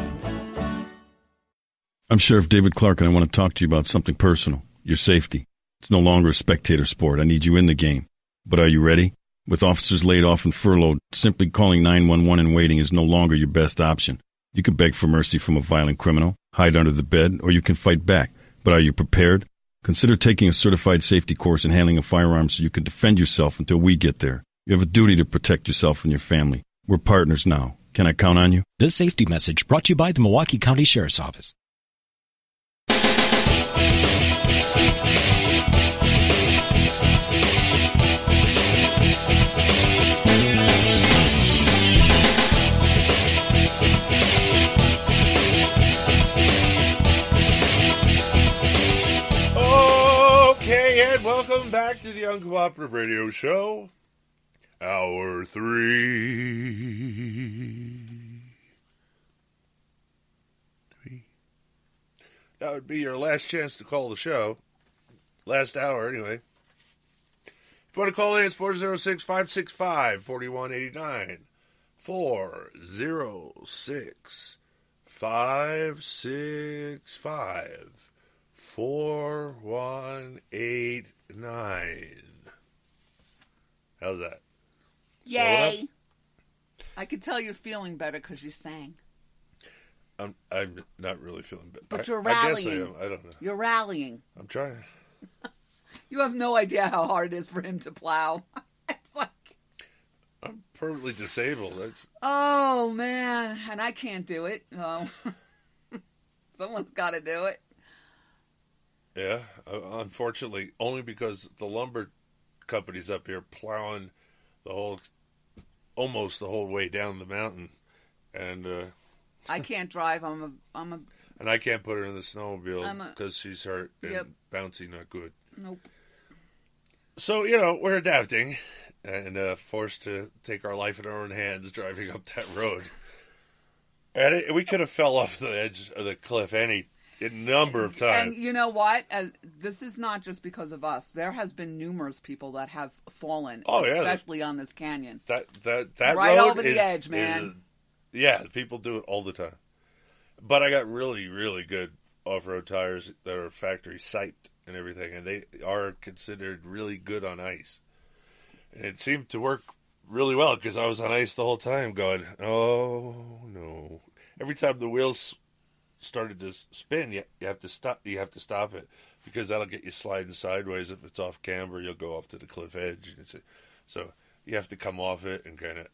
I'm Sheriff David Clarke, and I want to talk to you about something personal your safety. It's no longer a spectator sport. I need you in the game. But are you ready? With officers laid off and furloughed, simply calling 911 and waiting is no longer your best option. You can beg for mercy from a violent criminal, hide under the bed, or you can fight back. But are you prepared? Consider taking a certified safety course and handling a firearm so you can defend yourself until we get there. You have a duty to protect yourself and your family. We're partners now. Can I count on you? This safety message brought to you by the Milwaukee County Sheriff's Office. Okay, and welcome back to the Uncooperative Radio Show. Hour three. Three. That would be your last chance to call the show. Last hour, anyway. If you want to call in, it's 406 565 4189. 406 565 4189. How's that? Yay! I could tell you're feeling better because you sang. I'm I'm not really feeling bad. But I- you're I, guess I rallying. am. I don't know. You're rallying. I'm trying. [LAUGHS] You have no idea how hard it is for him to plow. [LAUGHS] it's like I'm permanently disabled. That's Oh man, and I can't do it. Oh. [LAUGHS] Someone's got to do it. yeah. Uh, unfortunately, only because the lumber company's up here plowing the whole, almost the whole way down the mountain, and uh, I can't drive. I'm a. I'm a. [LAUGHS] and I can't put her in the snowmobile because she's hurt and Yep. bouncy not good. Nope. So you know we're adapting and uh, forced to take our life in our own hands driving up that road. [LAUGHS] And it, we could have fell off the edge of the cliff any a number of times. And you know what? As, this is not just because of us. There has been numerous people that have fallen, Oh, yeah. especially on this canyon. that that that Right road over the is- edge, man. is- yeah, people do it all the time. But I got really really good off road tires that are factory siped and everything, and they are considered really good on ice. And it seemed to work really well because I was on ice the whole time, going, "Oh no!" Every time the wheels started to spin, you, you have to stop. You have to stop it because that'll get you sliding sideways. If it's off camber, you'll go off to the cliff edge. And it's a- so you have to come off it and kind of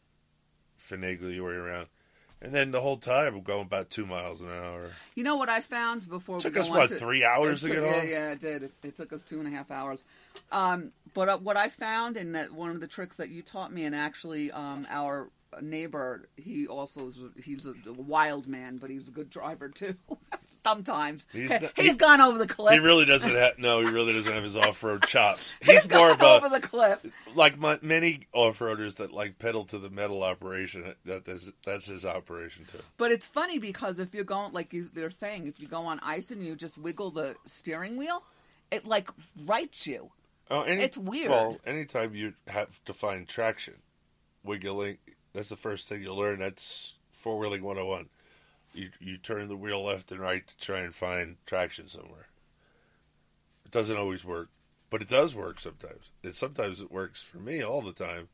finagle your way around. And then the whole time we're going about two miles an hour. You know what I found before Took we go us, what, to- three hours it to took- get yeah, on? Yeah, it did. It, it took us two and a half hours. Um, but uh, what I found, and that one of the tricks that you taught me, and actually um, our neighbor, he also is, he's a, wild man, but he's a good driver too. [LAUGHS] Sometimes He's he's, he- gone over the cliff. He really doesn't have no. He really doesn't have his off-road chops. [LAUGHS] He's He's more of gone a over the cliff. like my, many off-roaders that like pedal to the metal operation. That is that's his operation too. But it's funny because if you're going, like you, they're saying, if you go on ice and you just wiggle the steering wheel, it like rights you. Oh, any, It's weird. Well, anytime you have to find traction, wiggling, that's the first thing you'll learn. That's four wheeling 101. You, you turn the wheel left and right to try and find traction somewhere. It doesn't always work, but it does work sometimes. And sometimes it works for me all the time,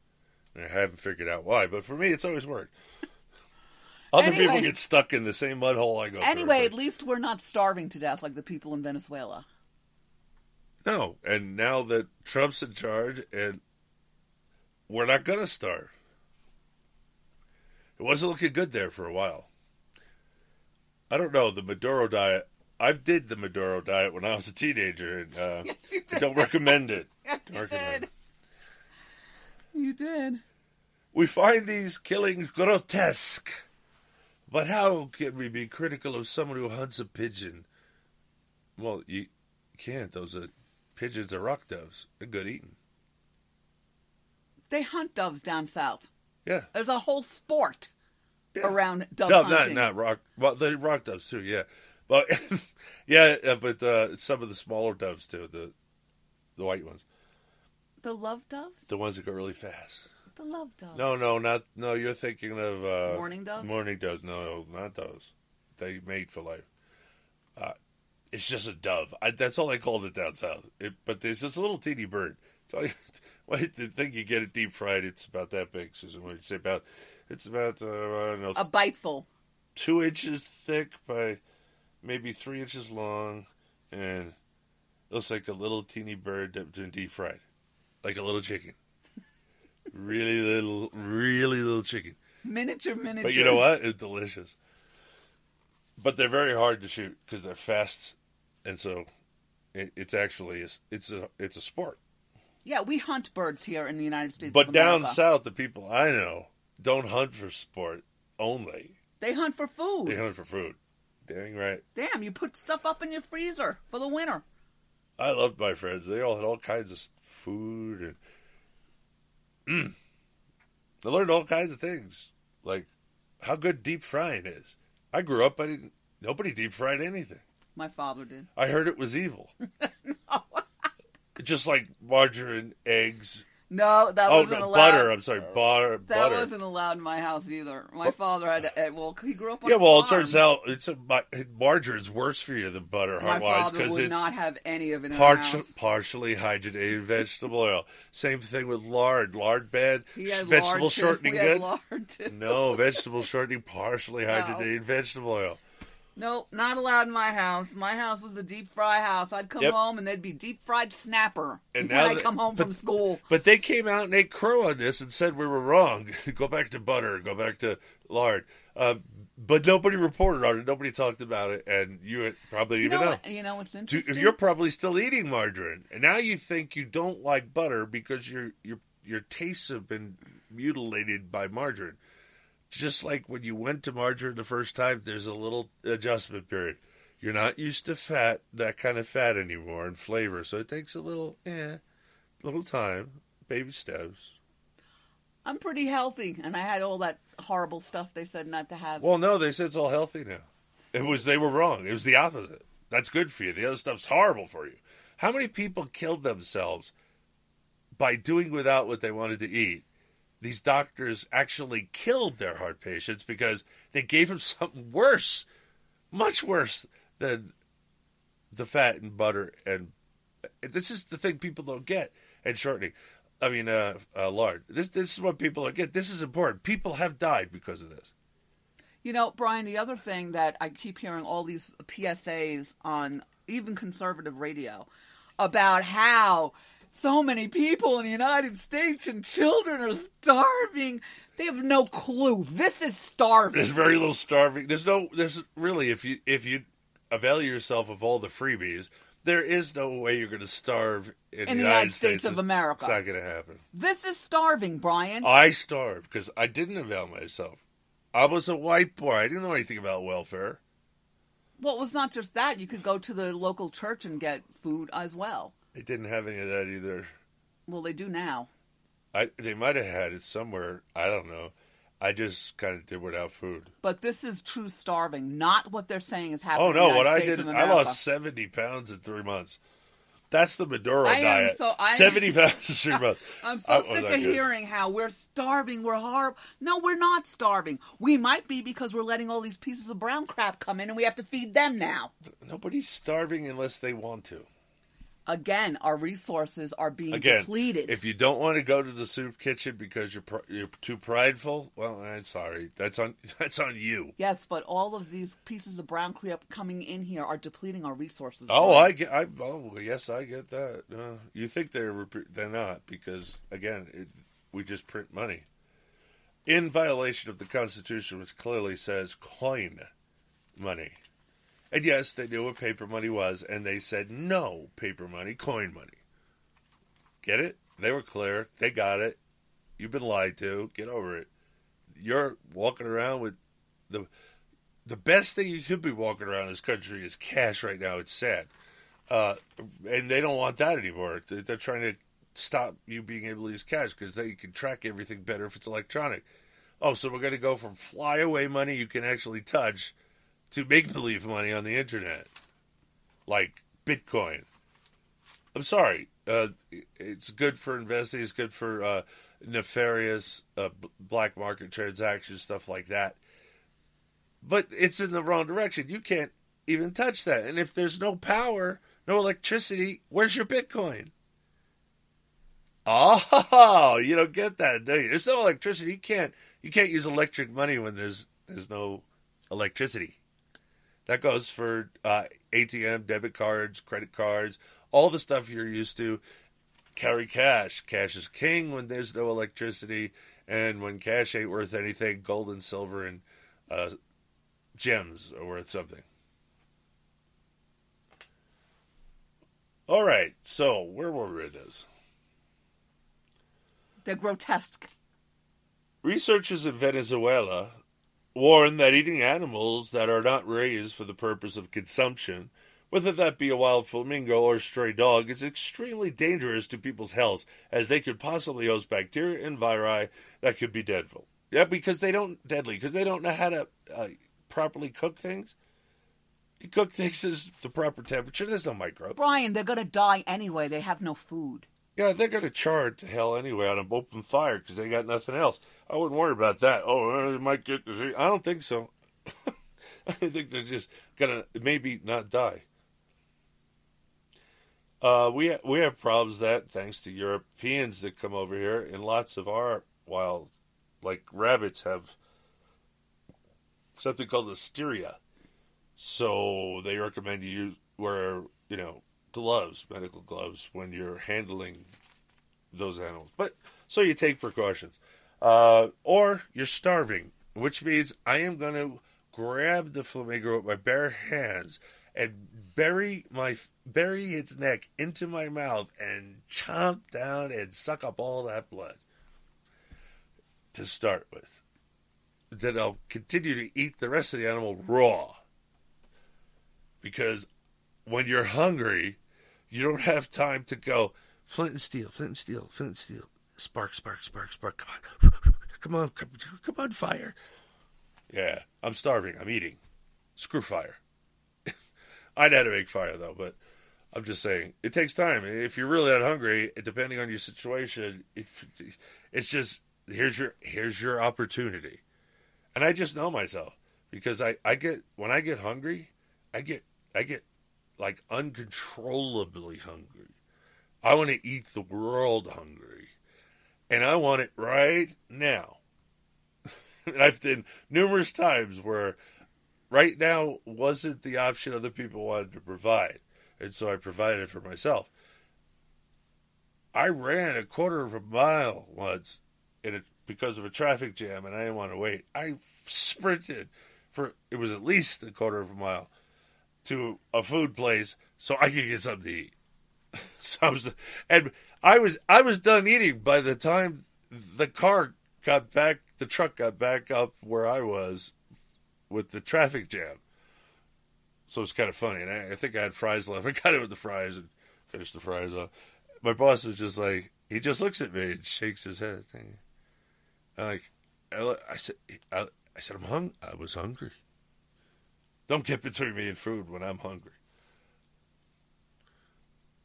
and I haven't figured out why. But for me, it's always worked. [LAUGHS] Other people get stuck in the same mud hole I go through. Anyway, at least we're not starving to death like the people in Venezuela. No, and now that Trump's in charge, and we're not going to starve. It wasn't looking good there for a while. I don't know the Maduro diet. I did the Maduro diet when I was a teenager, and uh, [LAUGHS] Yes, you I don't recommend it. [LAUGHS] Yes, you recommend did. You did. We find these killings grotesque, but how can we be critical of someone who hunts a pigeon? Well, you can't. Those are pigeons are rock doves. They're good eating. They hunt doves down south. Yeah. There's a whole sport around dove, Dove, not hunting. not rock. Well, they rock doves too. Yeah, but [LAUGHS] yeah, uh, but uh, some of the smaller doves too. The the white ones, The love doves? the ones that go really fast. The love doves. No, no, not no. You're thinking of uh, Mourning doves? Mourning doves. No, no, not those. They mate for life. Uh, it's just a dove. I, that's all they called it down south. It, but there's this little teeny bird. So wait, the thing you get it deep fried. It's about that big, Susan. What did you say about? It's about uh, I don't know. A biteful. two inches thick by maybe three inches long, and it looks like a little teeny bird dipped in deep fried, like a little chicken. [LAUGHS] really little, really little chicken. Miniature, miniature. But you know what? It's delicious. But they're very hard to shoot because they're fast, and so it, it's actually a, it's a it's a sport. Yeah, we hunt birds here in the United States. But down south, the people I know don't hunt for sport only. they hunt for food. They hunt for food. Dang right. Damn, you put stuff up in your freezer for the winter. I loved my friends. They all had all kinds of food and mm. I learned all kinds of things, like how good deep frying is. I grew up. I didn't. Nobody deep fried anything. My father did. I heard it was evil. [LAUGHS] no. Just like margarine, eggs. No, that oh, wasn't no, allowed. butter. I'm sorry, butter. That butter. wasn't allowed in my house either. My father had to, eh, well, he grew up on Yeah, well, it turns out it's a mar- margarine's worse for you than butter, my wise, because would it's not have any of it in house. partially hydrogenated vegetable oil. Same thing with lard. Lard bad. He had vegetable lard, shortening good. No, vegetable shortening partially [LAUGHS] hydrogenated vegetable oil. Nope, not allowed in my house. My house was a deep fry house. I'd come Yep. home and they'd be deep fried snapper And when now I come home but- from school. But they came out and ate crow on this and said we were wrong. [LAUGHS] go back to butter. Go back to lard. Uh, but nobody reported on it. Nobody talked about it, and you probably You even know. what, you know what's interesting? if you're probably still eating margarine, and now you think you don't like butter because your your your tastes have been mutilated by margarine. Just like when you went to margarine the first time, there's a little adjustment period. You're not used to fat, that kind of fat anymore, and flavor, so it takes a little, eh, little time, baby steps. I'm pretty healthy, and I had all that horrible stuff they said not to have. Well, no, they said it's all healthy now. It was they were wrong. It was the opposite. That's good for you. The other stuff's horrible for you. How many people killed themselves by doing without what they wanted to eat? These doctors actually killed their heart patients because they gave them [LAUGHS] something worse, much worse than the fat and butter. And this is the thing people don't get. And shortening, I mean, uh, uh, lard. This this is what people don't get. This is important. People have died because of this. You know, Brian, the other thing that I keep hearing all these PSAs on even conservative radio about how so many people in the United States and children are starving. They have no clue. This is starving. There's very little starving. There's no. There's really if you if you avail yourself of all the freebies, there is no way you're going to starve in, In the the United States of America. It's not going to happen. This is starving, Brian. I starved because I didn't avail myself. I was a white boy. I didn't know anything about welfare. Well, it was not just that. You could go to the local church and get food as well. They didn't have any of that either. Well, they do now. I they might have had it somewhere. I don't know. I just kind of did without food. But this is true starving, not what they're saying is happening. Oh in no! What United I did, I lost seventy pounds in three months. That's the Maduro I diet. so- I- Seventy [LAUGHS] pounds of street broth. I'm so was sick of good. hearing how we're starving, we're horrible. No, we're not starving. We might be because we're letting all these pieces of brown crap come in and we have to feed them now. Nobody's starving unless they want to. Again, our resources are being Again, depleted. if you don't want to go to the soup kitchen because you're pr- you're too prideful, well, I'm sorry. That's on [LAUGHS] that's on you. yes, but all of these pieces of brown crap coming in here are depleting our resources. Oh, Brian. I get. I oh yes, I get that. Uh, you think they're they're not because again, it, we just print money in violation of the Constitution, which clearly says coin money. And yes, they knew what paper money was, and they said no paper money, coin money. Get it? They were clear. They got it. You've been lied to. Get over it. You're walking around with the the best thing you could be walking around this country is cash right now. It's sad. Uh, and they don't want that anymore. They- They're trying to stop you being able to use cash because they can track everything better if it's electronic. Oh, so we're going to go from flyaway money you can actually touch to make believe money on the internet, like Bitcoin. I'm sorry. Uh, it's good for investing. It's good for uh, nefarious uh, black market transactions, stuff like that. But it's in the wrong direction. You can't even touch that. And if there's no power, no electricity, where's your Bitcoin? Oh, [LAUGHS] you don't get that, do you? There's no electricity. You can't you can't use electric money when there's there's no electricity. That goes for uh, ATM, debit cards, credit cards, all the stuff you're used to. Carry cash. Cash is king when there's no electricity, and when cash ain't worth anything, gold and silver and uh, gems are worth something. All right, so where were we in this? They're grotesque. Researchers in Venezuela warn that eating animals that are not raised for the purpose of consumption, whether that be a wild flamingo or stray dog, is extremely dangerous to people's health, as they could possibly host bacteria and viri that could be deadly. Yeah, because they don't deadly because they don't know how to uh, properly cook things. You cook things at the proper temperature. There's no microbes. Brian, they're to die anyway. They have no food. Yeah, they're going to char it to hell anyway on an open fire because they got nothing else. I wouldn't worry about that. Oh, uh, they might get. I don't think so. [LAUGHS] I think they're just going to maybe not die. Uh, we we have problems that thanks to Europeans that come over here, and lots of our wild, like rabbits, have something called listeria. So they recommend you wear, you know, gloves, medical gloves, when you're handling those animals. But so you take precautions, uh, or you're starving, which means I am going to grab the flamingo with my bare hands and bury my bury its neck into my mouth and chomp down and suck up all that blood to start with. Then I'll continue to eat the rest of the animal raw because when you're hungry, you don't have time to go flint and steel, flint and steel, flint and steel, spark, spark, spark, spark. Come on, [LAUGHS] come on, come, come on, fire. Yeah, I'm starving. I'm eating. Screw fire. [LAUGHS] I'd had to make fire though, but I'm just saying it takes time. If you're really that hungry, depending on your situation, it, it's just here's your here's your opportunity. And I just know myself because I I get when I get hungry, I get I get like uncontrollably hungry. I want to eat the world hungry, and I want it right now. [LAUGHS] and I've been numerous times where right now wasn't the option other people wanted to provide, and so I provided for myself. I ran a quarter of a mile once in a, because of a traffic jam, and I didn't want to wait. I sprinted for it was at least a quarter of a mile to a food place so I could get something to eat. [LAUGHS] so I was, and I was I was done eating by the time the car got back, the truck got back up where I was with the traffic jam. So it's kind of funny, and I, I think I had fries left. [LAUGHS] I got it with the fries and finished the fries off. My boss was just like, he just looks at me and shakes his head. I'm like, I, I said, I, I said, I'm hung. I was hungry. Don't get between me and food when I'm hungry.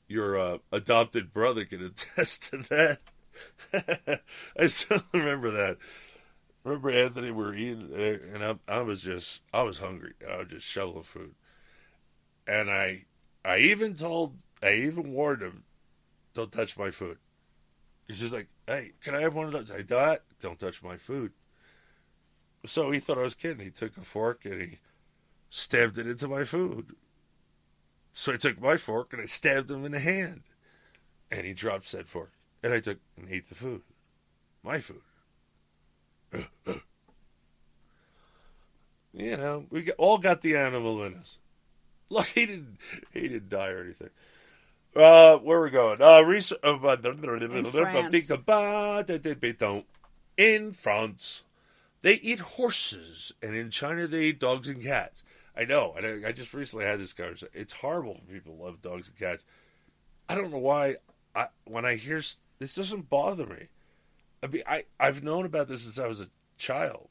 your uh, adopted brother can attest to that. [LAUGHS] I still remember that. Remember Anthony? We were eating, uh, and I, I was just, I was hungry. I was just shoveling food, and I, I even told, I even warned him, "Don't touch my food." He's just like, "Hey, can I have one of those?" I thought, "Don't touch my food." So he thought I was kidding. He took a fork and he stabbed it into my food. So I took my fork and I stabbed him in the hand, and he dropped said fork, and I took and ate the food, my food. [LAUGHS] you know, we got, all got the animal in us. [LAUGHS] Look, he didn't. He didn't die or anything. Uh, where are we going? Uh, res- uh, in France, they eat horses, and in China they eat dogs and cats. I know. I, I just recently had this conversation. It's horrible for people who love dogs and cats. I don't know why. I when I hear this doesn't bother me. I mean, I I've known about this since I was a child.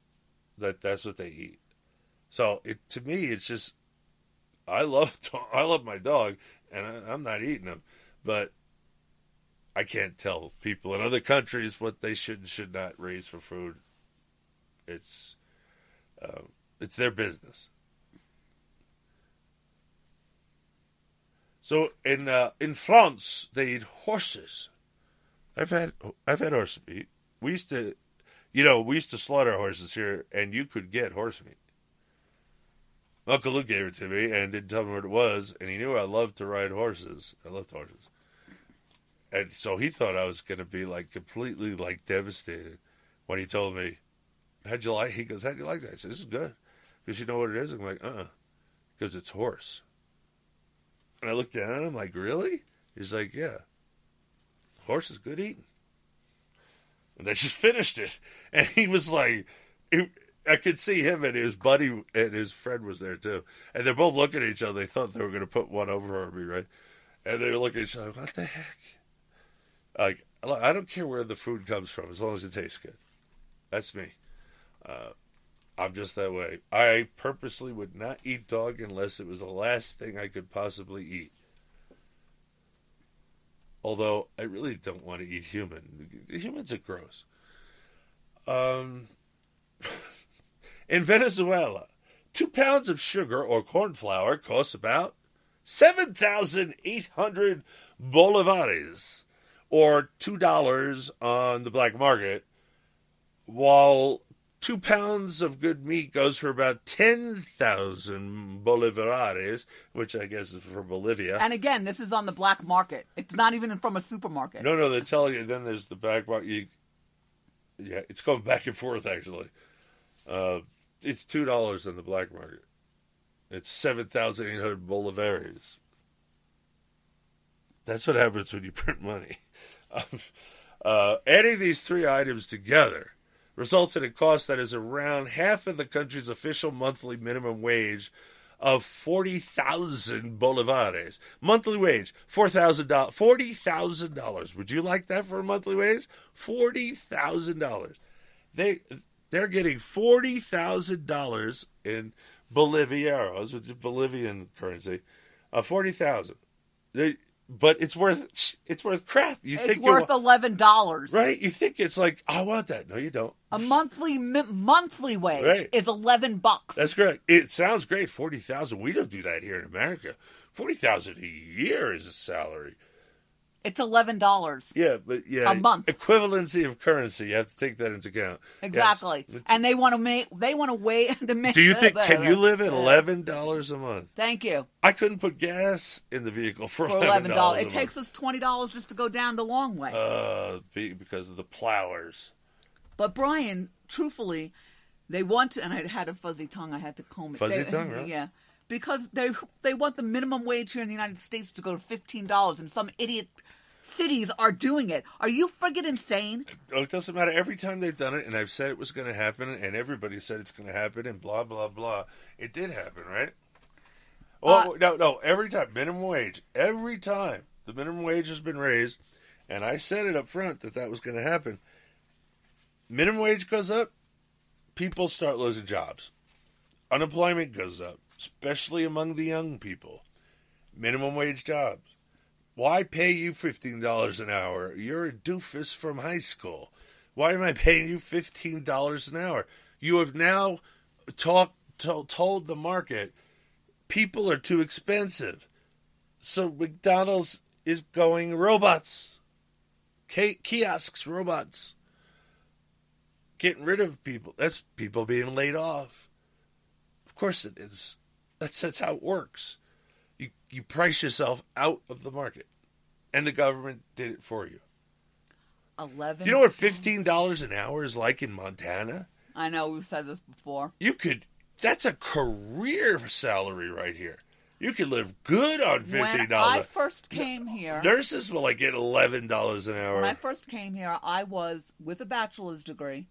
That that's what they eat. So it to me, it's just I love [LAUGHS] I love my dog, and I, I'm not eating them, but I can't tell people in other countries what they should and should not raise for food. It's uh, it's their business. So in uh, in France, they eat horses. I've had I've had horse meat. We used to, you know, we used to slaughter horses here, and you could get horse meat. Uncle Luke gave it to me and didn't tell me what it was, and he knew I loved to ride horses. I loved horses, and so he thought I was going to be like completely like devastated when he told me, "How'd you like?" He goes, "How'd you like that?" I said, "This is good." Because you know what it is? I'm like, "Uh," uh because it's horse. And I looked down at him like, "Really?" He's like, "Yeah." Horse is good eating. And I just [LAUGHS] finished it, and he was like, it, I could see him and his buddy and his friend was there too, and they're both looking at each other. They thought they were going to put one over on me, right? And they're looking at each other. What the heck? Like, I don't care where the food comes from, as long as it tastes good. That's me. Uh, I'm just that way. I purposely would not eat dog unless it was the last thing I could possibly eat. Although I really don't want to eat human. Humans are gross. Um, [LAUGHS] in Venezuela, two pounds of sugar or corn flour costs about 7,800 bolivares, or $2 on the black market, while two pounds of good meat goes for about 10,000 bolivares, which I guess is for Bolivia. And again, this is on the black market. It's not even from a supermarket. No, no, they're telling you. Then there's the back market. You, yeah, it's going back and forth, actually. Uh, it's $2 on the black market. It's 7,800 bolivares. That's what happens when you print money. [LAUGHS] uh, adding these three items together results in a cost that is around half of the country's official monthly minimum wage of 40,000 bolivares. Monthly wage, $4,000. $40,000. Would you like that for a monthly wage? $40,000. They they're getting $40,000 in Bolivianos, which is Bolivian currency. Uh, 40,000. They but it's worth it's worth crap. You it's think worth eleven dollars, right? You think it's like I want that? No, you don't. A monthly mi- monthly wage right. is eleven bucks. That's correct. It sounds great. Forty thousand. We don't do that here in America. Forty thousand a year is a salary. It's eleven dollars. Yeah, but yeah, a month equivalency of currency. You have to take that into account. Exactly, yes. and they want to make they want to wait to make. Do you think can you live at eleven dollars a month? Thank you. I couldn't put gas in the vehicle for, for eleven dollars. It takes us twenty dollars just to go down the long way. Uh, because of the plowers. But Brian, truthfully, they want to, and I had a fuzzy tongue. I had to comb it. Fuzzy they, tongue, right? Yeah because they they want the minimum wage here in the United States to go to fifteen dollars, and some idiot cities are doing it. Are you friggin' insane? Oh, it doesn't matter. Every time they've done it, and I've said it was going to happen, and everybody said it's going to happen, and blah blah blah. It did happen, right? Oh uh, no, no. Every time minimum wage, every time the minimum wage has been raised, and I said it up front that that was going to happen. Minimum wage goes up, people start losing jobs. Unemployment goes up, especially among the young people. Minimum wage jobs Why pay you fifteen dollars an hour? You're a doofus from high school. Why am I paying you fifteen dollars an hour? You have now talked to, told the market people are too expensive, so McDonald's is going robots, K- kiosks, robots, getting rid of people. That's people being laid off. Of course it is. That's that's how it works. You price yourself out of the market, and the government did it for you. Eleven. You know what fifteen dollars an hour is like in Montana? I know we've said this before. You could. That's a career salary right here. You could live good on fifteen When I first came here, Nurses will like get eleven dollars an hour. when I first came here, I was with a bachelor's degree.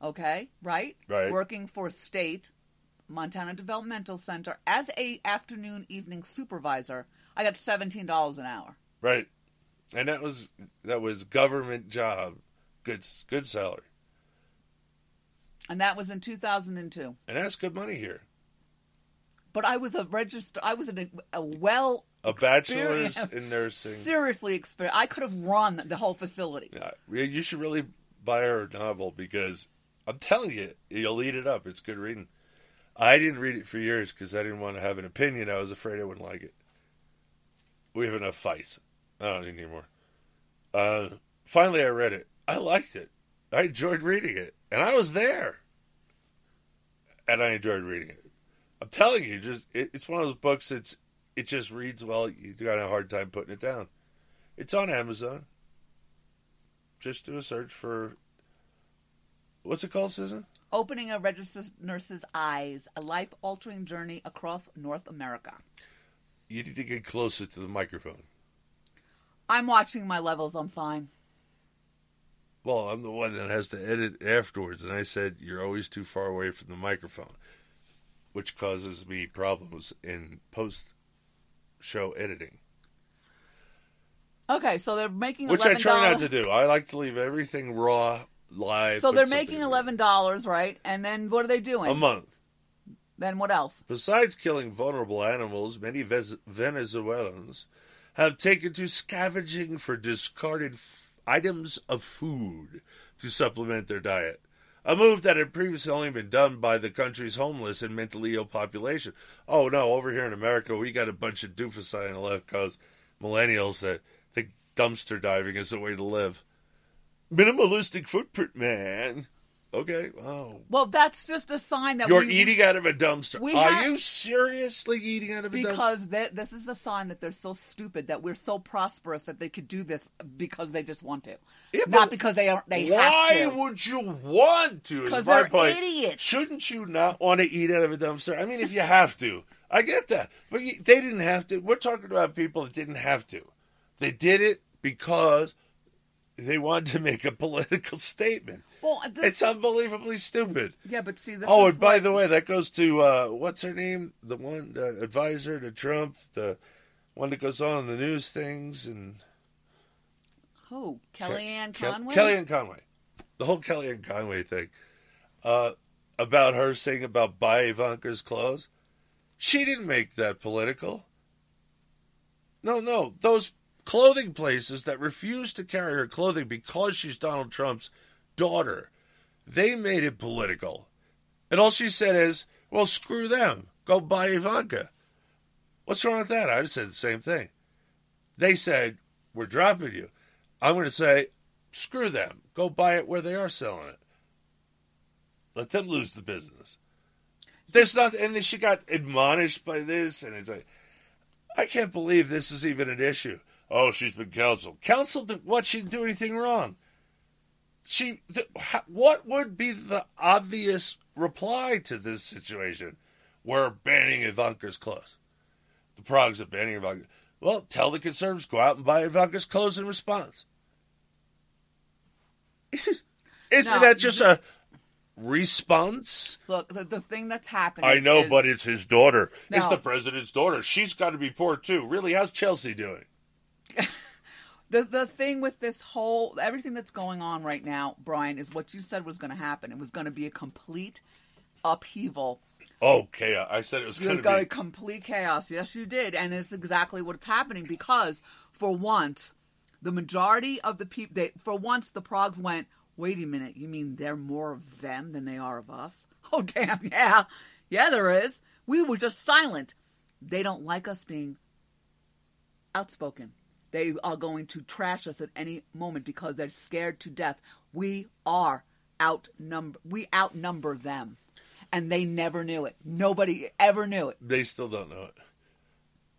Okay, right? Right. Working for state Montana Developmental Center as a afternoon evening supervisor. I got seventeen dollars an hour. Right, and that was that was government job, good good salary, And that was in 2002. and that's good money here. But I was a register. I was an, a well A bachelor's in nursing. Seriously, experienced. I could have run the whole facility. Yeah, you should really buy her novel because I'm telling you, you'll eat it up. It's good reading. I didn't read it for years because I didn't want to have an opinion. I was afraid I wouldn't like it. We have enough fights. I don't need any more. Uh, finally, I read it. I liked it. I enjoyed reading it, and I was there, and I enjoyed reading it. I'm telling you, just it, it's one of those books. It's it just reads well. You got a hard time putting it down. It's on Amazon. Just do a search for what's it called, Susan? Opening a registered nurse's eyes: a life-altering journey across North America. You need to get closer to the microphone. I'm watching my levels. I'm fine. Well, I'm the one that has to edit afterwards, and I said you're always too far away from the microphone, which causes me problems in post show editing, Okay, so they're making which I try not to do. I like to leave everything raw, So they're making eleven dollars, right? And then what are they doing? a month. Then what else? Besides killing vulnerable animals, many Vez- Venezuelans have taken to scavenging for discarded f- items of food to supplement their diet. A move that had previously only been done by the country's homeless and mentally ill population. Oh no, over here in America, we got a bunch of doofus on the left cause millennials that think dumpster diving is the way to live. Minimalistic footprint, man. Okay, oh. Well, that's just a sign that You're we, eating out of a dumpster. we Are have- you seriously eating out of a dumpster? because this is a sign that they're so stupid that we're so prosperous that they could do this because they just want to, not because they are they Why have to. would you want to? is 'Cause my they're point. idiots. Shouldn't you not want to eat out of a dumpster? I mean, if you have to, I get that, but they didn't have to. We're talking about people that didn't have to. They did it because they wanted to make a political statement. Well, It's unbelievably stupid. Yeah, but see, oh, and by the way, that goes to uh, what's her name? The one uh, advisor to Trump, the one that goes on the news things and who Kellyanne Kel- Conway. Kellyanne Conway. The whole Kellyanne Conway thing. Uh, about her saying about buy Ivanka's clothes. She didn't make that political. No, no. Those clothing places that refuse to carry her clothing because she's Donald Trump's daughter, they made it political. And all she said is, well, screw them. Go buy Ivanka. What's wrong with that? I just said the same thing. They said, we're dropping you. I'm going to say, screw them. Go buy it where they are selling it. Let them lose the business. There's not, and she got admonished by this, and it's like, I can't believe this is even an issue. Oh, she's been counseled. Counseled what? She didn't do anything wrong. She, th- what would be the obvious reply to this situation? We're banning Ivanka's clothes. The Progs are banning Ivanka. Well, tell the conservatives go out and buy Ivanka's clothes in response. [LAUGHS] Isn't No, that just a response? Look, the, the thing that's happening. I know, is- but it's his daughter. It's the president's daughter. She's got to be poor too. Really, how's Chelsea doing? [LAUGHS] the the thing with this whole everything that's going on right now, Brian, is what you said was going to happen. It was going to be a complete upheaval Oh, chaos! I said it was going to be. complete chaos. Yes, you did, and it's exactly what's happening because for once, the majority of the people, they, for once, the progs went. Wait a minute, you mean they're more of them than they are of us? [LAUGHS] Oh, damn, yeah, yeah, there is. We were just silent. They don't like us being outspoken. They are going to trash us at any moment because they're scared to death. We are outnumber. We outnumber them, and they never knew it. Nobody ever knew it. They still don't know it.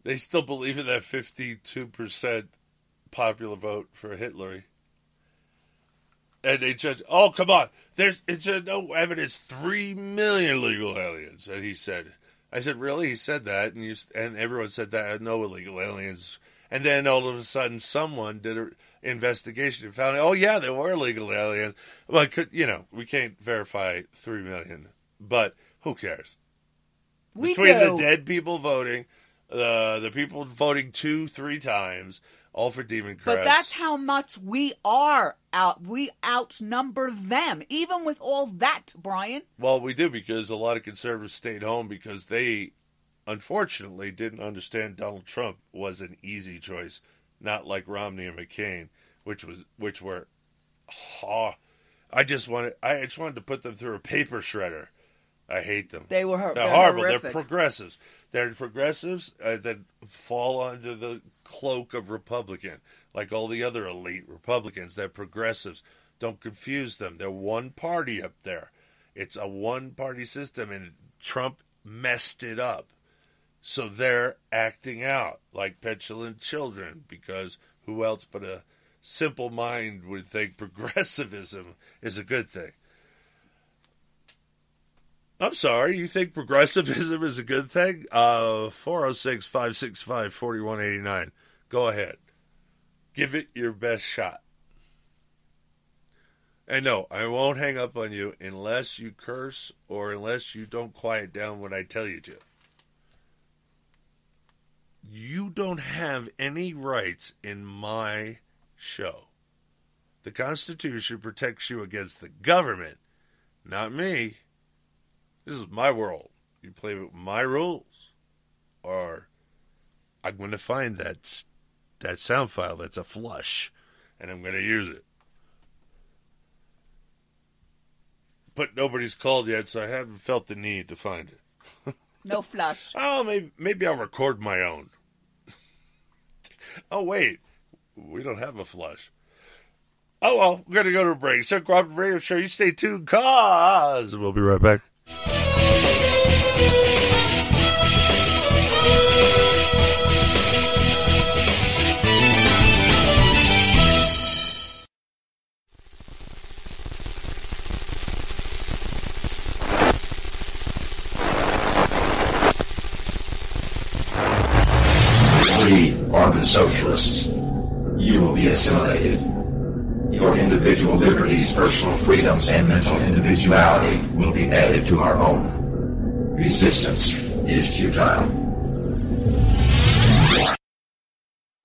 They still believe in that fifty-two percent popular vote for Hitler. And they judge. Oh, come on! There's it's a, no evidence. Three million legal aliens. And he said, "I said, really?" He said that, and you and everyone said that no illegal aliens. And then all of a sudden, someone did an investigation and found, oh yeah, there were illegal aliens. Well, could you know, we can't verify three million, but who cares? We Between do. the dead people voting, uh, the people voting two, three times, all for Democrats. But that's how much we are out. We outnumber them, even with all that, Brian. Well, we do because a lot of conservatives stayed home because they, unfortunately, didn't understand Donald Trump was an easy choice, not like Romney and McCain, which was which were. Oh, I just wanted. I just wanted to put them through a paper shredder. I hate them. They were. They're, they're horrible. horrific. They're progressives. They're progressives uh, that fall under the cloak of Republican, like all the other elite Republicans. They're progressives. Don't confuse them. They're one party up there. It's a one party system, and Trump messed it up. So they're acting out like petulant children because who else but a simple mind would think [LAUGHS] progressivism is a good thing? I'm sorry, you think progressivism is a good thing? Uh 406 565 4189. Go ahead. Give it your best shot. And no, I won't hang up on you unless you curse or unless you don't quiet down when I tell you to. You don't have any rights in my show. The Constitution protects you against the government, not me. This is my world. You play with my rules, or I'm going to find that that sound file that's a flush, and I'm going to use it. But nobody's called yet, so I haven't felt the need to find it. [LAUGHS] No flush. oh, maybe maybe I'll record my own. Oh wait, we don't have a flush. Oh well, we're gonna go to a break. So, Cooperative Radio Show. You stay tuned, cause we'll be right back. Socialists. You will be assimilated. Your individual liberties, personal freedoms, and mental individuality will be added to our own. Resistance is futile.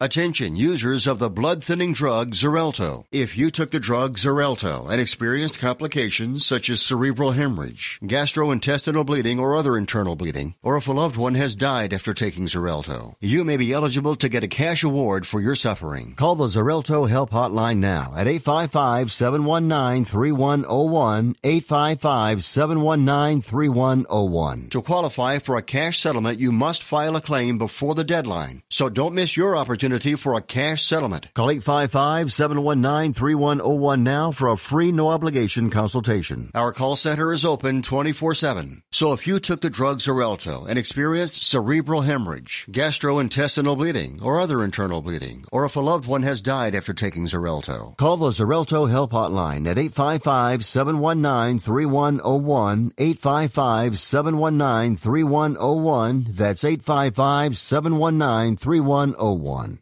Attention users of the blood thinning drug Xarelto. If you took the drug Xarelto and experienced complications such as cerebral hemorrhage, gastrointestinal bleeding or other internal bleeding, or if a loved one has died after taking Xarelto, you may be eligible to get a cash award for your suffering. Call the Xarelto Help Hotline now at 855-719-3101, 855-719-3101. To qualify for a cash settlement, you must file a claim before the deadline. So don't miss your opportunity for a cash settlement. Call 855-719-3101 now for a free no obligation consultation. Our call center is open 24-7. So if you took the drug Xarelto and experienced cerebral hemorrhage, gastrointestinal bleeding, or other internal bleeding, or if a loved one has died after taking Xarelto, call the Xarelto Help Hotline at 855-719-3101, 855-719-3101. That's 855-719-3101.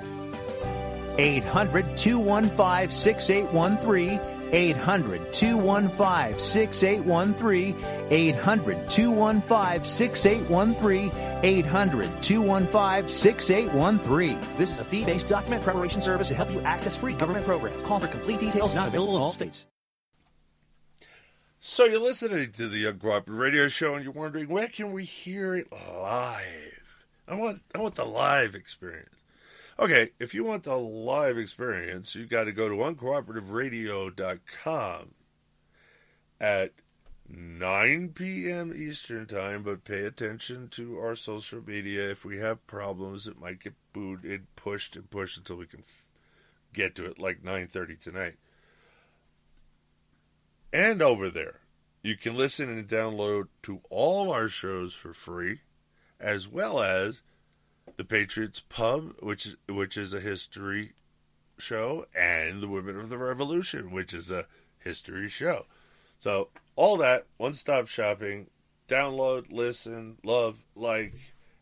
800 215 6813. 800 215 6813. 800 215 6813. 800 215 6813. This is a fee based document preparation service to help you access free government programs. Call for complete details, not available in all states. So you're listening to the Uncooperative Radio Show, and you're wondering where can we hear it live? I want I want the live experience. Okay, if you want the live experience, you've got to go to uncooperativeradio.com at 9 p.m. Eastern Time, but pay attention to our social media. If we have problems, it might get booted, pushed, and pushed until we can get to it, like 9.30 tonight. And over there, you can listen and download to all our shows for free, as well as the Patriots Pub, which which is a history show, and the Women of the Revolution, which is a history show. So all that one stop shopping. Download, listen, love, like,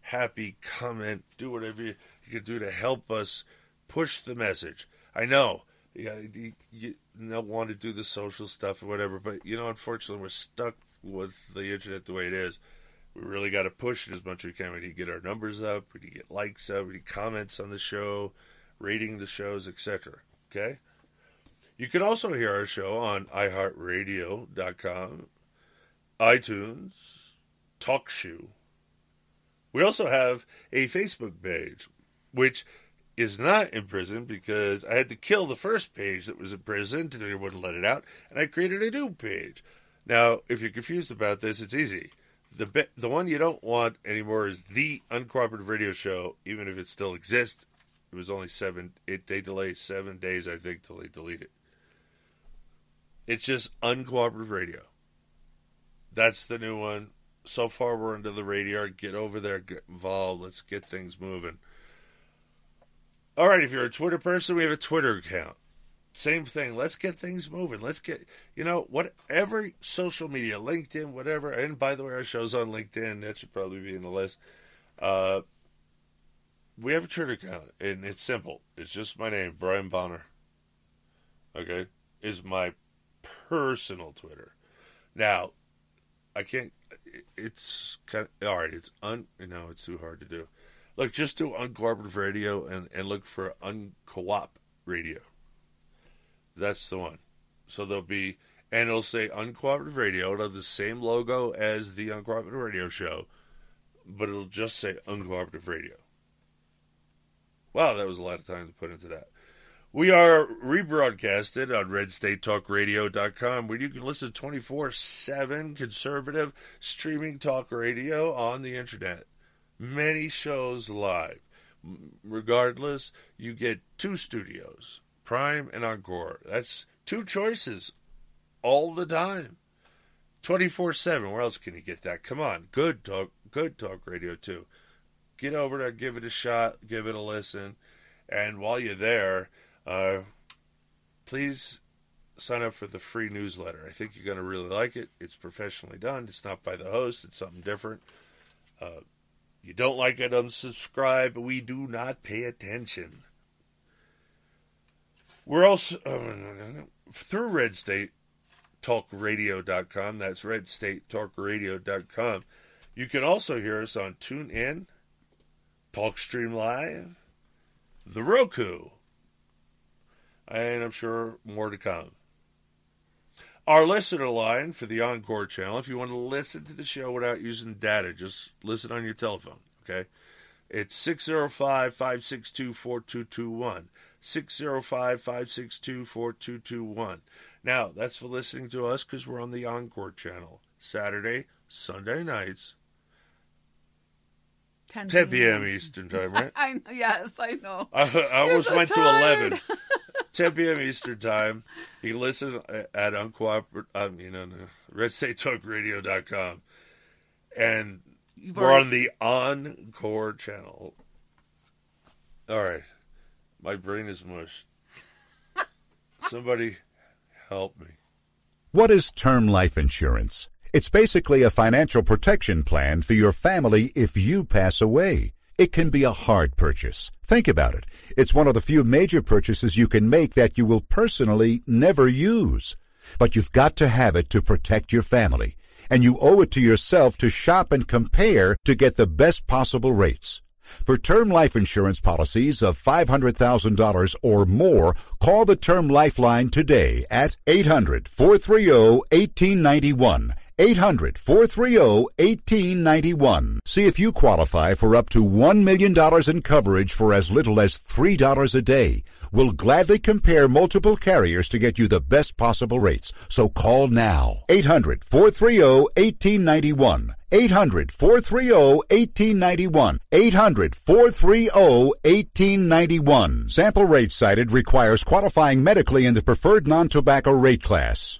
happy, comment, do whatever you, you can do to help us push the message. I know you, you don't want to do the social stuff or whatever, but you know, unfortunately, we're stuck with the internet the way it is. We really got to push it as much as we can. We need to get our numbers up. We need to get likes up. We need comments on the show, rating the shows, etc. Okay. You can also hear our show on iHeartRadio.com, iTunes, TalkShoe. We also have a Facebook page, which is not in prison because I had to kill the first page that was in prison they wouldn't let it out, and I created a new page. Now, if you're confused about this, it's easy. The the one you don't want anymore is the uncooperative radio show, even if it still exists. It was only seven. It they delay seven days, I think, till they delete it. It's just uncooperative radio. That's the new one. So far, we're under the radar. Get over there, get involved. Let's get things moving. All right, if you're a Twitter person, we have a Twitter account. Same thing. Let's get things moving. Let's get, you know, whatever social media, LinkedIn, whatever. And by the way, our show's on LinkedIn. That should probably be in the list. Uh, we have a Twitter account, and it's simple. It's just my name, Brian Bonner. Okay, is my personal Twitter. Now, I can't. It's kind of all right. It's un. Know, it's too hard to do. Look, just do uncooperative radio and and look for uncoop radio. That's the one. So there'll be, and it'll say uncooperative radio. It'll have the same logo as the uncooperative radio show, but it'll just say uncooperative radio. Wow, that was a lot of time to put into that. We are rebroadcasted on redstatetalkradio.com where you can listen 24 7 conservative streaming talk radio on the internet. Many shows live. Regardless, you get two studios, Prime and Encore. That's two choices all the time. 24 7. Where else can you get that? Come on. Good talk, good talk radio, too. Get over there, give it a shot, give it a listen. And while you're there, uh, please sign up for the free newsletter. I think you're going to really like it. It's professionally done. It's not by the host. It's something different. Uh, you don't like it, unsubscribe. We do not pay attention. We're also uh, through Red State talkradio.com. That's redstatetalkradio.com. You can also hear us on TuneIn, TalkStream Live, the Roku, and I'm sure more to come. Our listener line for the Encore channel, if you want to listen to the show without using data, just listen on your telephone, okay? It's 605 562 4221. 605 562 4221. Now, that's for listening to us because we're on the Encore channel. Saturday, Sunday nights, 10, 10 p.m. Eastern Time, right? [LAUGHS] I know, yes, I know. I, I almost so went tired. to 11. [LAUGHS] 10 p.m. Eastern Time. You can listen at uncooperative, um, you know, no, redstatetalkradio.com. And You've we're already- on the Encore channel. All right. My brain is mush. Somebody help me. What is term life insurance? It's basically a financial protection plan for your family if you pass away. It can be a hard purchase. Think about it. It's one of the few major purchases you can make that you will personally never use. But you've got to have it to protect your family. And you owe it to yourself to shop and compare to get the best possible rates. For term life insurance policies of $500,000 or more, call the Term Lifeline today at 800-430-1891. 800-430-1891. See if you qualify for up to $1 million in coverage for as little as $3 a day. We'll gladly compare multiple carriers to get you the best possible rates. So call now. 800-430-1891. 800-430-1891. 800-430-1891. Sample rate cited requires qualifying medically in the preferred non-tobacco rate class.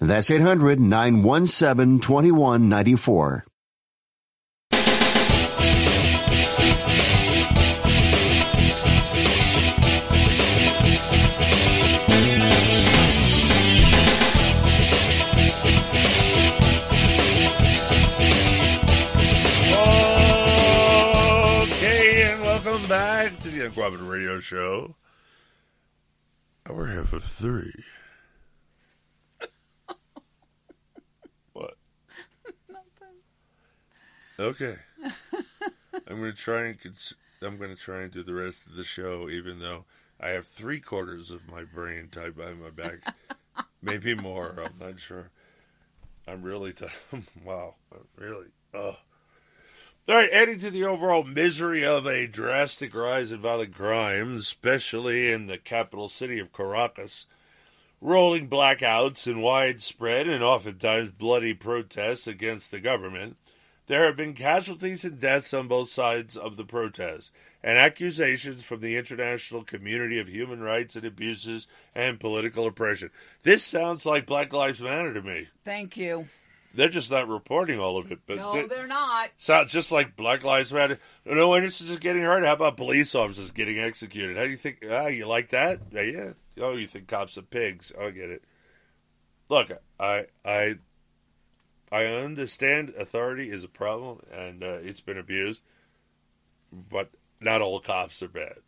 That's 800 917 2194. Okay, and welcome back to the Uncooperative Radio Show. Hour half of three. Okay. I'm going to try and cons- I'm going to try and do the rest of the show, even though I have three quarters of my brain tied behind my back, [LAUGHS] maybe more. I'm not sure. I'm really tired. [LAUGHS] wow, I'm really. Oh. All right, adding to the overall misery of a drastic rise in violent crime, especially in the capital city of Caracas, rolling blackouts and widespread and oftentimes bloody protests against the government, there have been casualties and deaths on both sides of the protest, and accusations from the international community of human rights and abuses and political oppression. This sounds like Black Lives Matter to me. Thank you. They're just not reporting all of it, but No, they- they're not. Sounds just like Black Lives Matter. No innocents is getting hurt. How about police officers getting executed? How do you think? Ah, you like that? Yeah, yeah. Oh, you think cops are pigs? I get it. Look, I, I, I understand authority is a problem and uh, it's been abused, but not all cops are bad.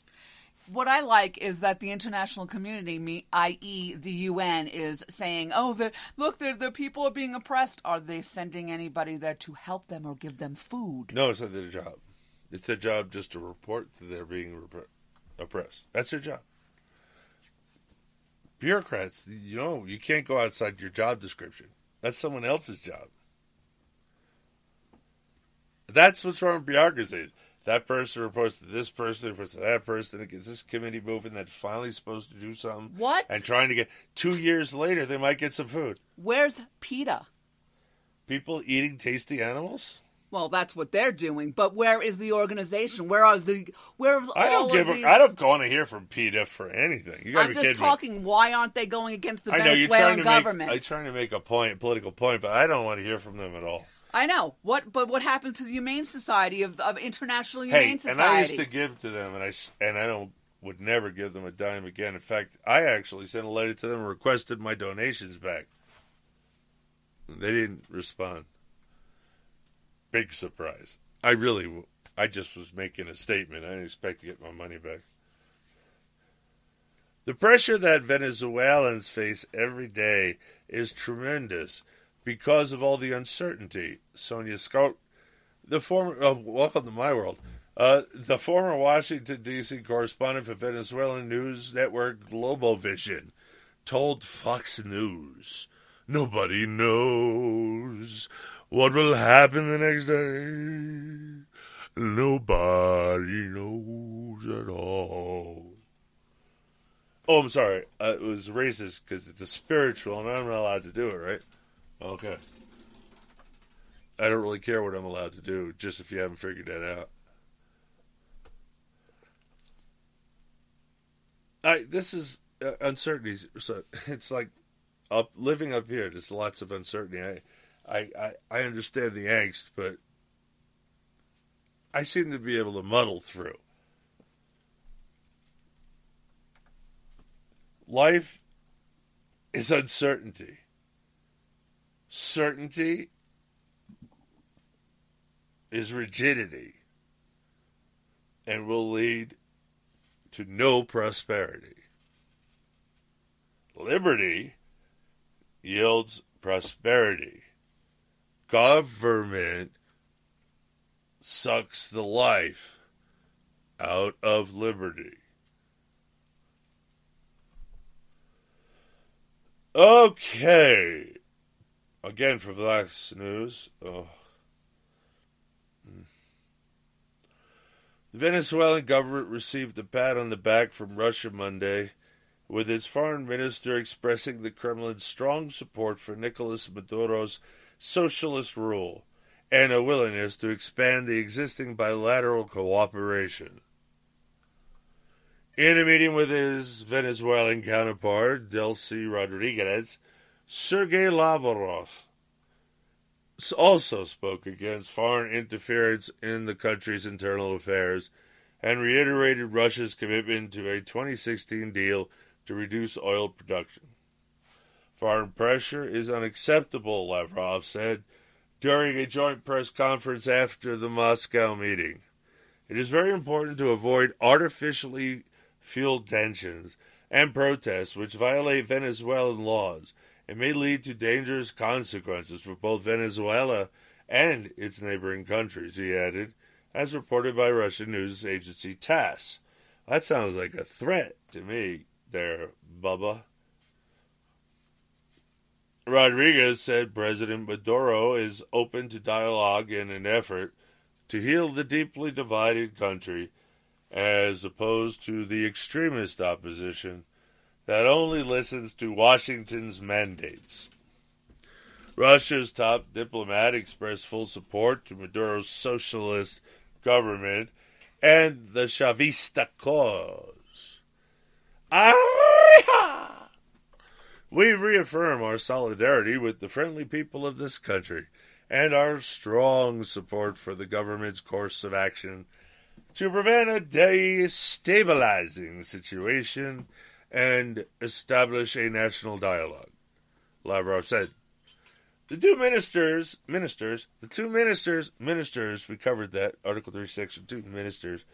What I like is that the international community, me, i.e., the UN, is saying, "Oh, the look, the the people are being oppressed. Are they sending anybody there to help them or give them food?" No, it's not their job. It's their job just to report that they're being rep- oppressed. That's their job. Bureaucrats, you know, you can't go outside your job description. That's someone else's job. That's what's wrong with bureaucracies. That person reports to this person, reports to that person. It gets this committee moving that's finally supposed to do something. What? And trying to get two years later, they might get some food. Where's PETA? People eating tasty animals. Well, that's what they're doing. But where is the organization? Where are the where? Are I don't give. these- I don't want to hear from PETA for anything. You got to I'm be just kidding talking. Why aren't they going against the me. I know you're Venezuelan to government? make. I'm trying to make a point, political point, but I don't want to hear from them at all. I know what, but what happened to the Humane Society of, of International Humane Hey, Society? and I used to give to them, and I and I don't would never give them a dime again. In fact, I actually sent a letter to them and requested my donations back. They didn't respond. Big surprise. I really, I just was making a statement. I didn't expect to get my money back. The pressure that Venezuelans face every day is tremendous because of all the uncertainty. Sonia Schott, the former, oh, welcome to my world. Uh, the former Washington, D.C. correspondent for Venezuelan news network Globovision told Fox News nobody knows what will happen the next day. Nobody knows at all. Oh, I'm sorry. Uh, it was racist because it's a spiritual and I'm not allowed to do it, right? Okay. I don't really care what I'm allowed to do, just if you haven't figured that out. I this is uh, uncertainty. So [LAUGHS] it's like up living up here. There's lots of uncertainty. I, I, I, I understand the angst, but I seem to be able to muddle through. Life is uncertainty. Certainty is rigidity and will lead to no prosperity. Liberty yields prosperity. Government sucks the life out of liberty. Okay. Again for Fox News. Oh. The Venezuelan government received a pat on the back from Russia Monday, with its foreign minister expressing the Kremlin's strong support for Nicolas Maduro's socialist rule and a willingness to expand the existing bilateral cooperation. In a meeting with his Venezuelan counterpart, Delcy Rodriguez, Sergei Lavrov also spoke against foreign interference in the country's internal affairs and reiterated Russia's commitment to a 2016 deal to reduce oil production. Foreign pressure is unacceptable, Lavrov said during a joint press conference after the Moscow meeting. It is very important to avoid artificially fueled tensions and protests which violate Venezuelan laws and may lead to dangerous consequences for both Venezuela and its neighboring countries, he added, as reported by Russian news agency TASS. That sounds like a threat to me, there, Bubba. Rodriguez said President Maduro is open to dialogue in an effort to heal the deeply divided country, as opposed to the extremist opposition that only listens to Washington's mandates. Russia's top diplomat expressed full support to Maduro's socialist government and the Chavista cause. We reaffirm our solidarity with the friendly people of this country and our strong support for the government's course of action to prevent a destabilizing situation and establish a national dialogue. Lavrov said. The two ministers, ministers, the two ministers, ministers, we covered that, Article 3, Section 2, ministers.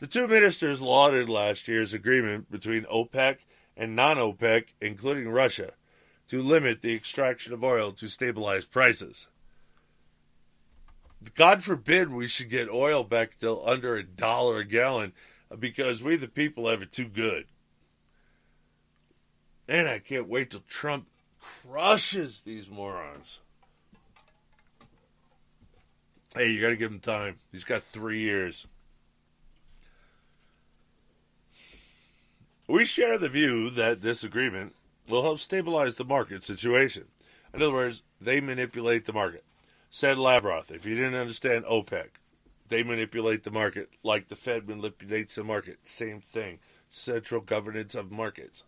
The two ministers lauded last year's agreement between OPEC and non OPEC, including Russia, to limit the extraction of oil to stabilize prices. God forbid we should get oil back to under a dollar a gallon because we, the people, have it too good. And I can't wait till Trump crushes these morons. Hey, you got to give him time. He's got three years. We share the view that this agreement will help stabilize the market situation. In other words, they manipulate the market. Said Lavrov, if you didn't understand OPEC, they manipulate the market like the Fed manipulates the market. Same thing. Central governance of markets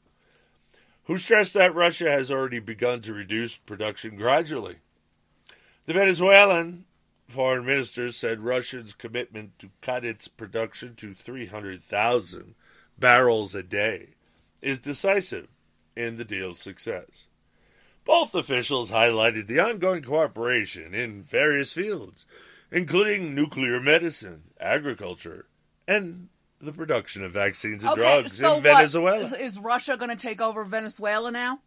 who stressed that Russia has already begun to reduce production gradually. The Venezuelan foreign minister said Russia's commitment to cut its production to 300,000 barrels a day is decisive in the deal's success. Both officials highlighted the ongoing cooperation in various fields, including nuclear medicine, agriculture, and the production of vaccines and drugs so in? Venezuela. Is, is Russia going to take over Venezuela now?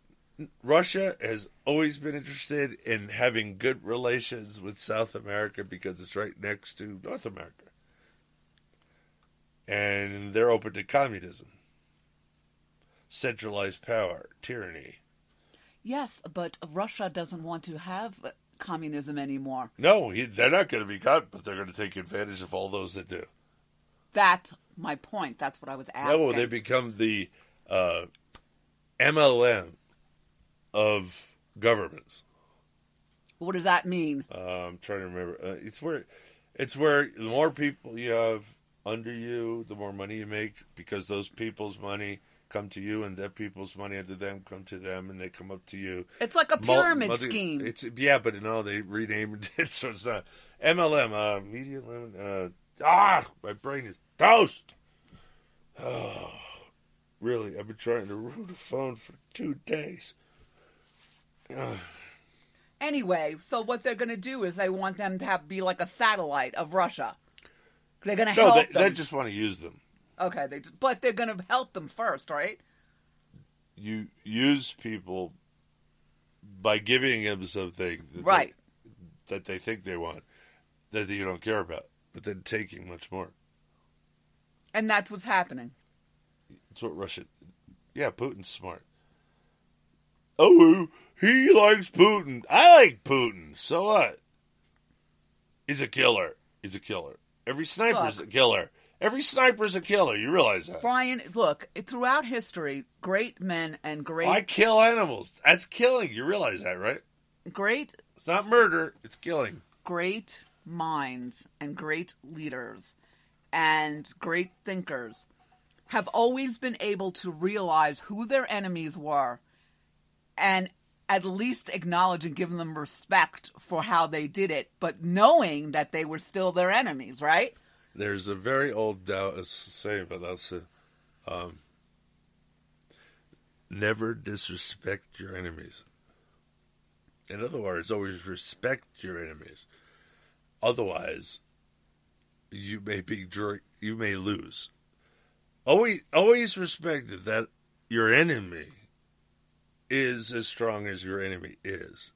Russia has always been interested in having good relations with South America because it's right next to North America. And they're open to communism, centralized power, tyranny. Yes, but Russia doesn't want to have communism anymore. No, he, they're not going to be caught, but they're going to take advantage of all those that do. That's my point. That's what I was asking. No, they become the uh, MLM of governments. What does that mean? Uh, I'm trying to remember. Uh, it's where, it's where the more people you have under you, the more money you make because those people's money come to you, and that people's money under them come to them, and they come up to you. It's like a pyramid multi- scheme. It's yeah, but no, they renamed it, [LAUGHS] so it's not MLM. Uh, media limit. Uh, ah, my brain is toast. Oh, [SIGHS] really? I've been trying to root a phone for two days. Ugh. [SIGHS] Anyway, so what they're going to do is they want them to have be like a satellite of Russia. They're going to no, help they, them. they just want to use them. Okay, they but they're going to help them first, right? You use people by giving them something that Right. they, that they think they want that you don't care about, but then taking much more. And that's what's happening. That's what Russia. Yeah, Putin's smart. Oh, he likes Putin. I like Putin. So what? He's a killer. He's a killer. Every sniper's Look. a killer. Every sniper's a killer. You realize that? Brian, look, throughout history, great men and great I kill animals. That's killing. You realize that, right? great It's not murder. It's killing. great minds and great leaders and great thinkers have always been able to realize who their enemies were and at least acknowledge and give them respect for how they did it, but knowing that they were still their enemies, right? There's a very old Taoist saying, but that's a, um, never disrespect your enemies. In other words, always respect your enemies. Otherwise, you may be you may lose. Always, always respect that, that your enemy is as strong as your enemy is.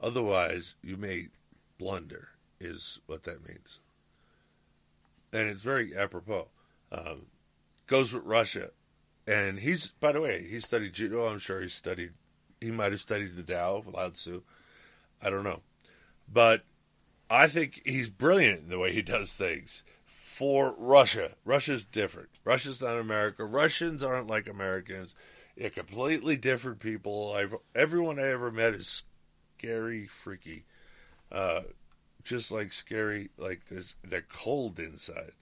Otherwise, you may blunder. Is what that means and it's very apropos. Um, goes with Russia, and he's by the way he studied judo. I'm sure he studied. He might have studied the Tao, of Lao Tzu. I don't know, but I think he's brilliant in the way he does things. For Russia, Russia's different. Russia's not America. Russians aren't like Americans. They're completely different people. I've everyone I ever met is scary, freaky. Uh, just like scary, like there's they're cold inside.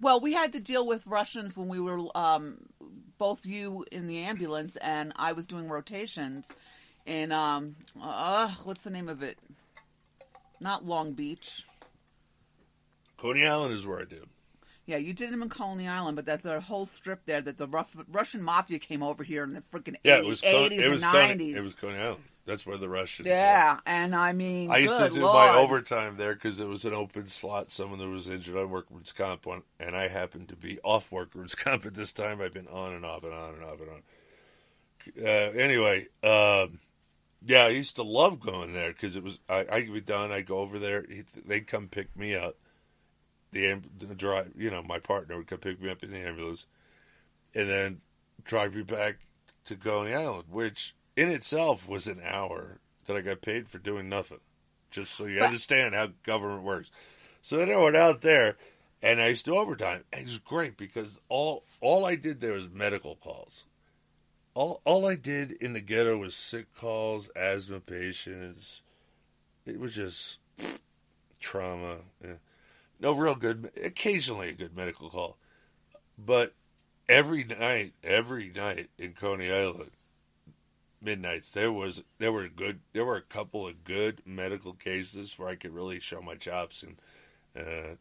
Well, we had to deal with Russians when we were um, both you in the ambulance and I was doing rotations in um, uh, what's the name of it? Not Long Beach. Coney Island is where I did. Yeah, you did them in Coney Island, but that's a whole strip there that the rough, Russian mafia came over here in the freaking Yeah, 80s, it was 80s Coney, it and was 90s. It was Coney Island. That's where the Russians. yeah, and I mean, I used to do Lord. my overtime there because it was an open slot. Someone that was injured on workman's comp, one, and I happened to be off workman's [LAUGHS] comp at this time. I've been on and off and on and off and on. Uh, anyway, um, yeah, I used to love going there because it was. I, I'd be done. I'd go over there. he- They'd come pick me up. The, the drive, you know, my partner would come pick me up in the ambulance, and then drive me back to Coney Island, which in itself was an hour that I got paid for doing nothing. Just so you understand how government works. So then I went out there, and I used to overtime. And it was great because all all I did there was medical calls. All all I did in the ghetto was sick calls, asthma patients. It was just trauma. yeah. No real good. Occasionally a good medical call, but every night, every night in Coney Island, midnights there was there were good there were a couple of good medical cases where I could really show my chops and uh,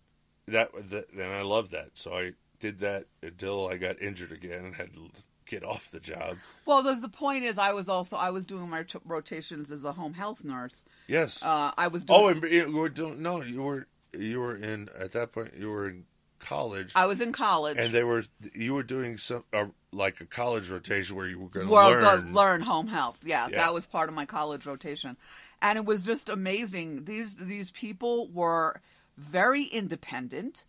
that, that and I loved that. So I did that until I got injured again and had to get off the job. Well, the, the point is, I was also I was doing my t- rotations as a home health nurse. Yes. Uh, I was. Doing, Oh, and you were doing no. You were you were in at that point. You were in college. I was in college. and they were you were doing some uh, like a college rotation where you were going to learn. go- learn home health. Yeah, Yeah. that was part of my college rotation, and it was just amazing. These these people were very independent,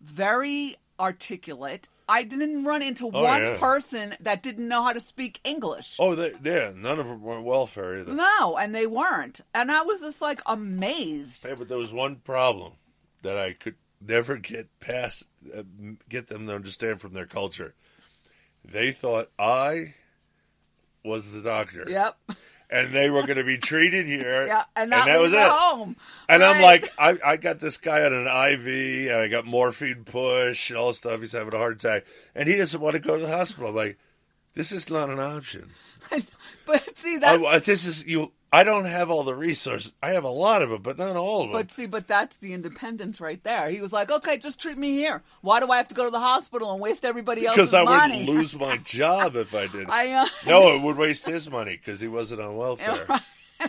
very articulate. I didn't run into Oh, one yeah. person that didn't know how to speak English. Oh, they, yeah. None of them were welfare either. No, and they weren't. And I was just like amazed. Hey, but there was one problem that I could never get past, uh, get them to understand from their culture. They thought I was the doctor. Yep. And they were going to be treated here. [LAUGHS] Yeah, and that, was, it. home. And I'm like, I, I got this guy on an IV, and I got morphine push and all this stuff. He's having a heart attack, and he doesn't want to go to the hospital. I'm like, this is not an option. [LAUGHS] but see, that's I, this is you. I don't have all the resources. I have a lot of them, but not all of them. But see, but that's the independence right there. He was like, "Okay, just treat me here. Why do I have to go to the hospital and waste everybody else's money?" because I money?" would lose my [LAUGHS] job if I did. I, uh, no, it would waste his money because he wasn't on welfare. [LAUGHS]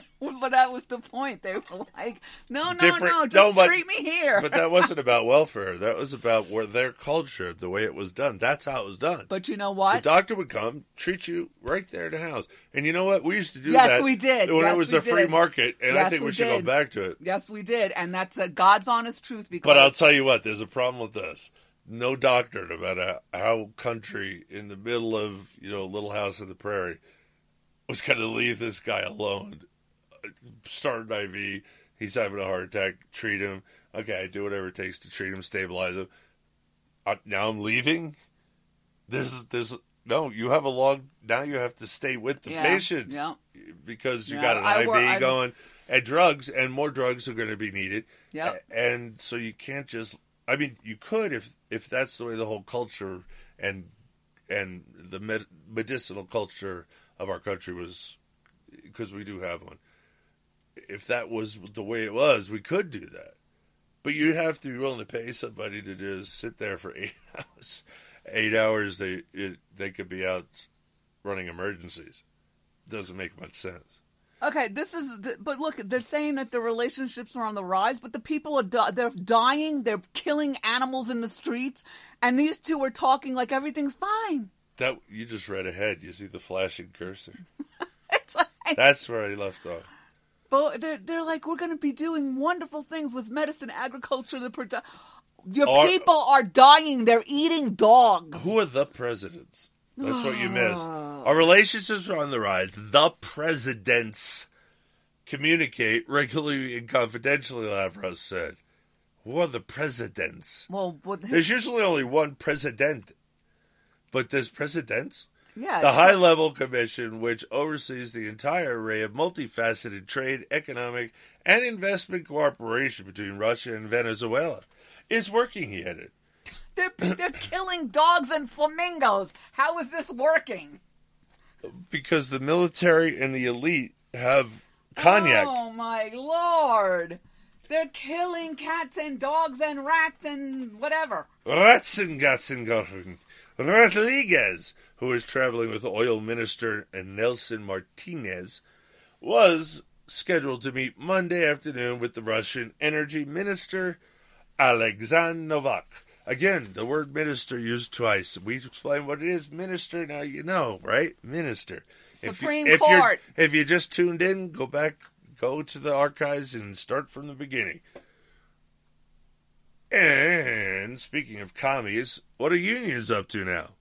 [LAUGHS] but that was the point. They were like, "No, no, Different- no, no, just but- treat me here." but that wasn't about [LAUGHS] welfare. That was about where their culture, the way it was done. That's how it was done. But you know what? The doctor would come, treat you right there in the house. And you know what? We used to do Yes, that. we did. When Yes, it was a free did. market. And I think we, we should go back to it. yes, we did, and that's the God's honest truth. Because But I'll tell you what, there's a problem with this. No doctor, no matter how country in the middle of, you know, a little house in the prairie, was going to leave this guy alone. Start an IV. He's having a heart attack. Treat him. Okay, I do whatever it takes to treat him, stabilize him. Uh, now I'm leaving. There's, there's no. You have a long. Now you have to stay with the Yeah, patient yeah. because you Yeah, got an I IV I- going, and drugs, and more drugs are going to be needed. Yep. A- And so you can't just. I mean, you could if if that's the way the whole culture and and the med- medicinal culture of our country was, because we do have one. If that was the way it was, we could do that. But you'd have to be willing to pay somebody to just sit there for [LAUGHS] eight hours. Eight hours, they it, they could be out running emergencies. Doesn't make much sense. Okay, this is. But look, they're saying that the relationships are on the rise, but the people are di- they're dying. They're killing animals in the streets, and these two are talking like everything's fine. That you just read ahead. You see the flashing cursor. [LAUGHS] That's where I left off. But they're, they're like, we're going to be doing wonderful things with medicine, agriculture, the produ- Your Are- people are dying. They're eating dogs. Who are the presidents? That's what you miss. [SIGHS] Our relationships are on the rise. The presidents communicate regularly and confidentially, Lavrov said. Who are the presidents? Well, what, There's usually only one president, but there's presidents. Yeah, The High Level Commission, which oversees the entire array of multifaceted trade, economic, and investment cooperation between Russia and Venezuela, is working, he added. they're they're killing dogs and flamingos. How is this working? Because the military and the elite have cognac. Oh my lord! They're killing cats and dogs and rats and whatever. Ratzengatzengarten Rodriguez, who is traveling with oil minister Nelson Martinez, was scheduled to meet Monday afternoon with the Russian energy minister Alexander Novak. Again, the word minister used twice. We explain what it is. Minister, now you know, right? Minister. Supreme if you, if Court. If you just tuned in, go back, go to the archives and start from the beginning. And speaking of commies, what are unions up to now?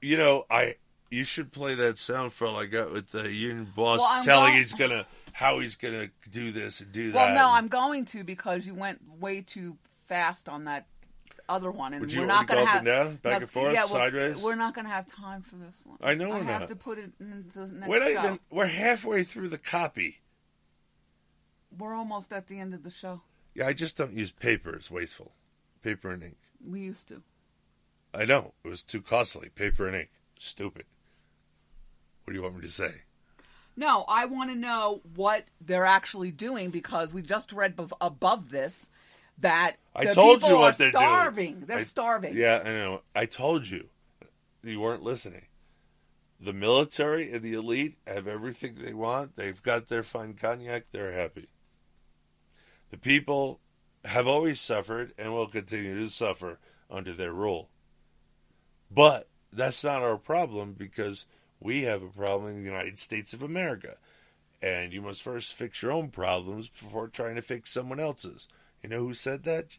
You know, I you should play that sound file I got with the union boss Well, telling go- he's gonna how he's gonna do this and do Well, that. Well, no, I'm going to because you went way too fast on that other one, and we're not going to have down, back and forth, yeah, we're- sideways? We're not going to have time for this one. I know I we're have not. to put it into the next We're show. even we're halfway through the copy. We're almost at the end of the show. Yeah, I just don't use paper, it's wasteful. Paper and ink. We used to. I know. It was too costly. Paper and ink. Stupid. What do you want me to say? No, I want to know what they're actually doing because we just read bef- above this that I the told people you what are they're starving. doing. They're I- starving. Yeah, I know. I told you. you weren't listening. The military and the elite have everything they want. They've got their fine cognac. They're happy. The people have always suffered and will continue to suffer under their rule. But that's not our problem because we have a problem in the United States of America. And you must first fix your own problems before trying to fix someone else's. You know who said that?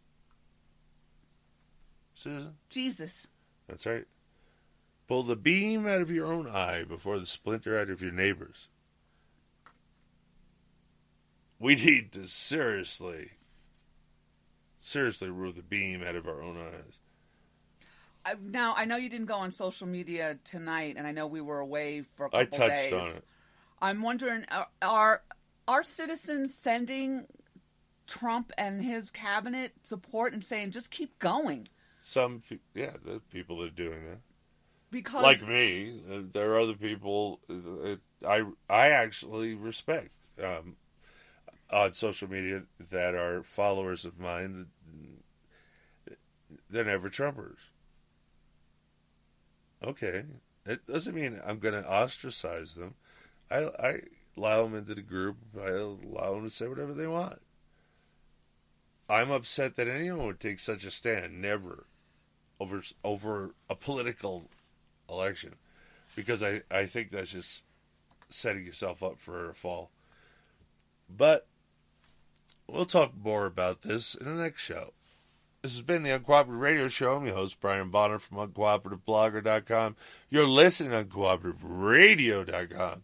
Susan? Jesus. That's right. Pull the beam out of your own eye before the splinter out of your neighbor's. We need to seriously, seriously remove the beam out of our own eyes. Now I know you didn't go on social media tonight, and I know we were away for a couple I touched days. on it. I'm wondering, are, are are citizens sending Trump and his cabinet support and saying just keep going? Some, pe- yeah, the people that are doing that. Because like me, uh, there are other people uh, I I actually respect um, on social media that are followers of mine. They're never Trumpers. Okay, it doesn't mean I'm going to ostracize them. I I allow them into the group. I allow them to say whatever they want. I'm upset that anyone would take such a stand. Never over over a political election because I, I think that's just setting yourself up for a fall. But we'll talk more about this in the next show. This has been the Uncooperative Radio Show. I'm your host, Brian Bonner from UncooperativeBlogger.com. You're listening to UncooperativeRadio.com.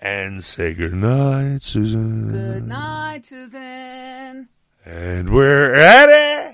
And say goodnight, Susan. Good night, Susan. And we're at it